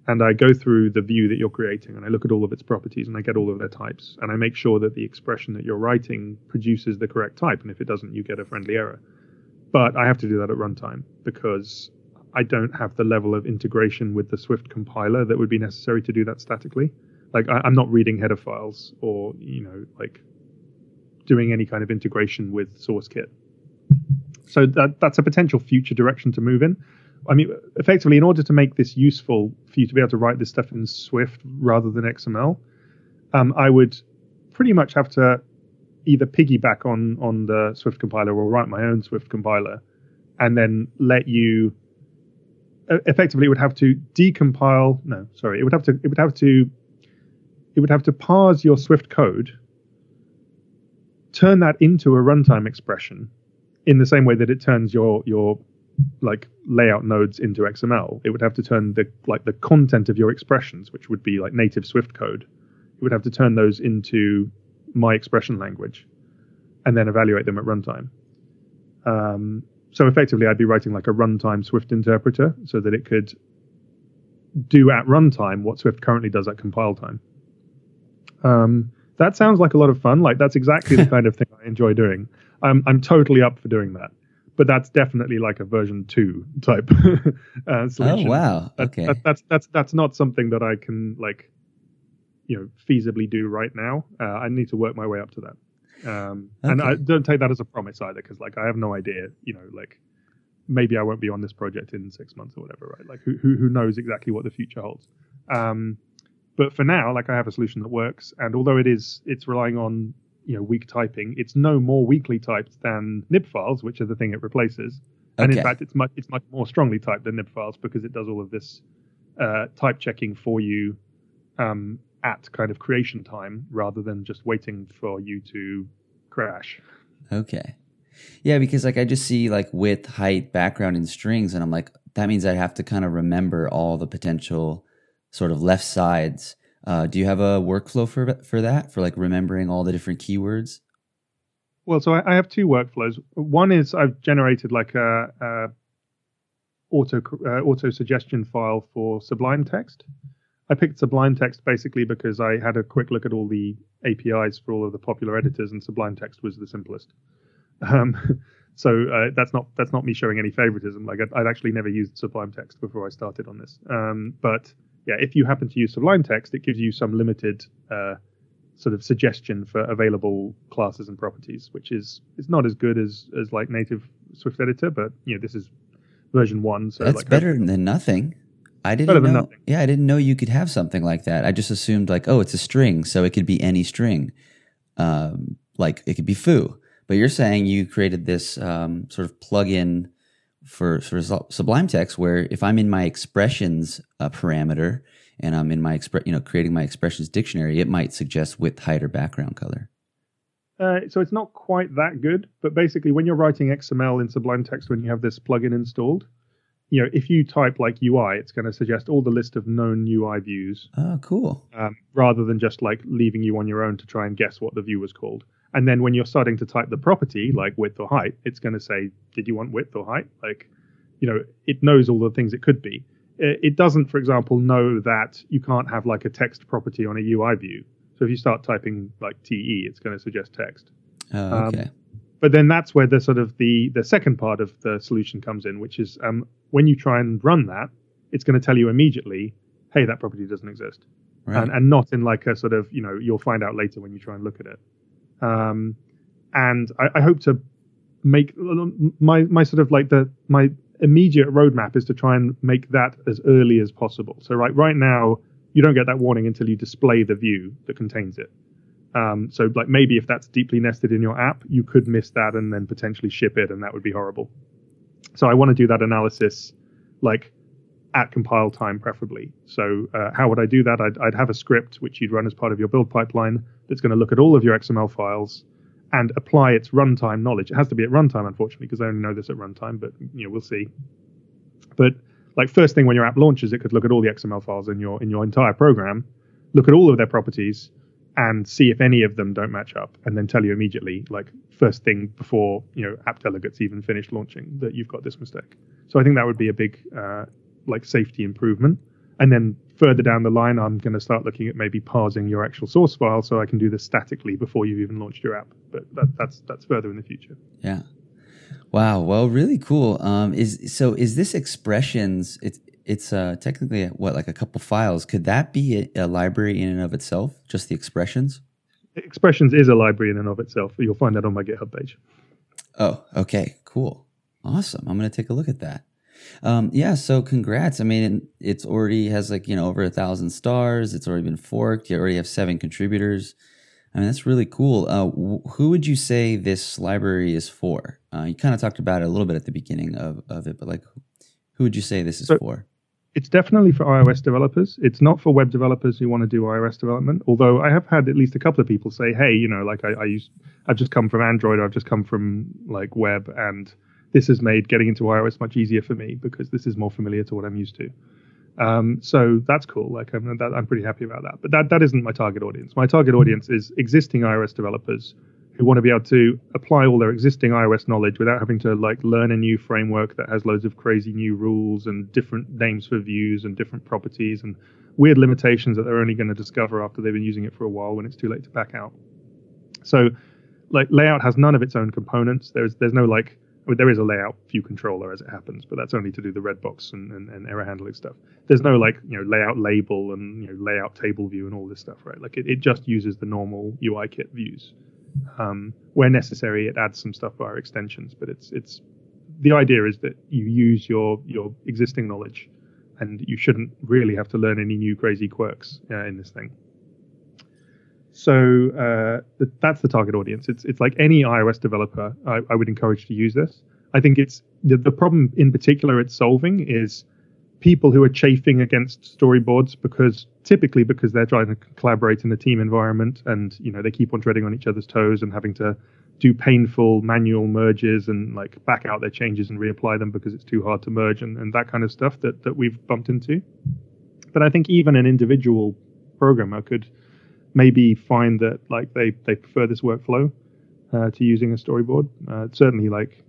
And I go through the view that you're creating and I look at all of its properties and I get all of their types and I make sure that the expression that you're writing produces the correct type. And if it doesn't, you get a friendly error. But I have to do that at runtime because I don't have the level of integration with the Swift compiler that would be necessary to do that statically. Like I, am not reading header files or you know like doing any kind of integration with SourceKit. So that that's a potential future direction to move in. I mean, effectively, in order to make this useful for you to be able to write this stuff in Swift rather than XML, um, I would pretty much have to either piggyback on on the Swift compiler or write my own Swift compiler, and then let you effectively it would have to decompile. No, sorry, it would have to it would have to it would have to parse your Swift code, turn that into a runtime expression, in the same way that it turns your your like layout nodes into XML. It would have to turn the like the content of your expressions, which would be like native Swift code. It would have to turn those into my expression language, and then evaluate them at runtime. Um, so effectively, I'd be writing like a runtime Swift interpreter so that it could do at runtime what Swift currently does at compile time. Um, that sounds like a lot of fun. Like that's exactly the kind of thing I enjoy doing. I'm I'm totally up for doing that. But that's definitely like a version two type uh, solution. Oh wow! Okay, that, that, that's that's that's not something that I can like, you know, feasibly do right now. Uh, I need to work my way up to that. Um, okay. And I don't take that as a promise either, because like I have no idea, you know, like maybe I won't be on this project in six months or whatever, right? Like who who, who knows exactly what the future holds. Um, but for now, like I have a solution that works, and although it is it's relying on you know weak typing, it's no more weakly typed than nib files, which are the thing it replaces. And in fact, it's much it's much more strongly typed than nib files because it does all of this uh, type checking for you um, at kind of creation time rather than just waiting for you to crash. Okay. Yeah, because like I just see like width, height, background, and strings, and I'm like, that means I have to kind of remember all the potential sort of left sides. Uh, do you have a workflow for for that for like remembering all the different keywords? Well, so I, I have two workflows. One is I've generated like a, a auto uh, auto suggestion file for Sublime Text, I picked Sublime Text basically because I had a quick look at all the APIs for all of the popular editors, and Sublime Text was the simplest. Um, so uh, that's not that's not me showing any favoritism. Like I'd, I'd, actually never used Sublime Text before I started on this. Um, but yeah, if you happen to use Sublime Text, it gives you some limited uh, sort of suggestion for available classes and properties, which is is not as good as as like native Swift editor, but you know this is version one. So that's like, better than nothing. I didn't know. Yeah, I didn't know you could have something like that. I just assumed like, oh, it's a string, so it could be any string. Um, like it could be foo. But you're saying you created this um, sort of plugin for for Sublime Text, where if I'm in my expressions uh, parameter and I'm in my expre- you know, creating my expressions dictionary, it might suggest width, height, or background color. Uh, so it's not quite that good, but basically, when you're writing XML in Sublime Text, when you have this plugin installed, you know, if you type like UI, it's going to suggest all the list of known UI views. Oh, cool. Um, rather than just like leaving you on your own to try and guess what the view was called. And then when you're starting to type the property like width or height, it's going to say, did you want width or height? Like, you know, it knows all the things it could be. It doesn't, for example, know that you can't have like a text property on a UI view. So if you start typing like TE, it's going to suggest text. Oh, okay. Um, but then that's where the sort of the the second part of the solution comes in, which is um, when you try and run that, it's going to tell you immediately, hey, that property doesn't exist, right. and, and not in like a sort of you know you'll find out later when you try and look at it. Um, and I, I hope to make my my sort of like the my immediate roadmap is to try and make that as early as possible. So right right now you don't get that warning until you display the view that contains it. Um, so like maybe if that's deeply nested in your app, you could miss that and then potentially ship it, and that would be horrible. So I want to do that analysis like at compile time, preferably. So uh, how would I do that? I'd, I'd have a script which you'd run as part of your build pipeline that's going to look at all of your XML files and apply its runtime knowledge. It has to be at runtime, unfortunately, because I only know this at runtime, but you know we'll see. But like first thing when your app launches, it could look at all the XML files in your in your entire program, look at all of their properties, and see if any of them don't match up, and then tell you immediately, like first thing before you know app delegates even finish launching, that you've got this mistake. So I think that would be a big uh, like safety improvement. And then further down the line, I'm going to start looking at maybe parsing your actual source file so I can do this statically before you've even launched your app. But that, that's that's further in the future. Yeah. Wow. Well, really cool. Um, is so is this expressions? It's it's uh, technically what like a couple files. Could that be a, a, library in and of itself? Just the expressions. Expressions is a library in and of itself. You'll find that on my GitHub page. Oh, okay, cool, awesome. I'm gonna take a look at that. Um, yeah, so congrats. I mean, it's already has like you know over a thousand stars. It's already been forked. You already have seven contributors. I mean, that's really cool. Uh, who would you say this library is for? Uh, you kind of talked about it a little bit at the beginning of, of it, but like, who would you say this is so for? It's definitely for iOS developers. It's not for web developers who want to do iOS development. Although I have had at least a couple of people say, "Hey, you know, like I, I use, I've just come from Android, I've just come from like web, and this has made getting into iOS much easier for me because this is more familiar to what I'm used to." Um, so that's cool. Like I'm, that, I'm pretty happy about that. But that that isn't my target audience. My target audience is existing iOS developers who want to be able to apply all their existing iOS knowledge without having to like learn a new framework that has loads of crazy new rules and different names for views and different properties and weird limitations that they're only going to discover after they've been using it for a while when it's too late to back out. So like layout has none of its own components. There's there's no like I mean, there is a layout view controller as it happens, but that's only to do the red box and, and, and, error handling stuff. There's no like you know layout label and you know layout table view and all this stuff, right? Like it, it just uses the normal UIKit views. Um, where necessary, it adds some stuff via extensions, but it's it's the idea is that you use your your existing knowledge, and you shouldn't really have to learn any new crazy quirks uh, in this thing. So uh, that's the target audience. It's it's like any iOS developer. I, I would encourage to use this. I think it's the, the problem in particular it's solving is people who are chafing against storyboards because typically because they're trying to collaborate in a team environment and you know they keep on treading on each other's toes and having to do painful manual merges and like back out their changes and reapply them because it's too hard to merge and, and that kind of stuff that, that we've bumped into. But I think even an individual programmer could maybe find that like they they prefer this workflow uh, to using a storyboard. Uh, certainly, like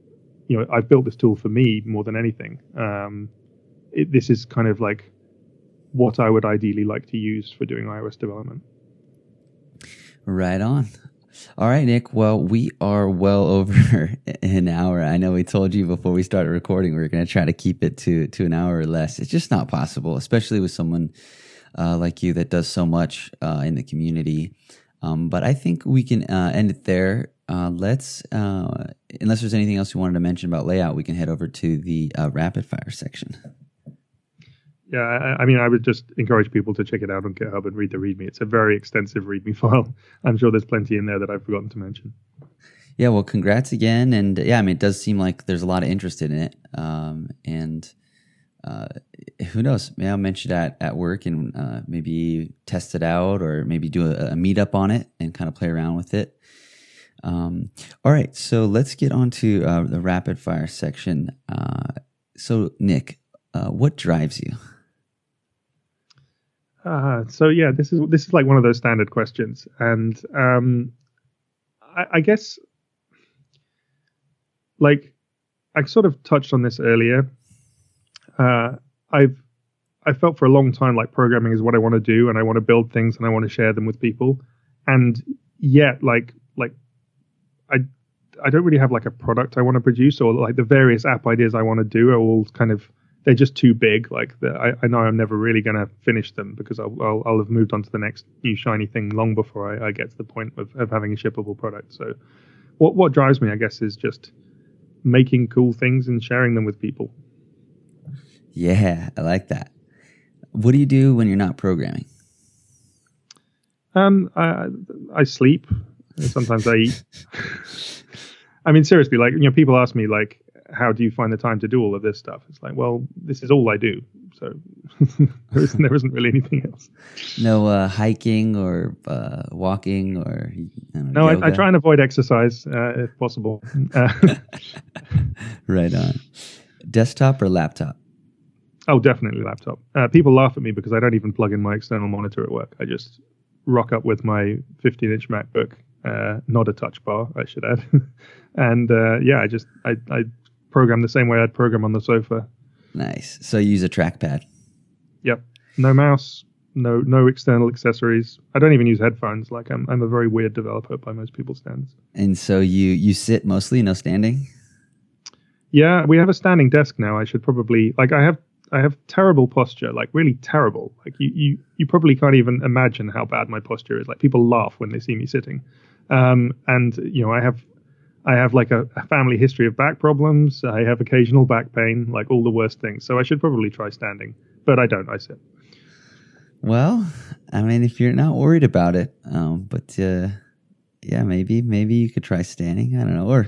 you know, I've built this tool for me more than anything. Um, it, this is kind of like what I would ideally like to use for doing iOS development. Right on. All right, Nick. Well, we are well over an hour. I know we told you before we started recording we are going to try to keep it to to an hour or less. It's just not possible, especially with someone uh, like you that does so much uh, in the community. Um, but I think we can uh, end it there. Uh, let's, uh, unless there's anything else you wanted to mention about layout, we can head over to the uh, rapid fire section. Yeah, I, I, mean, I would just encourage people to check it out on GitHub and read the README. It's a very extensive README file. I'm sure there's plenty in there that I've forgotten to mention. Yeah, well, congrats again, and yeah, I mean, it does seem like there's a lot of interest in it, um, and uh, who knows? Maybe I'll mention that at work and uh, maybe test it out or maybe do a, a meetup on it and kind of play around with it. Um, all right, so let's get on to uh, the rapid fire section. Uh, so, Nick, uh, what drives you? Uh, so yeah, this is this is like one of those standard questions, and um, I, I guess like I sort of touched on this earlier. Uh, I've I felt for a long time like programming is what I want to do, and I want to build things and I want to share them with people. And yet, like like I I don't really have like a product I want to produce, or like the various app ideas I want to do are all kind of they're just too big. Like the, I, I know I'm never really going to finish them because I'll, I'll, I'll have moved on to the next new shiny thing long before I, I get to the point of, of having a shippable product. So what what drives me, I guess, is just making cool things and sharing them with people. Yeah, I like that. What do you do when you're not programming? Um, I, I sleep. Sometimes I eat. I mean, seriously, like you know, people ask me like, how do you find the time to do all of this stuff? It's like, well, this is all I do, so there, isn't, there isn't really anything else. No uh, hiking or uh, walking or know, no. I, I, try and avoid exercise uh, if possible. Uh, right on. Desktop or laptop? Oh, definitely laptop. Uh, people laugh at me because I don't even plug in my external monitor at work. I just rock up with my 15-inch MacBook, uh, not a touch bar, I should add, and uh, yeah, I just I, I program the same way I'd program on the sofa. Nice. So you use a trackpad. Yep. No mouse. No no external accessories. I don't even use headphones. Like I'm I'm a very weird developer by most people's standards. And so you you sit mostly, no standing. Yeah, we have a standing desk now. I should probably like I have I have terrible posture, like really terrible. Like you you you probably can't even imagine how bad my posture is. Like people laugh when they see me sitting. Um, and you know I have I have like a, a, family history of back problems. I have occasional back pain, like all the worst things. So I should probably try standing, but I don't. I sit. Well, I mean, if you're not worried about it, um, but uh, yeah, maybe maybe you could try standing. I don't know, or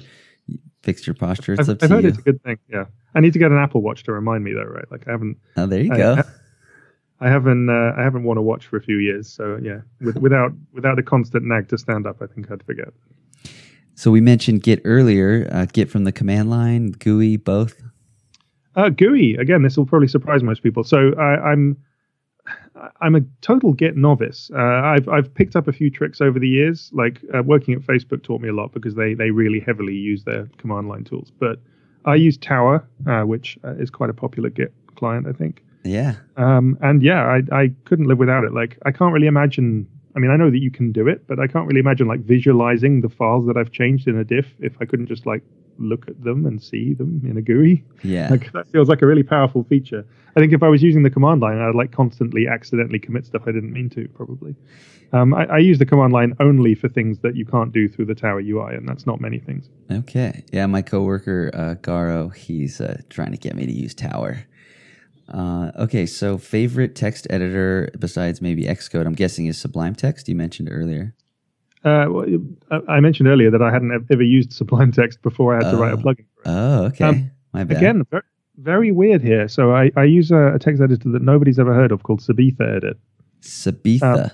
fix your posture. It's I've, up to I've heard you. it's a good thing. Yeah, I need to get an Apple Watch to remind me though, right? Like I haven't. Oh, there you I, go. I, I haven't uh, I haven't worn a watch for a few years, so yeah, with, without without a constant nag to stand up, I think I'd forget. So we mentioned Git earlier. Uh, Git from the command line, GUI, both. Uh, GUI again. This will probably surprise most people. So I, am I'm, I'm a total Git novice. Uh, I've I've picked up a few tricks over the years. Like uh, working at Facebook taught me a lot because they they really heavily use their command line tools. But I use Tower, uh, which uh, is quite a popular Git client, I think. Yeah. Um, and yeah, I I couldn't live without it. Like I can't really imagine I mean, I know that you can do it, but I can't really imagine like visualizing the files that I've changed in a diff if I couldn't just like look at them and see them in a GUI. Yeah. Like that feels like a really powerful feature. I think if I was using the command line, I'd like constantly accidentally commit stuff I didn't mean to, probably. Um, I, I, use the command line only for things that you can't do through the Tower UI, and that's not many things. Okay. Yeah, my coworker, uh, Garo, he's uh, trying to get me to use Tower. Uh, okay, so favorite text editor besides maybe Xcode, I'm guessing is Sublime Text. You mentioned earlier. Uh, well, I mentioned earlier that I hadn't ever used Sublime Text before I had to write a plugin. For it. Oh, okay. Um, My bad. Again, very, very, weird here. So I, I use a, a, text editor that nobody's ever heard of called Sabitha Edit. SubEtha. Um,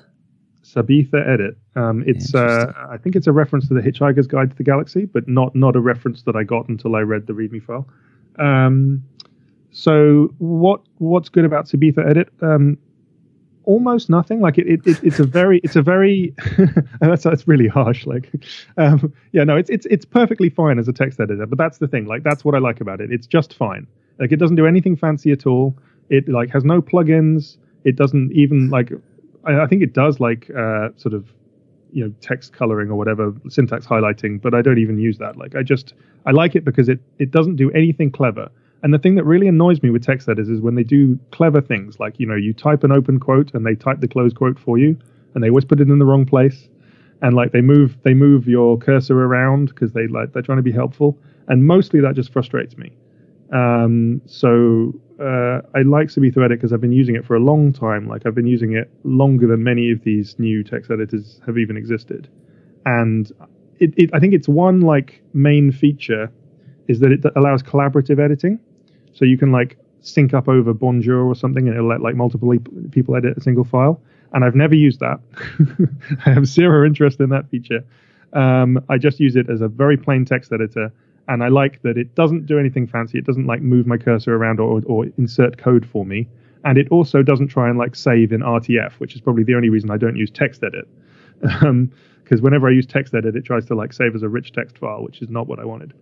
SubEthaEdit. Um, it's uh, I think it's a reference to the Hitchhiker's Guide to the Galaxy, but not not a reference that I got until I read the README file. Um, so what what's good about SubEthaEdit? Um, almost nothing. Like it, it, it, it's a very it's a very that's that's really harsh. Like um, yeah, no, it's it's it's perfectly fine as a text editor. But that's the thing. Like that's what I like about it. It's just fine. Like it doesn't do anything fancy at all. It like has no plugins. It doesn't even like I, I think it does like uh, sort of you know text coloring or whatever syntax highlighting but i don't even use that like i just i like it because it it doesn't do anything clever and the thing that really annoys me with text editors is when they do clever things, like you know, you type an open quote and they type the closed quote for you, and they always put it in the wrong place, and like they move they move your cursor around because they like they're trying to be helpful, and mostly that just frustrates me. Um, so uh, I like SubEthaEdit because I've been using it for a long time. Like I've been using it longer than many of these new text editors have even existed, and it, it I think it's one like main feature is that it allows collaborative editing. So you can like sync up over Bonjour or something, and it'll let like multiple people edit a single file. And I've never used that. I have zero interest in that feature. Um, I just use it as a very plain text editor, and I like that it doesn't do anything fancy. It doesn't like move my cursor around or, or insert code for me, and it also doesn't try and like save in RTF, which is probably the only reason I don't use TextEdit because um, whenever I use TextEdit, it tries to like save as a rich text file, which is not what I wanted.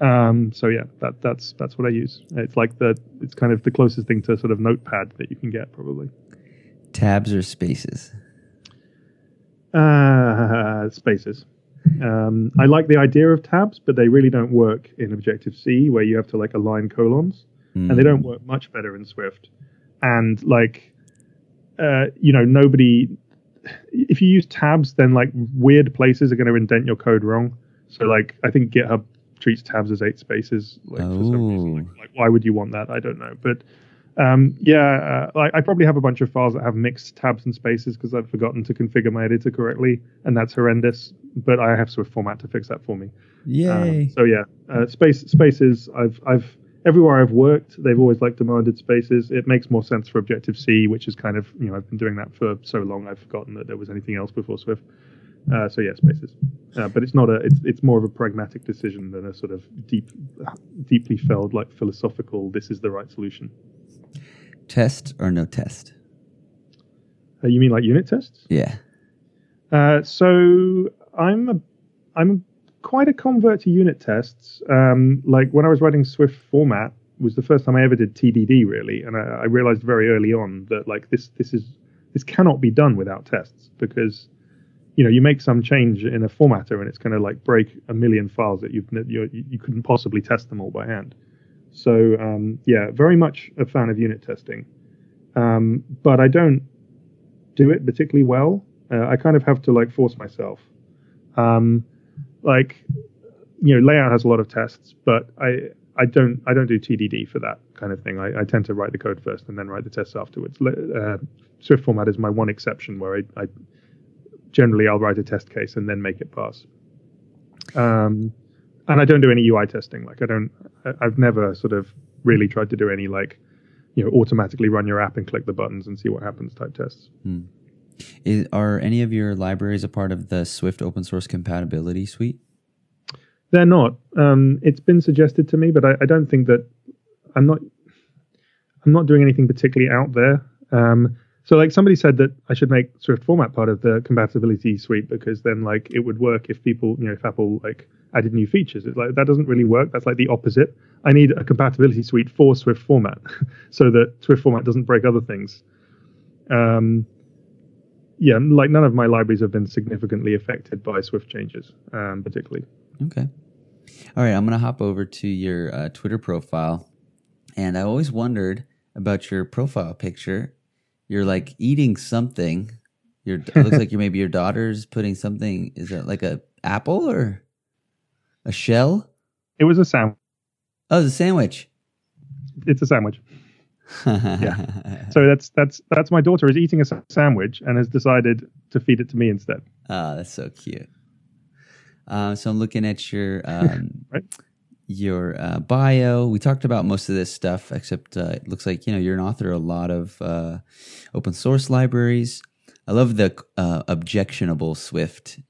Um, so yeah, that that's that's what I use. It's like the it's kind of the closest thing to sort of Notepad that you can get probably. Tabs or spaces? Uh, spaces. Um, I like the idea of tabs, but they really don't work in Objective C, where you have to like align colons, mm. and they don't hmm. work much better in Swift. And like, uh, you know, nobody. If you use tabs, then like weird places are going to indent your code wrong. So like, I think GitHub treats tabs as eight spaces. Like, oh. for some reason, like, oh. like, why would you want that? I don't know, but um, yeah, uh, I, I, probably have a bunch of files that have mixed tabs and spaces because I've forgotten to configure my editor correctly, and that's horrendous. But I have Swift format to fix that for me. Yay! Um, so yeah, uh, space spaces. I've I've everywhere I've worked, they've always like demanded spaces. It makes more sense for Objective C, which is kind of you know I've been doing that for so long I've forgotten that there was anything else before Swift. Uh, so yeah, spaces. Uh, but it's not a. It's it's more of a pragmatic decision than a sort of deep, deeply felt like philosophical. This is the right solution. Test or no test? Uh, you mean like unit tests? Yeah. Uh, so I'm a, I'm a, quite a convert to unit tests. Um, like when I was writing Swift format was the first time I ever did TDD really, and I, I realized very early on that like this this is this cannot be done without tests because you know you make some change in a formatter and it's going to like break a million files that you've you, you couldn't possibly test them all by hand. So um, yeah, very much a fan of unit testing, um, but I don't do it particularly well. Uh, I kind of have to like force myself. Um, like you know, layout has a lot of tests, but I I don't I don't do TDD for that kind of thing. I, I tend to write the code first and then write the tests afterwards. Uh, Swift format is my one exception where I, I, generally I'll write a test case and then make it pass. Um, and I don't do any UI testing. Like I don't, I've never sort of really tried to do any like, you know, automatically run your app and click the buttons and see what happens type tests. Hmm. Is, are any of your libraries a part of the Swift open source compatibility suite? They're not. Um, it's been suggested to me, but I, I, don't think that I'm not. I'm not doing anything particularly out there. Um, so, like somebody said that I should make Swift format part of the compatibility suite because then, like, it would work if people, you know, if Apple like added new features. It's like that doesn't really work. That's like the opposite. I need a compatibility suite for Swift format so that Swift format doesn't break other things. Um, yeah, like none of my libraries have been significantly affected by Swift changes, um, particularly. Okay. All right, I'm gonna hop over to your uh, Twitter profile, and I always wondered about your profile picture. You're like eating something. Your it looks like you're maybe your daughter's putting something. Is that like a apple or? A shell? It was a sandwich. Oh, it's a sandwich. It's a sandwich. yeah. So that's that's that's my daughter is eating a sandwich and has decided to feed it to me instead. Oh, that's so cute. Uh, so I'm looking at your um, right. Your uh, bio. We talked about most of this stuff, except uh, it looks like you know you're an author of a lot of uh, open source libraries. I love the uh, objectionable Swift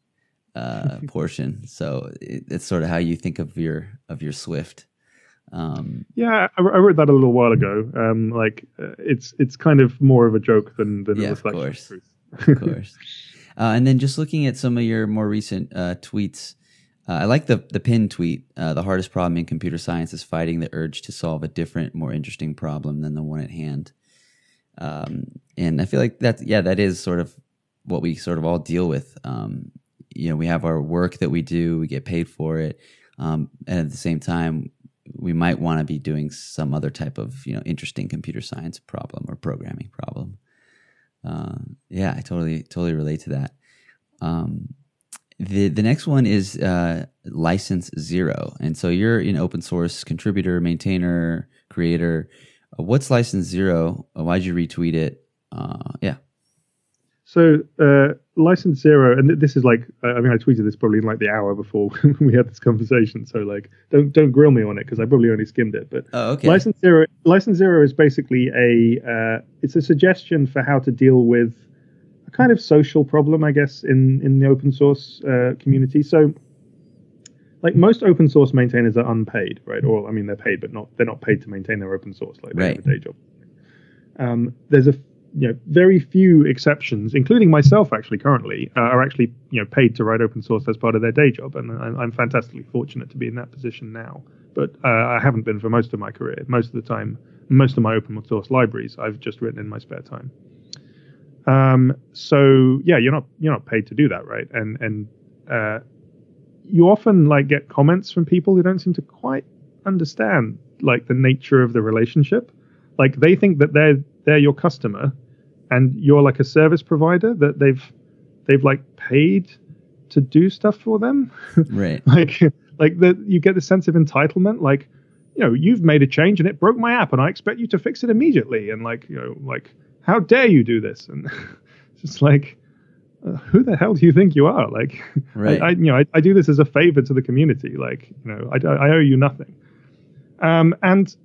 uh, portion. So it, it's sort of how you think of your of your Swift. Um, yeah, I, I, wrote that a little while ago. Um, like uh, it's it's kind of more of a joke than than yeah, a reflection. Of course, of course. Uh, and then just looking at some of your more recent uh, tweets. Uh, I like the the pin tweet. Uh, the hardest problem in computer science is fighting the urge to solve a different, more interesting problem than the one at hand. Um, and I feel like that, yeah, that is sort of what we sort of all deal with. Um, you know we have our work that we do we get paid for it um, and at the same time we might want to be doing some other type of you know interesting computer science problem or programming problem uh, yeah i totally totally relate to that um, the the next one is uh, license zero and so you're an open source contributor maintainer creator uh, what's license zero uh, why'd you retweet it uh, yeah so uh, license zero, and this is like I mean I tweeted this probably in like the hour before we had this conversation. So like don't don't grill me on it because I probably only skimmed it. But oh, okay. license zero license zero is basically a uh, it's a suggestion for how to deal with a kind of social problem, I guess, in in the open source uh, community. So like most open source maintainers are unpaid, right? Or I mean they're paid, but not they're not paid to maintain their open source. Like they right. have a day job. Um, there's a you know, very few exceptions, including myself actually currently, uh, are actually you know paid to write open source as part of their day job, and I'm, I'm fantastically fortunate to be in that position now. But uh, I haven't been for most of my career. Most of the time, most of my open source libraries I've just written in my spare time. Um, so yeah, you're not you're not paid to do that, right? And and uh, you often like get comments from people who don't seem to quite understand like the nature of the relationship. Like they think that they're they're your customer, and you're like a service provider that they've they've like paid to do stuff for them. Right. like like that you get the sense of entitlement. Like you know you've made a change and it broke my app, and I expect you to fix it immediately. And like you know like how dare you do this? And it's just like. Uh, who the hell do you think you are? Like, Right. I, I, you know, I, I do this as a favor to the community. Like, you know, I, I owe you nothing. Um, and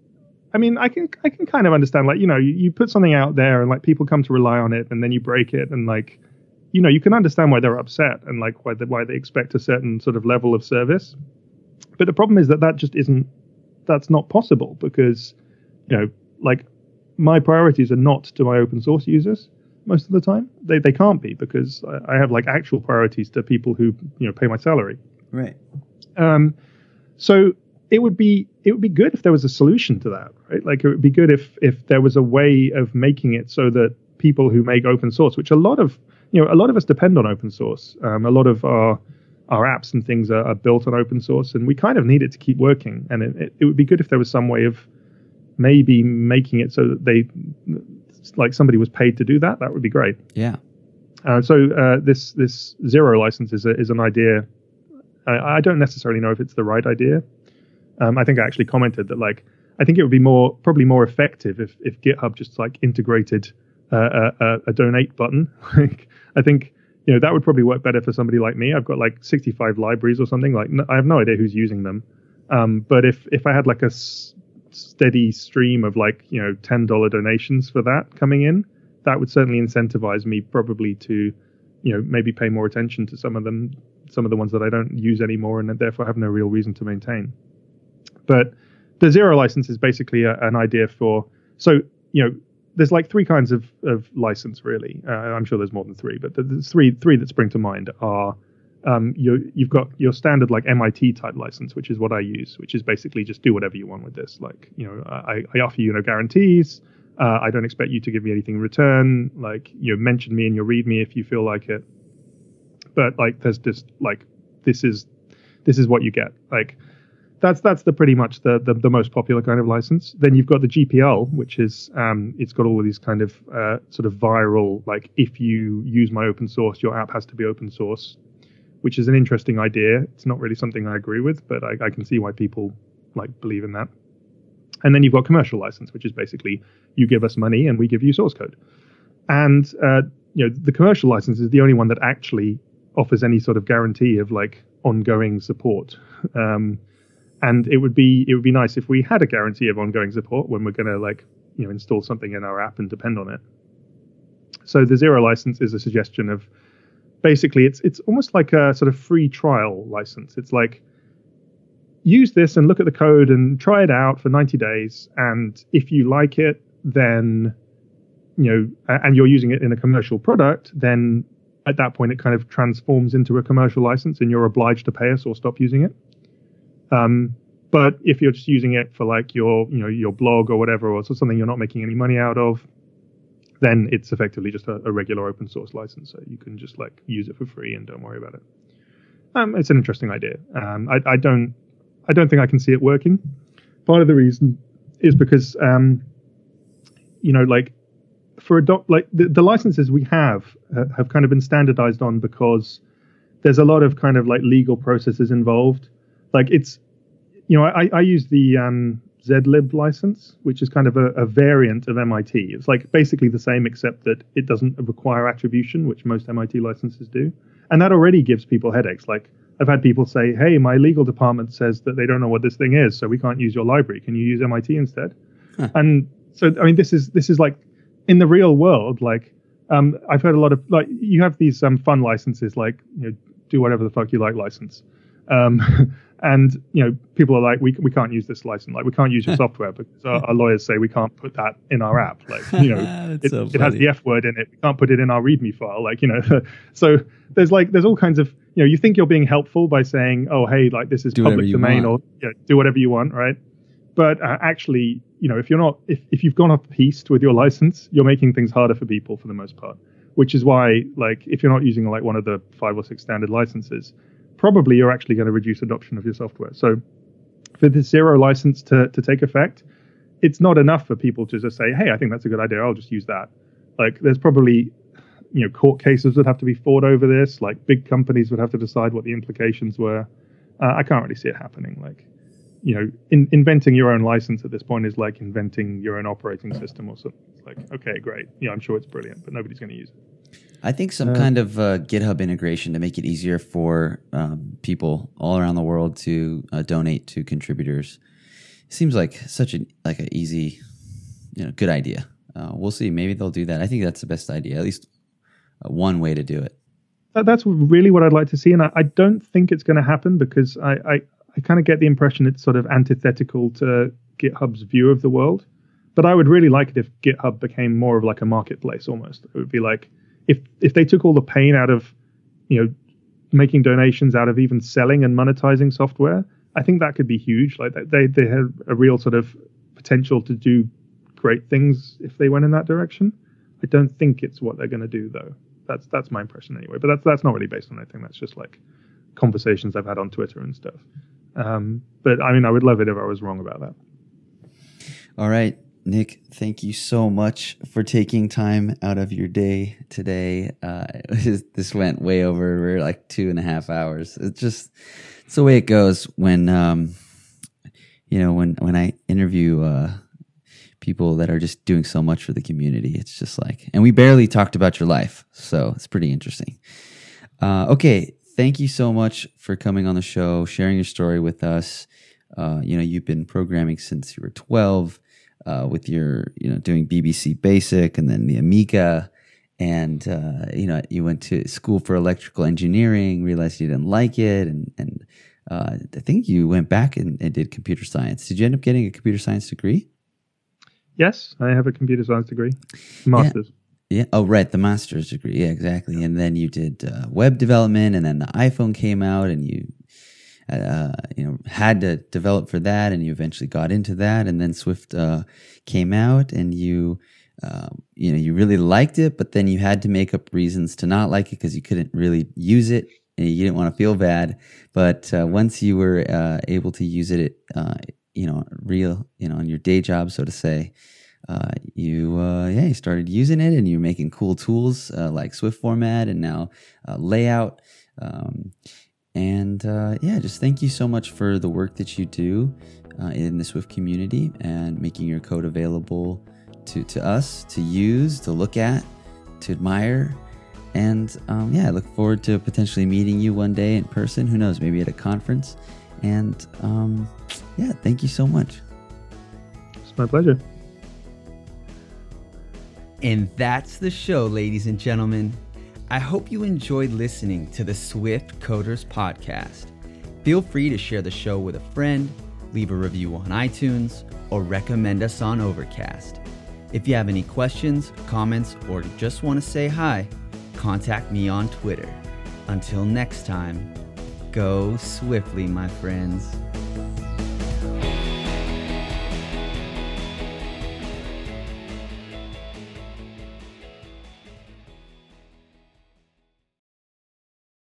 I mean, I can I can kind of understand like you know you, you put something out there and like people come to rely on it and then you break it and like you know you can understand why they're upset and like why they, why they expect a certain sort of level of service. But the problem is that that just isn't that's not possible because you know like my priorities are not to my open source users most of the time. They they can't be because I, I have like actual priorities to people who you know pay my salary. Right. Um, so it would be it would be good if there was a solution to that, right? Like it would be good if if there was a way of making it so that people who make open source, which a lot of you know a lot of us depend on open source. Um, a lot of our our apps and things are, are, built on open source, and we kind of need it to keep working. And it, it, it would be good if there was some way of maybe making it so that they like somebody was paid to do that. That would be great. Yeah. Uh, so uh, this this zero license is a, is an idea. I, I don't necessarily know if it's the right idea. Um, I think I actually commented that like I think it would be more probably more effective if if GitHub just like integrated uh, a, a, donate button. like I think you know that would probably work better for somebody like me. I've got like 65 libraries or something. Like I have no idea who's using them. Um, but if if I had like a steady stream of like you know ten dollar donations for that coming in, that would certainly incentivize me probably to you know maybe pay more attention to some of them, some of the ones that I don't use anymore, and therefore have no real reason to maintain. But the zero license is basically a, an idea for so you know there's like three kinds of, of license really. Uh, I'm sure there's more than three, but the three three that spring to mind are um, you you've got your standard like MIT type license, which is what I use, which is basically just do whatever you want with this. Like you know I, I offer you no guarantees. Uh, I don't expect you to give me anything in return. Like you know, mention me in your README if you feel like it. But like there's just like this is this is what you get. Like that's that's the pretty much the, the, the most popular kind of license. Then you've got the GPL, which is um, it's got all of these kind of uh, sort of viral like if you use my open source, your app has to be open source, which is an interesting idea. It's not really something I agree with, but I, I can see why people like believe in that. And then you've got commercial license, which is basically you give us money and we give you source code. And uh, you know the commercial license is the only one that actually offers any sort of guarantee of like ongoing support. Um, and it would be it would be nice if we had a guarantee of ongoing support when we're going to like you know install something in our app and depend on it. So the zero license is a suggestion of basically it's it's almost like a sort of free trial license. It's like use this and look at the code and try it out for 90 days and if you like it then you know and you're using it in a commercial product then at that point it kind of transforms into a commercial license and you're obliged to pay us or stop using it um, but if you're just using it for like your, you know, your blog or whatever, or something you're not making any money out of, then it's effectively just a, a, regular open source license. So you can just like use it for free and don't worry about it. Um, it's an interesting idea. Um, I, I, don't, I don't think I can see it working. Part of the reason is because, um, you know, like for a doc, like the, the licenses we have uh, have kind of been standardized on because there's a lot of kind of like legal processes involved like it's you know I, I use the um, zlib license, which is kind of a, a, variant of MIT. It's like basically the same except that it doesn't require attribution, which most MIT licenses do, and that already gives people headaches. Like I've had people say, "Hey, my legal department says that they don't know what this thing is, so we can't use your library. Can you use MIT instead?" Huh. And so I mean, this is this is like in the real world, like. Um, I've heard a lot of like you have these um, fun licenses like you know do whatever the fuck you like license, Um, and you know, people are like, we we can't use this license, like we can't use your software because our, our, lawyers say we can't put that in our app. Like you know, it, so it, has the F word in it. We can't put it in our README file. Like you know, so there's like there's all kinds of you know, you think you're being helpful by saying, oh hey, like this is do public domain want. or you know, do whatever you want, right? But uh, actually, you know, if you're not if if you've gone off piste with your license, you're making things harder for people for the most part. Which is why, like, if you're not using like one of the five or six standard licenses, probably you're actually going to reduce adoption of your software. So for this zero license to, to take effect, it's not enough for people to just say, hey, I think that's a good idea. I'll just use that. Like there's probably you know court cases would have to be fought over this. Like big companies would have to decide what the implications were. Uh, I can't really see it happening. Like you know, in, inventing your own license at this point is like inventing your own operating system or something. It's like, okay, great. Yeah, I'm sure it's brilliant, but nobody's going to use it. I think some uh, kind of uh, GitHub integration to make it easier for um, people all around the world to uh, donate to contributors seems like such a like an easy, you know, good idea. Uh, we'll see. Maybe they'll do that. I think that's the best idea. At least uh, one way to do it. That, that's really what I'd like to see, and I, I don't think it's going to happen because I, I, I kind of get the impression it's sort of antithetical to GitHub's view of the world. But I would really like it if GitHub became more of like a marketplace almost. It would be like if if they took all the pain out of you know making donations out of even selling and monetizing software i think that could be huge. Like they they have a real sort of potential to do great things if they went in that direction. I don't think it's what they're going to do though. That's that's my impression anyway but that's that's not really based on anything. That's just like conversations i've had on twitter and stuff. Um, but i mean i would love it if i was wrong about that. All right Nick, thank you so much for taking time out of your day today. Uh, this went way over. We're like two and a half hours. It's just it's the way it goes when um, you know when when I interview uh, people that are just doing so much for the community. It's just like, and we barely talked about your life, so it's pretty interesting. Uh, okay, thank you so much for coming on the show, sharing your story with us. Uh, you know, you've been programming since you were twelve uh, with your, you know, doing BBC Basic and then the Amiga. And, uh, you know, you went to school for electrical engineering, realized you didn't like it. And, and uh, I think you went back and, and, did computer science. Did you end up getting a computer science degree? Yes, I have a computer science degree, master's. Yeah. yeah. Oh, right. The master's degree. Yeah, exactly. And then you did uh, web development, and then the iPhone came out, and you uh, you know, had to develop for that, and you eventually got into that, and then Swift uh, came out, and you, uh, you know, you really liked it, but then you had to make up reasons to not like it because you couldn't really use it, and you didn't want to feel bad. But uh, once you were uh, able to use it, uh, you know, real, you know, on your day job, so to say. you yeah you started using it and you're making cool tools like Swift format and now layout um, and uh, yeah, just thank you so much for the work that you do uh, in the Swift community and making your code available to, to us to use, to look at, to admire. And um, yeah, I look forward to potentially meeting you one day in person. Who knows, maybe at a conference. And um, yeah, thank you so much. It's my pleasure. And that's the show, ladies and gentlemen. I hope you enjoyed listening to the Swift Coders podcast. Feel free to share the show with a friend, leave a review on iTunes, or recommend us on Overcast. If you have any questions, comments, or just want to say hi, contact me on Twitter. Until next time, go swiftly, my friends.